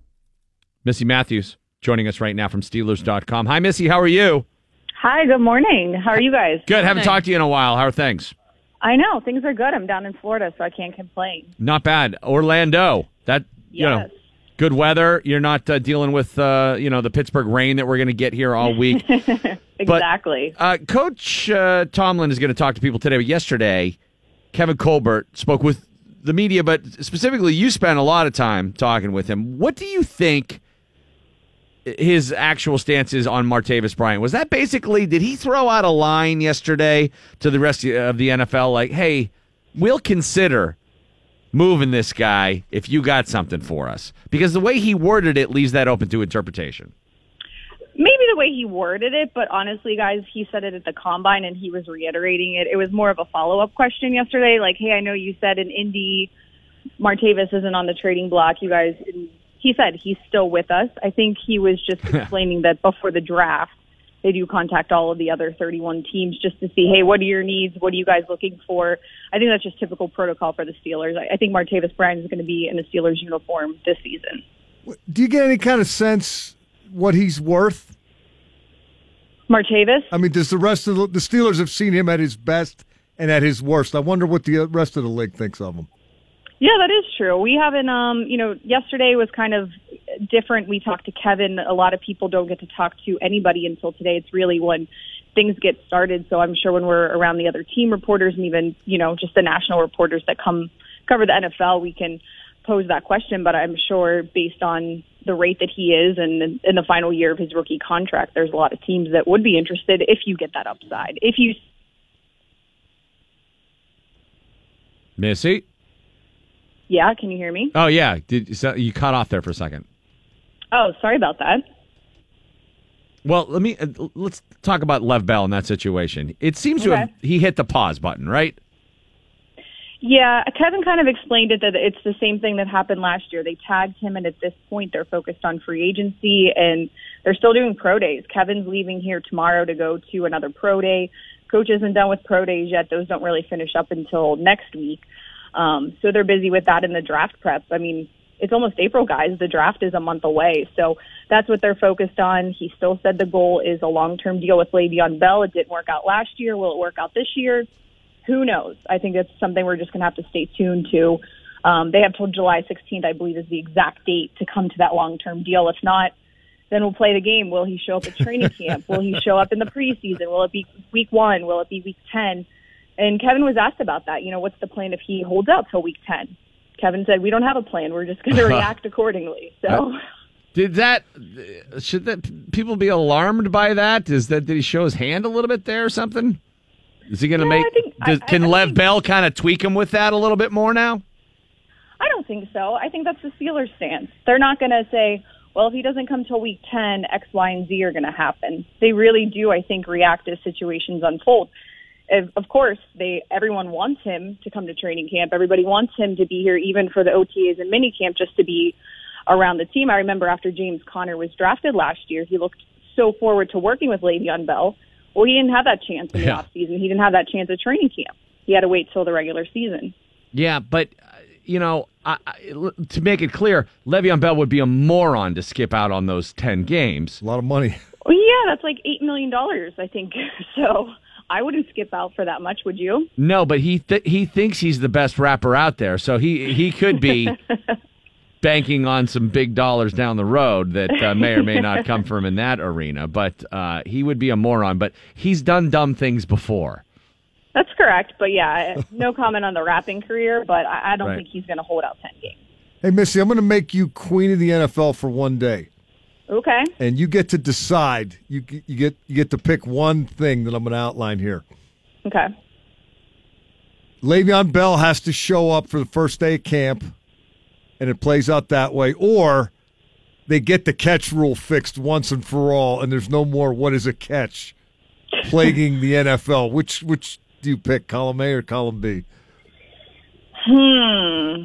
Missi Matthews joining us right now from Steelers.com. Hi, Missy. How are you? Hi, good morning. How are you guys? Good. Haven't talked to you in a while. How are things? I know things are good. I'm down in Florida, so I can't complain. Not bad. Orlando. That, you know, Yes. Good weather. You're not uh, dealing with uh, you know the Pittsburgh rain that we're going to get here all [LAUGHS] week. exactly. Uh, Coach uh, Tomlin is going to talk to people today. But yesterday, Kevin Colbert spoke with the media, but specifically, you spent a lot of time talking with him. What do you think his actual stance is on Martavis Bryant? Was that basically, did he throw out a line yesterday to the rest of the NFL like, hey, we'll consider moving this guy if you got something for us? Because the way he worded it leaves that open to interpretation. Maybe the way he worded it, but honestly, guys, he said it at the combine and he was reiterating it. It was more of a follow up question yesterday, like, "Hey, I know you said in Indy, Martavis isn't on the trading block. You guys," he said he's still with us. I think he was just [LAUGHS] explaining that before the draft, they do contact all of the other 31 teams just to see, hey, what are your needs? What are you guys looking for? I think that's just typical protocol for the Steelers. I, I think Martavis Bryant is going to be in a Steelers uniform this season. Do you get any kind of sense what he's worth? Martavis? I mean, does the rest of the, the Steelers have seen him at his best and at his worst? I wonder what the uh, rest of the league thinks of him. Yeah, that is true. We haven't, um, you know, yesterday was kind of different. We talked to Kevin. A lot of people don't get to talk to anybody until today. It's really when things get started. So I'm sure when we're around the other team reporters and even, you know, just the national reporters that come cover the NFL, we can pose that question. But I'm sure based on the rate that he is and in the final year of his rookie contract, there's a lot of teams that would be interested if you get that upside. If you Missi? Yeah, can you hear me? Oh, yeah. Did so You cut off there for a second. Oh, sorry about that. Well, let me uh, let's talk about Lev Bell in that situation. It seems to have he hit the pause button, right? Yeah, Kevin kind of explained it that it's the same thing that happened last year. They tagged him, and at this point, they're focused on free agency, and they're still doing pro days. Kevin's leaving here tomorrow to go to another pro day. Coach isn't done with pro days yet; those don't really finish up until next week. Um, so they're busy with that in the draft prep. I mean, it's almost April, guys. The draft is a month away, so that's what they're focused on. He still said the goal is a long-term deal with Le'Veon Bell. It didn't work out last year. Will it work out this year? who knows? I think it's something we're just going to have to stay tuned to. Um, they have till July 16th, I believe, is the exact date to come to that long-term deal. If not, then we'll play the game. Will he show up at training camp? Will he show up in the preseason? Will it be week one? Will it be week 10? And Kevin was asked about that. You know, what's the plan if he holds out till week 10? Kevin said, we don't have a plan. We're just going [LAUGHS] to react accordingly. So. Uh, did that should that people be alarmed by that? Is that did he show his hand a little bit there or something? Is he going to No, make? Think- does, I- can I Lev Bell kind of tweak him with that a little bit more now? I don't think so. I think that's the Steelers' stance. They're not going to say, well, if he doesn't come till week 10, X, Y, and Z are going to happen. They really do, I think, react as situations unfold. Of of course, they everyone wants him to come to training camp. Everybody wants him to be here, even for the OTAs and minicamp, just to be around the team. I remember after James Conner was drafted last year, he looked so forward to working with Le'Veon Bell. Well, he didn't have that chance in the Yeah. off season. He didn't have that chance at training camp. He had to wait till the regular season. Yeah, but uh, you know, I, I, to make it clear, Le'Veon Bell would be a moron to skip out on those ten games. A lot of money. Well, yeah, that's like eight million dollars, I think. [LAUGHS] So I wouldn't skip out for that much, would you? No, but he th- he thinks he's the best rapper out there, so he he could be [LAUGHS] banking on some big dollars down the road that uh, may or may not come from him in that arena. But uh, he would be a moron. But he's done dumb things before. That's correct, but yeah, no [LAUGHS] comment on the rapping career. But I, I don't Right. think he's going to hold out ten games. Hey, Missi, I'm going to make you queen of the NFL for one day, Okay. and you get to decide. You you get you get to pick one thing that I'm going to outline here. Okay. Le'Veon Bell has to show up for the first day of camp, and it plays out that way, or they get the catch rule fixed once and for all, and there's no more what is a catch plaguing the [LAUGHS] NFL. Which which do you pick, column A or column B? Hmm.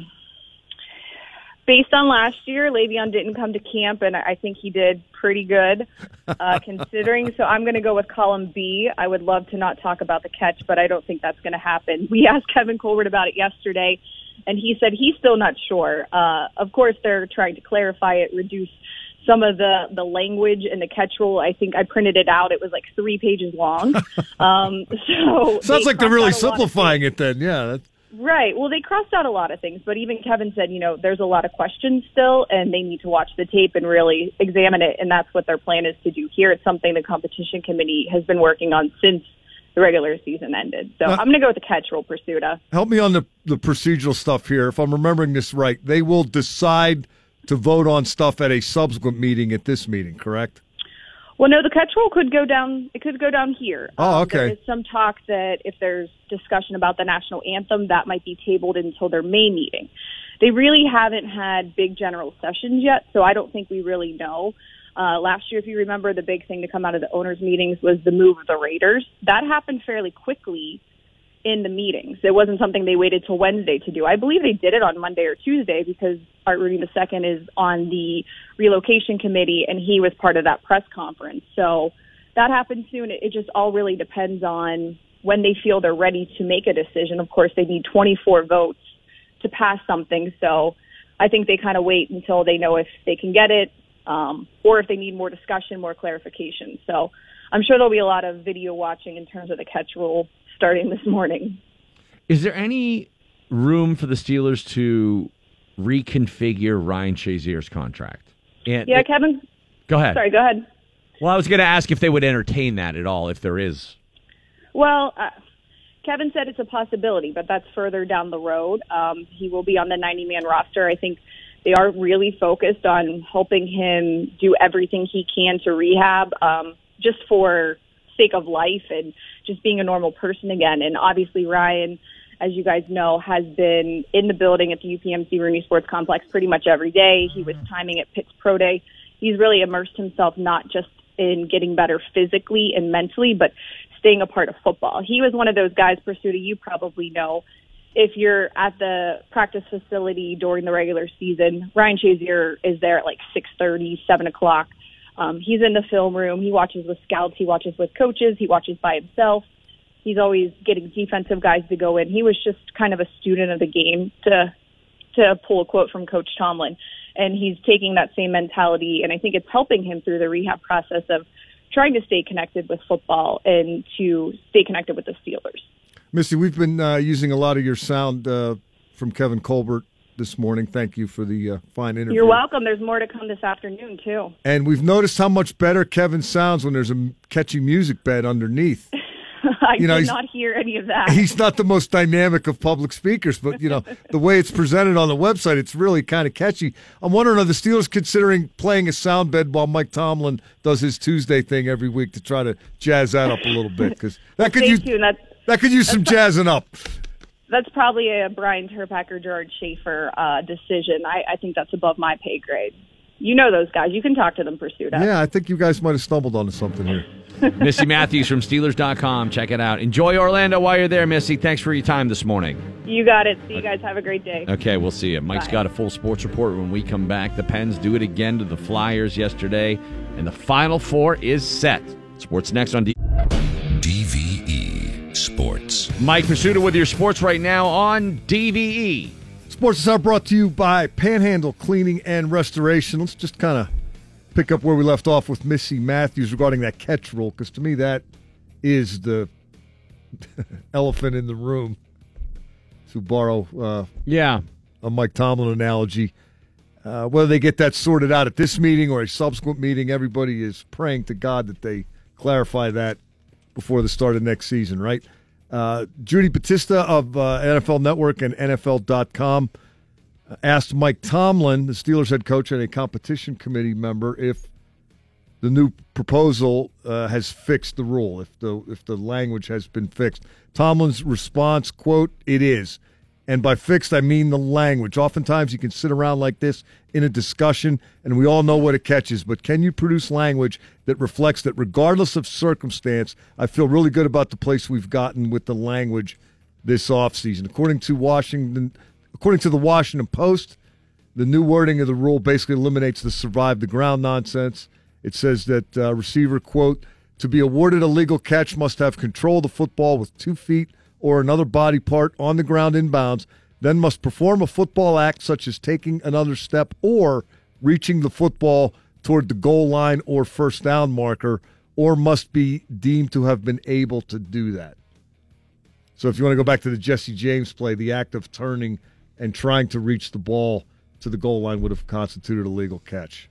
Based on last year, Le'Veon didn't come to camp, and I think he did pretty good, uh, [LAUGHS] considering. So I'm going to go with column B. I would love to not talk about the catch, but I don't think that's going to happen. [LAUGHS] We asked Kevin Colbert about it yesterday, and he said he's still not sure. Uh, of course, they're trying to clarify it, reduce some of the the language in the catch rule. I think I printed it out. It was like three pages long. [LAUGHS] um, so Sounds like they're really out a lot of simplifying it. Then, yeah. Right. Well, they crossed out a lot of things, but even Kevin said, you know, there's a lot of questions still, and they need to watch the tape and really examine it. And that's what their plan is to do here. It's something the competition committee has been working on since the regular season ended. So Now- I'm going to go with the catch rule, Prisuta. Uh. Help me on the, the procedural stuff here. If I'm remembering this right, they will decide to vote on stuff at a subsequent meeting at this meeting, correct? Well, no, the catch rule could go down. It could go down here. Oh, Um, There okay. is some talk that if there's discussion about the national anthem, that might be tabled until their May meeting. They really haven't had big general sessions yet, so I don't think we really know. Uh, last year, if you remember, the big thing to come out of the owners' meetings was the move of the Raiders. That happened fairly quickly in the meetings. It wasn't something they waited till Wednesday to do. I believe they did it on Monday or Tuesday because Art Rooney II is on the relocation committee and he was part of that press conference. So that happened soon. It, just all really depends on when they feel they're ready to make a decision. Of course, they need 24 votes to pass something. So I think they kind of wait until they know if they can get it um, or if they need more discussion, more clarification. So I'm sure there'll be a lot of video watching in terms of the catch rule starting this morning. Is there any room for the Steelers to reconfigure Ryan Shazier's contract? And Yeah, Kevin. Go ahead. Sorry, go ahead. Well, I was going to ask if they would entertain that at all, if there is. Well, uh, Kevin said it's a possibility, but that's further down the road. Um, he will be on the 90 man roster. I think they are really focused on helping him do everything he can to rehab, um, just for sake of life and just being a normal person again. And obviously, Ryan, as you guys know, has been in the building at the UPMC Rooney Sports Complex pretty much every day. He was mm-hmm. timing at Pitt's Pro Day. He's really immersed himself not just in getting better physically and mentally, but staying a part of football. He was one of those guys, Prisuta, you probably know. If you're at the practice facility during the regular season, Ryan Shazier is there at like six thirty, seven o'clock. Um, he's in the film room. He watches with scouts. He watches with coaches. He watches by himself. He's always getting defensive guys to go in. He was just kind of a student of the game to to pull a quote from Coach Tomlin. And he's taking that same mentality, and I think it's helping him through the rehab process of trying to stay connected with football and to stay connected with the Steelers. Missi, we've been uh, using a lot of your sound uh, from Kevin Colbert this morning. Thank you for the uh, fine interview. You're welcome. There's more to come this afternoon, too. And we've noticed how much better Kevin sounds when there's a catchy music bed underneath. [LAUGHS] I You know, did not hear any of that. He's not the most dynamic of public speakers, but you know [LAUGHS] the way it's presented on the website, it's really kind of catchy. I'm wondering are the Steelers considering playing a sound bed while Mike Tomlin does his Tuesday thing every week to try to jazz that up a little bit because that could Stay use tuned. That's, that could use some jazzing up. That's probably a Brian Turpacker, Gerard Schaefer uh, decision. I, I think that's above my pay grade. You know those guys. You can talk to them, Prisuta. Yeah, I think you guys might have stumbled onto something here. [LAUGHS] Missi Matthews from Steelers.com. Check it out. Enjoy Orlando while you're there, Missy. Thanks for your time this morning. You got it. See you guys. Have a great day. Okay, we'll see you. Mike's Bye. got a full sports report when we come back. The Pens do it again to the Flyers yesterday, and the Final Four is set. Sports next on D- DVE Sports. Mike Prisuta with your sports right now on E. DVE. Sports is now brought to you by Panhandle Cleaning and Restoration. Let's just kind of pick up where we left off with Missi Matthews regarding that catch rule, because to me that is the [LAUGHS] elephant in the room. To borrow, uh, yeah, a Mike Tomlin analogy. Uh, whether they get that sorted out at this meeting or a subsequent meeting, everybody is praying to God that they clarify that before the start of next season, right? Uh, Judy Battista of uh, NFL Network and NFL.com asked Mike Tomlin, the Steelers head coach and a competition committee member, if the new proposal uh, has fixed the rule, if the if the language has been fixed. Tomlin's response, quote, it is. And by fixed, I mean the language. Oftentimes you can sit around like this in a discussion, and we all know what it catches, but can you produce language that reflects that regardless of circumstance, I feel really good about the place we've gotten with the language this offseason. According to Washington according to the Washington Post, the new wording of the rule basically eliminates the survive the ground nonsense. It says that uh, receiver, quote, to be awarded a legal catch must have control of the football with two feet or another body part on the ground inbounds, then must perform a football act such as taking another step or reaching the football toward the goal line or first down marker, or must be deemed to have been able to do that. So if you want to go back to the Jesse James play, the act of turning and trying to reach the ball to the goal line would have constituted a legal catch.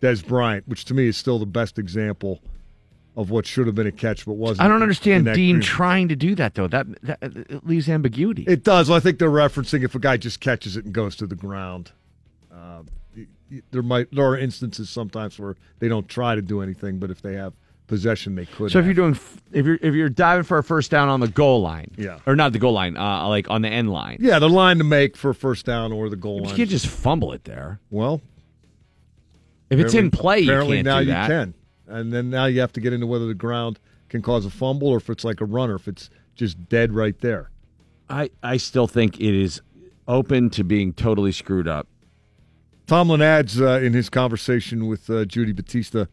Dez Bryant, which to me is still the best example of what should have been a catch but wasn't. I don't understand Dean green- trying to do that though. That, that it leaves ambiguity. It does. Well, I think they're referencing if a guy just catches it and goes to the ground. Uh, there might there are instances sometimes where they don't try to do anything, but if they have possession, they could. So if have. you're doing, if you're if you're diving for a first down on the goal line, Yeah. or not the goal line, uh, like on the end line, yeah, the line to make for a first down or the goal you line. You can't just fumble it there. Well, If it's in play, you apparently can't now do you that. can, and then now you have to get into whether the ground can cause a fumble or if it's like a runner, if it's just dead right there. I I still think it is open to being totally screwed up. Tomlin adds uh, in his conversation with uh, Judy Battista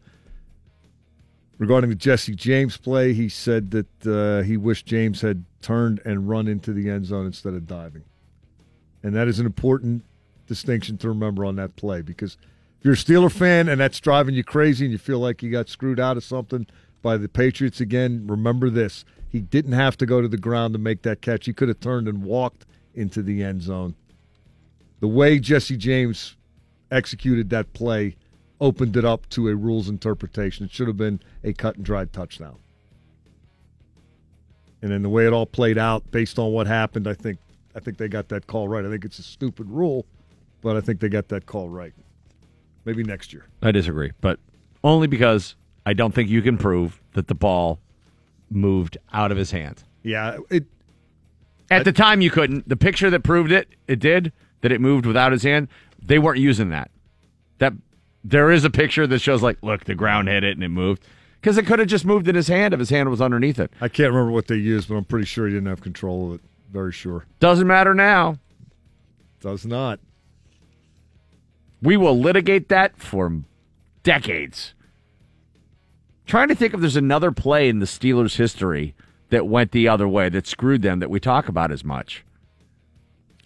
regarding the Jesse James play, he said that uh, he wished James had turned and run into the end zone instead of diving. And that is an important distinction to remember on that play because you're a Steeler fan and that's driving you crazy and you feel like you got screwed out of something by the Patriots again, remember this. He didn't have to go to the ground to make that catch. He could have turned and walked into the end zone. The way Jesse James executed that play opened it up to a rules interpretation. It should have been a cut and dried touchdown. And then the way it all played out, based on what happened, I think I think they got that call right. I think it's a stupid rule, but I think they got that call right. Maybe next year. I disagree, but only because I don't think you can prove that the ball moved out of his hand. Yeah, it At the time, you couldn't. The picture that proved it, it did that it moved without his hand. They weren't using that. That there is a picture that shows like, look, the ground hit it and it moved because it could have just moved in his hand if his hand was underneath it. I can't remember what they used, but I'm pretty sure he didn't have control of it. Very sure. Doesn't matter now. Does not. We will litigate that for decades. Trying to think if there's another play in the Steelers' history that went the other way that screwed them that we talk about as much.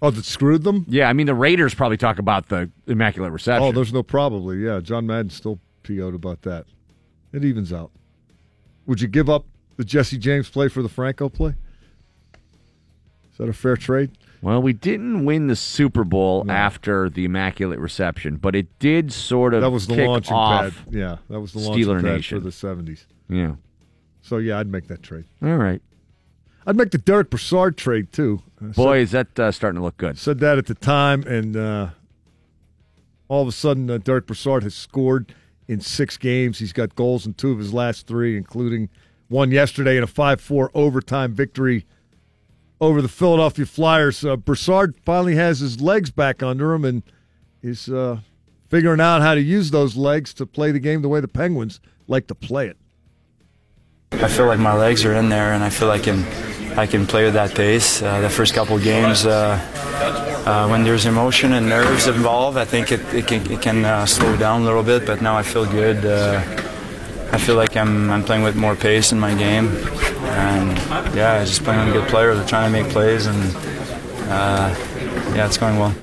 Oh, that screwed them? Yeah, I mean the Raiders probably talk about the immaculate reception. Oh, there's no probably. Yeah, John Madden still PO'd about that. It evens out. Would you give up the Jesse James play for the Franco play? Is that a fair trade? Well, we didn't win the Super Bowl after the immaculate reception, but it did sort of That was the kick launching off pad. Yeah, that was the launching Steeler pad Nation for the 70s. Yeah. So, yeah, I'd make that trade. All right. I'd make the Derick Brassard trade, too. I Boy, is that uh, starting to look good. Said that at the time, and uh, all of a sudden, uh, Derick Brassard has scored in six games. He's got goals in two of his last three, including one yesterday in a 5 4 overtime victory over the Philadelphia Flyers. Uh, Brassard finally has his legs back under him and is uh, figuring out how to use those legs to play the game the way the Penguins like to play it. I feel like my legs are in there, and I feel like I can, I can play with that pace. Uh, the first couple games, uh, uh, when there's emotion and nerves involved, I think it, it can, it can uh, slow down a little bit. But now I feel good. I feel like I'm, I'm playing with more pace in my game, and yeah, just playing with good player. They're trying to make plays, and uh, yeah, it's going well.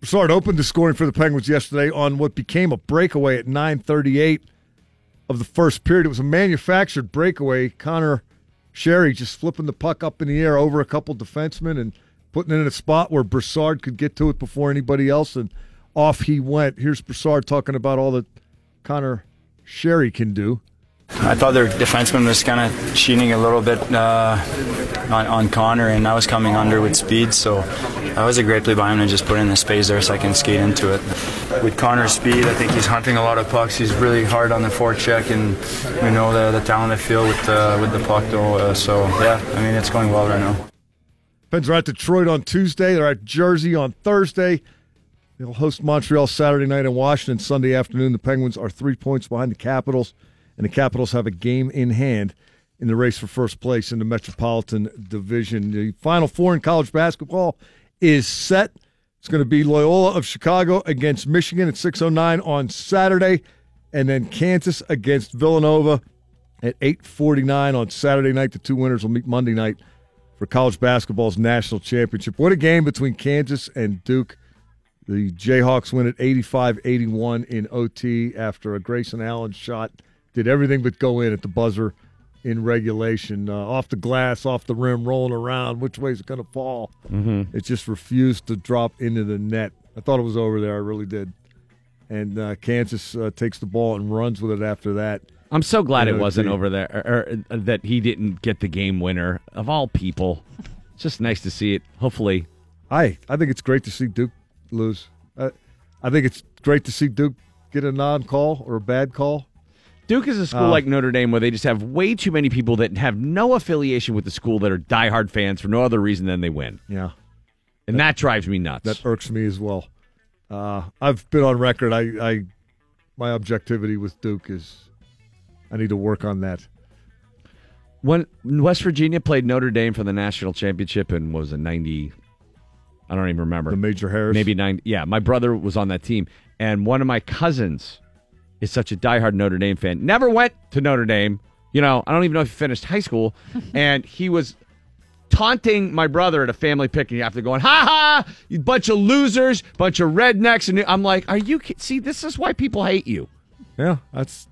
Brassard opened the scoring for the Penguins yesterday on what became a breakaway at 9:38 of the first period. It was a manufactured breakaway. Conor Sheary just flipping the puck up in the air over a couple defensemen and putting it in a spot where Brassard could get to it before anybody else, and off he went. Here's Brassard talking about all that Conor Sheary can do. I thought their defenseman was kind of cheating a little bit uh, on, on Conor, and I was coming under with speed, so that was a great play by him to just put in the space there so I can skate into it. With Conor's speed, I think he's hunting a lot of pucks. He's really hard on the forecheck, and we know the, the talent I feel with the, with the puck, though. Uh, so, yeah, I mean, it's going well right now. Pens are at Detroit on Tuesday. They're at Jersey on Thursday. They'll host Montreal Saturday night in Washington Sunday afternoon. The Penguins are three points behind the Capitals, and the Capitals have a game in hand in the race for first place in the Metropolitan Division. The Final Four in college basketball is set. It's going to be Loyola of Chicago against Michigan at 6:09 on Saturday, and then Kansas against Villanova at 8:49 on Saturday night. The two winners will meet Monday night for college basketball's national championship. What a game between Kansas and Duke. The Jayhawks win at 85-81 in OT after a Grayson Allen shot did everything but go in at the buzzer in regulation. Uh, off the glass, off the rim, rolling around. Which way is it going to fall? Mhm. It just refused to drop into the net. I thought it was over there. I really did. And uh, Kansas uh, takes the ball and runs with it after that. I'm so glad it wasn't over there, or, or that he didn't get the game winner of all people. It's just nice to see it. Hopefully, I I think it's great to see Duke lose. I, I think it's great to see Duke get a non-call or a bad call. Duke is a school Uh, like Notre Dame where they just have way too many people that have no affiliation with the school that are diehard fans for no other reason than they win. Yeah. And that, drives me nuts. That irks me as well. Uh, I've been on record. I, I my objectivity with Duke is I need to work on that. when West Virginia played Notre Dame for the national championship and was it ninety? I don't even remember. The Major Harris? maybe nine. Yeah, my brother was on that team, and one of my cousins is such a diehard Notre Dame fan. Never went to Notre Dame. You know, I don't even know if he finished high school, [LAUGHS] and he was taunting my brother at a family picnic after going, "Ha ha, you bunch of losers, bunch of rednecks," and I'm like, "Are you? See, this is why people hate you." Yeah, that's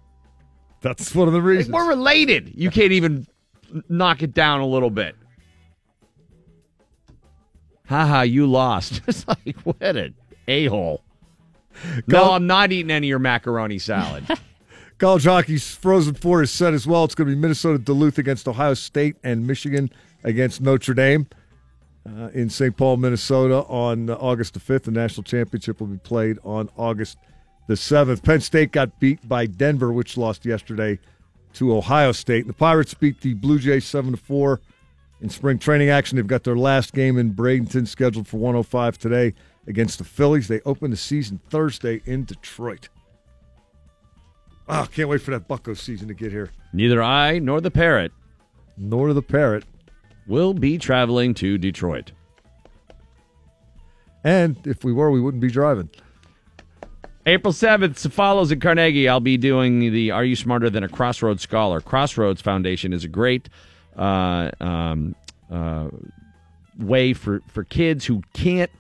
that's one of the reasons. We're related. You can't even knock it down a little bit. Haha, you lost. [LAUGHS] It's like, what an a hole. No, I'm not eating any of your macaroni salad. [LAUGHS] College hockey's Frozen Four is set as well. It's going to be Minnesota Duluth against Ohio State and Michigan against Notre Dame uh, in St. Paul, Minnesota on uh, August the 5th. The national championship will be played on August the 7th. Penn State got beat by Denver, which lost yesterday to Ohio State. The Pirates beat the Blue Jays 7 to 4 in spring training action. They've got their last game in Bradenton scheduled for 105 today against the Phillies. They open the season Thursday in Detroit. Oh, can't wait for that Bucco season to get here. Neither I nor the parrot Nor the parrot. will be traveling to Detroit. And if we were, we wouldn't be driving. April 7th, follows at Carnegie. I'll be doing the Are You Smarter Than a Crossroads Scholar? Crossroads Foundation is a great uh, um, uh, way for, for kids who can't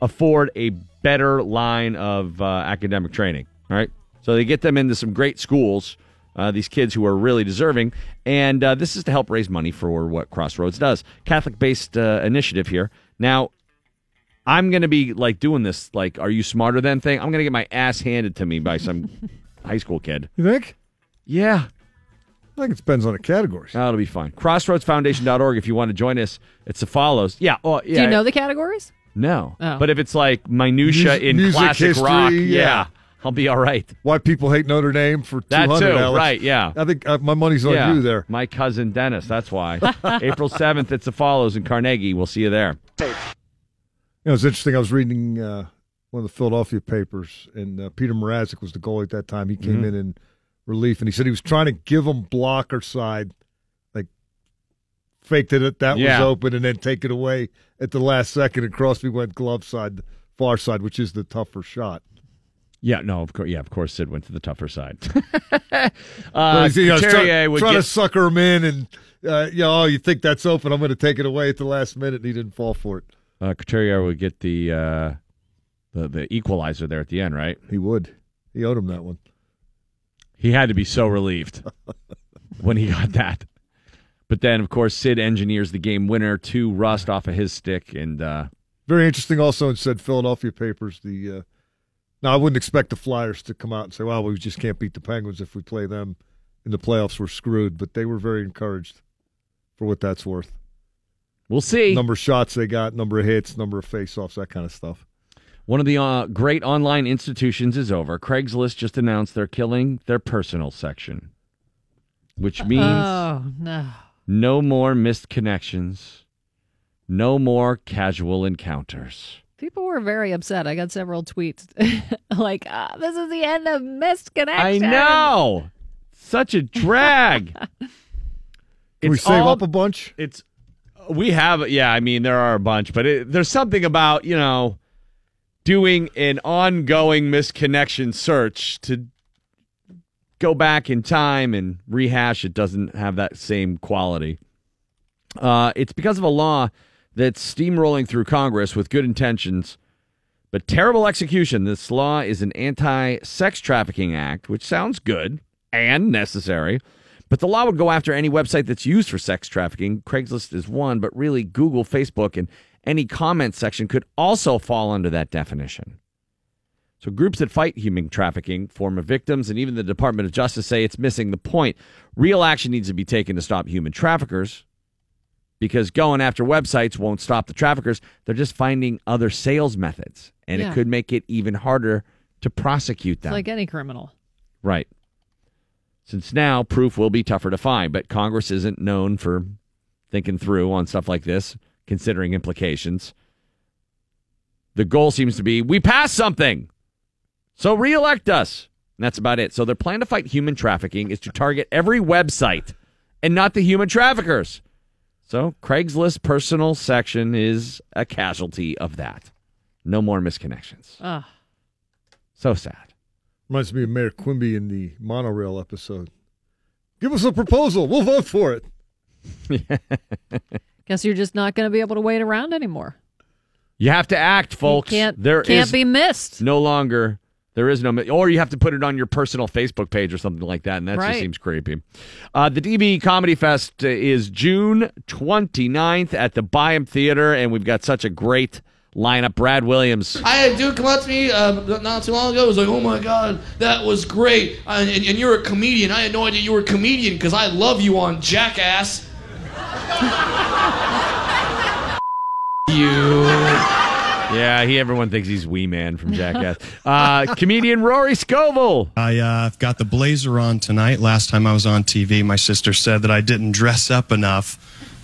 afford a better line of uh, academic training. All right. So they get them into some great schools, uh, these kids who are really deserving. And uh, this is to help raise money for what Crossroads does. Catholic based uh, initiative here. Now, I'm going to be like doing this, like, are you smarter than thing? I'm going to get my ass handed to me by some [LAUGHS] high school kid. You think? Yeah. I think it depends on the categories. That'll be fine. Crossroadsfoundation.org if you want to join us. It's the follows. Yeah. Oh, yeah. Do you know the categories? No. Oh. But if it's like minutia Mus- in music classic history, rock, yeah. yeah. I'll be all right. Why people hate Notre Dame for 200, That too, Alex. right, yeah. I think uh, my money's on yeah. you there. My cousin Dennis, that's why. [LAUGHS] April 7th, it's the follows in Carnegie. We'll see you there. You know, it's interesting. I was reading uh, one of the Philadelphia papers, and uh, Petr Mrazek was the goalie at that time. He came Mhm. in in relief, and he said he was trying to give him blocker side, like faked it that Yeah. was open, and then take it away at the last second. And Crosby went glove side, far side, which is the tougher shot. Yeah, no, of course. Yeah, of course. Sid went to the tougher side. [LAUGHS] Uh, you know, Couturier trying, would trying get- to sucker him in, and uh, you know, oh, you think that's open? I'm going to take it away at the last minute, and he didn't fall for it. uh, Couturier would get the, uh, the the equalizer there at the end, right? He would. He owed him that one. He had to be so relieved [LAUGHS] when he got that. But then, of course, Sid engineers the game winner to Rust off of his stick, and uh, Very interesting. Also, in said Philadelphia papers, the uh, now I wouldn't expect the Flyers to come out and say, "Well, we just can't beat the Penguins if we play them in the playoffs. We're screwed." But they were very encouraged for what that's worth. we'll see. Number of shots they got, number of hits, number of face-offs, that kind of stuff. One of the uh, great online institutions is over. Craigslist just announced they're killing their personal section, which means Oh, no. no more missed connections, no more casual encounters. People were very upset. I got several tweets [LAUGHS] like, ah, this is the end of missed connections. I know. Such a drag. [LAUGHS] Can we save all- up a bunch? It's we have yeah. I mean, there are a bunch, but it, there's something about you know doing an ongoing misconnection search to go back in time and rehash. It doesn't have that same quality. Uh, it's because of a law that's steamrolling through Congress with good intentions, but terrible execution. This law is an anti sex trafficking act, which sounds good and necessary, But the law would go after any website that's used for sex trafficking. Craigslist is one, but really Google, Facebook, and any comment section could also fall under that definition. So groups that fight human trafficking, former victims, and even the Department of Justice say it's missing the point. Real action needs to be taken to stop human traffickers because going after websites won't stop the traffickers. They're just finding other sales methods, and Yeah. it could make it even harder to prosecute It's them. like any criminal. Right. Since now proof will be tougher to find, but Congress isn't known for thinking through on stuff like this, considering implications. The goal seems to be we pass something, so reelect us. And that's about it. So their plan to fight human trafficking is to target every website and not the human traffickers. So Craigslist personal section is a casualty of that. No more misconnections. Ah. So sad. Reminds me of Mayor Quimby in the monorail episode. Give us a proposal. We'll vote for it. [LAUGHS] Guess you're just not going to be able to wait around anymore. You have to act, folks. can't- There can't is be missed. No longer. There is no, or you have to put it on your personal Facebook page or something like that, and that Right. just seems creepy. Uh, the DVE Comedy Fest is June 29th at the Byham Theater, and we've got such a great lineup. Brad Williams. I had a dude come up to me uh, not too long ago. Was like, "Oh my god, that was great!" Uh, and, and you're a comedian. I had no idea you were a comedian because I love you on Jackass. [LAUGHS] you. Yeah, he. Everyone thinks he's Wee Man from Jackass. [LAUGHS] uh, comedian Rory Scovel. I uh, got the blazer on tonight. Last time I was on TV, my sister said that I didn't dress up enough.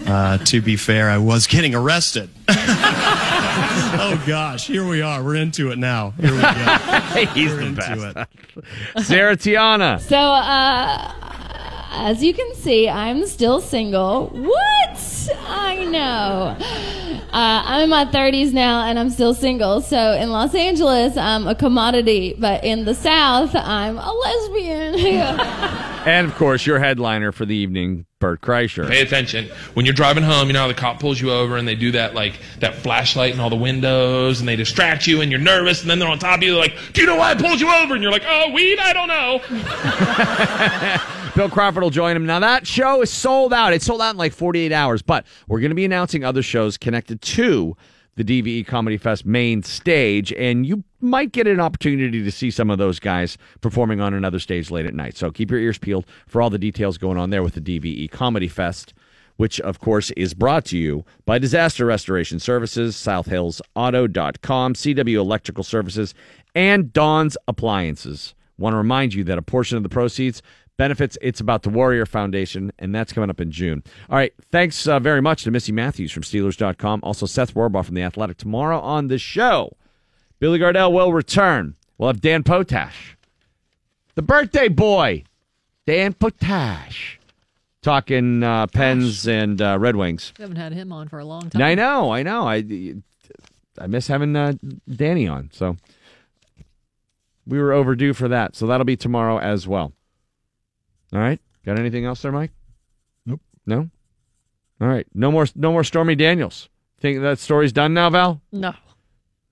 Uh, to be fair, I was getting arrested. [LAUGHS] oh gosh, here we are. We're into it now. Here we go. He's We're the into best. Sarah Tiana. So, uh, as you can see, I'm still single. What? I know. Uh, I'm in my 30s now and I'm still single. So, in Los Angeles, I'm a commodity, but in the South, I'm a lesbian. [LAUGHS] And of course, your headliner for the evening, Bert Kreischer. Pay attention. When you're driving home, you know how the cop pulls you over and they do that like that flashlight in all the windows and they distract you and you're nervous and then they're on top of you they're like, Do you know why I pulled you over? And you're like, Oh, weed? I don't know. [LAUGHS] Bill Crawford will join him. Now, that show is sold out. It sold out in like 48 hours, but we're going to be announcing other shows connected to the DVE Comedy Fest main stage, and you might get an opportunity to see some of those guys performing on another stage late at night. So keep your ears peeled for all the details going on there with the DVE Comedy Fest. Which, of course, is brought to you by Disaster Restoration Services, SouthHillsAuto.com, CW Electrical Services, and Dawn's Appliances. Want to remind you that a portion of the proceeds benefits It's About the Warrior Foundation, and that's coming up in June. All right. Thanks uh, very much to Missi Matthews from Steelers.com. Also, Seth Rorabaugh from The Athletic. Tomorrow on the show, Billy Gardell will return. We'll have Dan Potash, the birthday boy, Dan Potash, talking uh, Pens and uh, Red Wings. We haven't had him on for a long time. I know, I know. I I miss having uh, Danny on. So we were overdue for that. So that'll be tomorrow as well. All right. Got anything else there, Mike? Nope. No. All right. No more. No more Stormy Daniels. Think that story's done now, Val? No.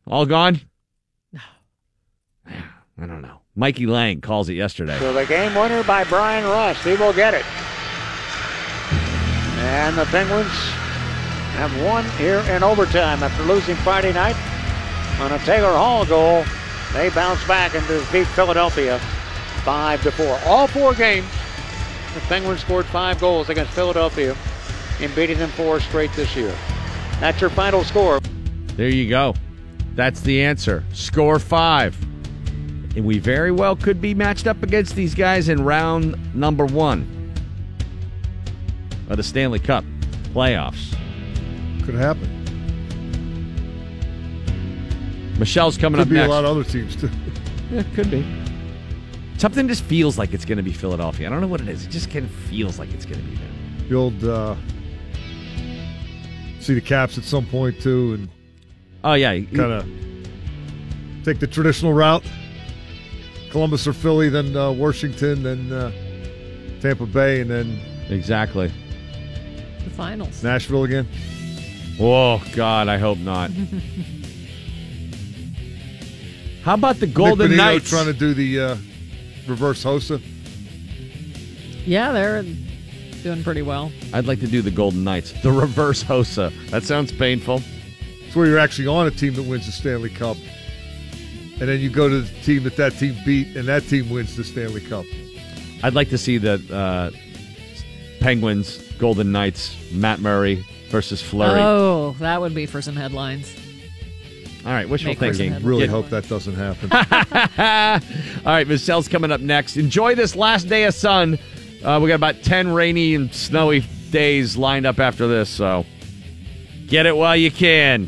All gone? No. I don't know. Mikey Lange calls it yesterday. So the game winner by Bryan Rust. He will get it. And the Penguins have won here in overtime after losing Friday night on a Taylor Hall goal. They bounce back and defeat Philadelphia five to four. All four games, the Penguins scored five goals against Philadelphia in beating them four straight this year. That's your final score. There you go. That's the answer. Score five. And we very well could be matched up against these guys in round number one of the Stanley Cup playoffs. Could happen. Michelle's coming Could up be next. a lot of other teams too. Yeah, could be. Something just feels like it's going to be Philadelphia. I don't know what it is. It just kind of feels like it's going to be them. The old uh, see the Caps at some point too, and oh yeah, kind of take the traditional route. Columbus or Philly, then uh, Washington, then uh, Tampa Bay, and then exactly The finals. Nashville again. Oh God, I hope not. [LAUGHS] How about the Golden Nick Knights? trying to do the uh, reverse Hossa. Yeah, they're doing pretty well. I'd like to do the Golden Knights, the reverse Hossa. That sounds painful. It's where you're actually on a team that wins the Stanley Cup, and then you go to the team that that team beat, and that team wins the Stanley Cup. I'd like to see the uh, Penguins, Golden Knights, Matt Murray versus Fleury. Oh, that would be for some headlines. All right, wishful Make for some thinking. Really Get- hope that doesn't happen. [LAUGHS] All right, Michelle's coming up next. Enjoy this last day of sun. Uh, we got about 10 rainy and snowy days lined up after this, so get it while you can.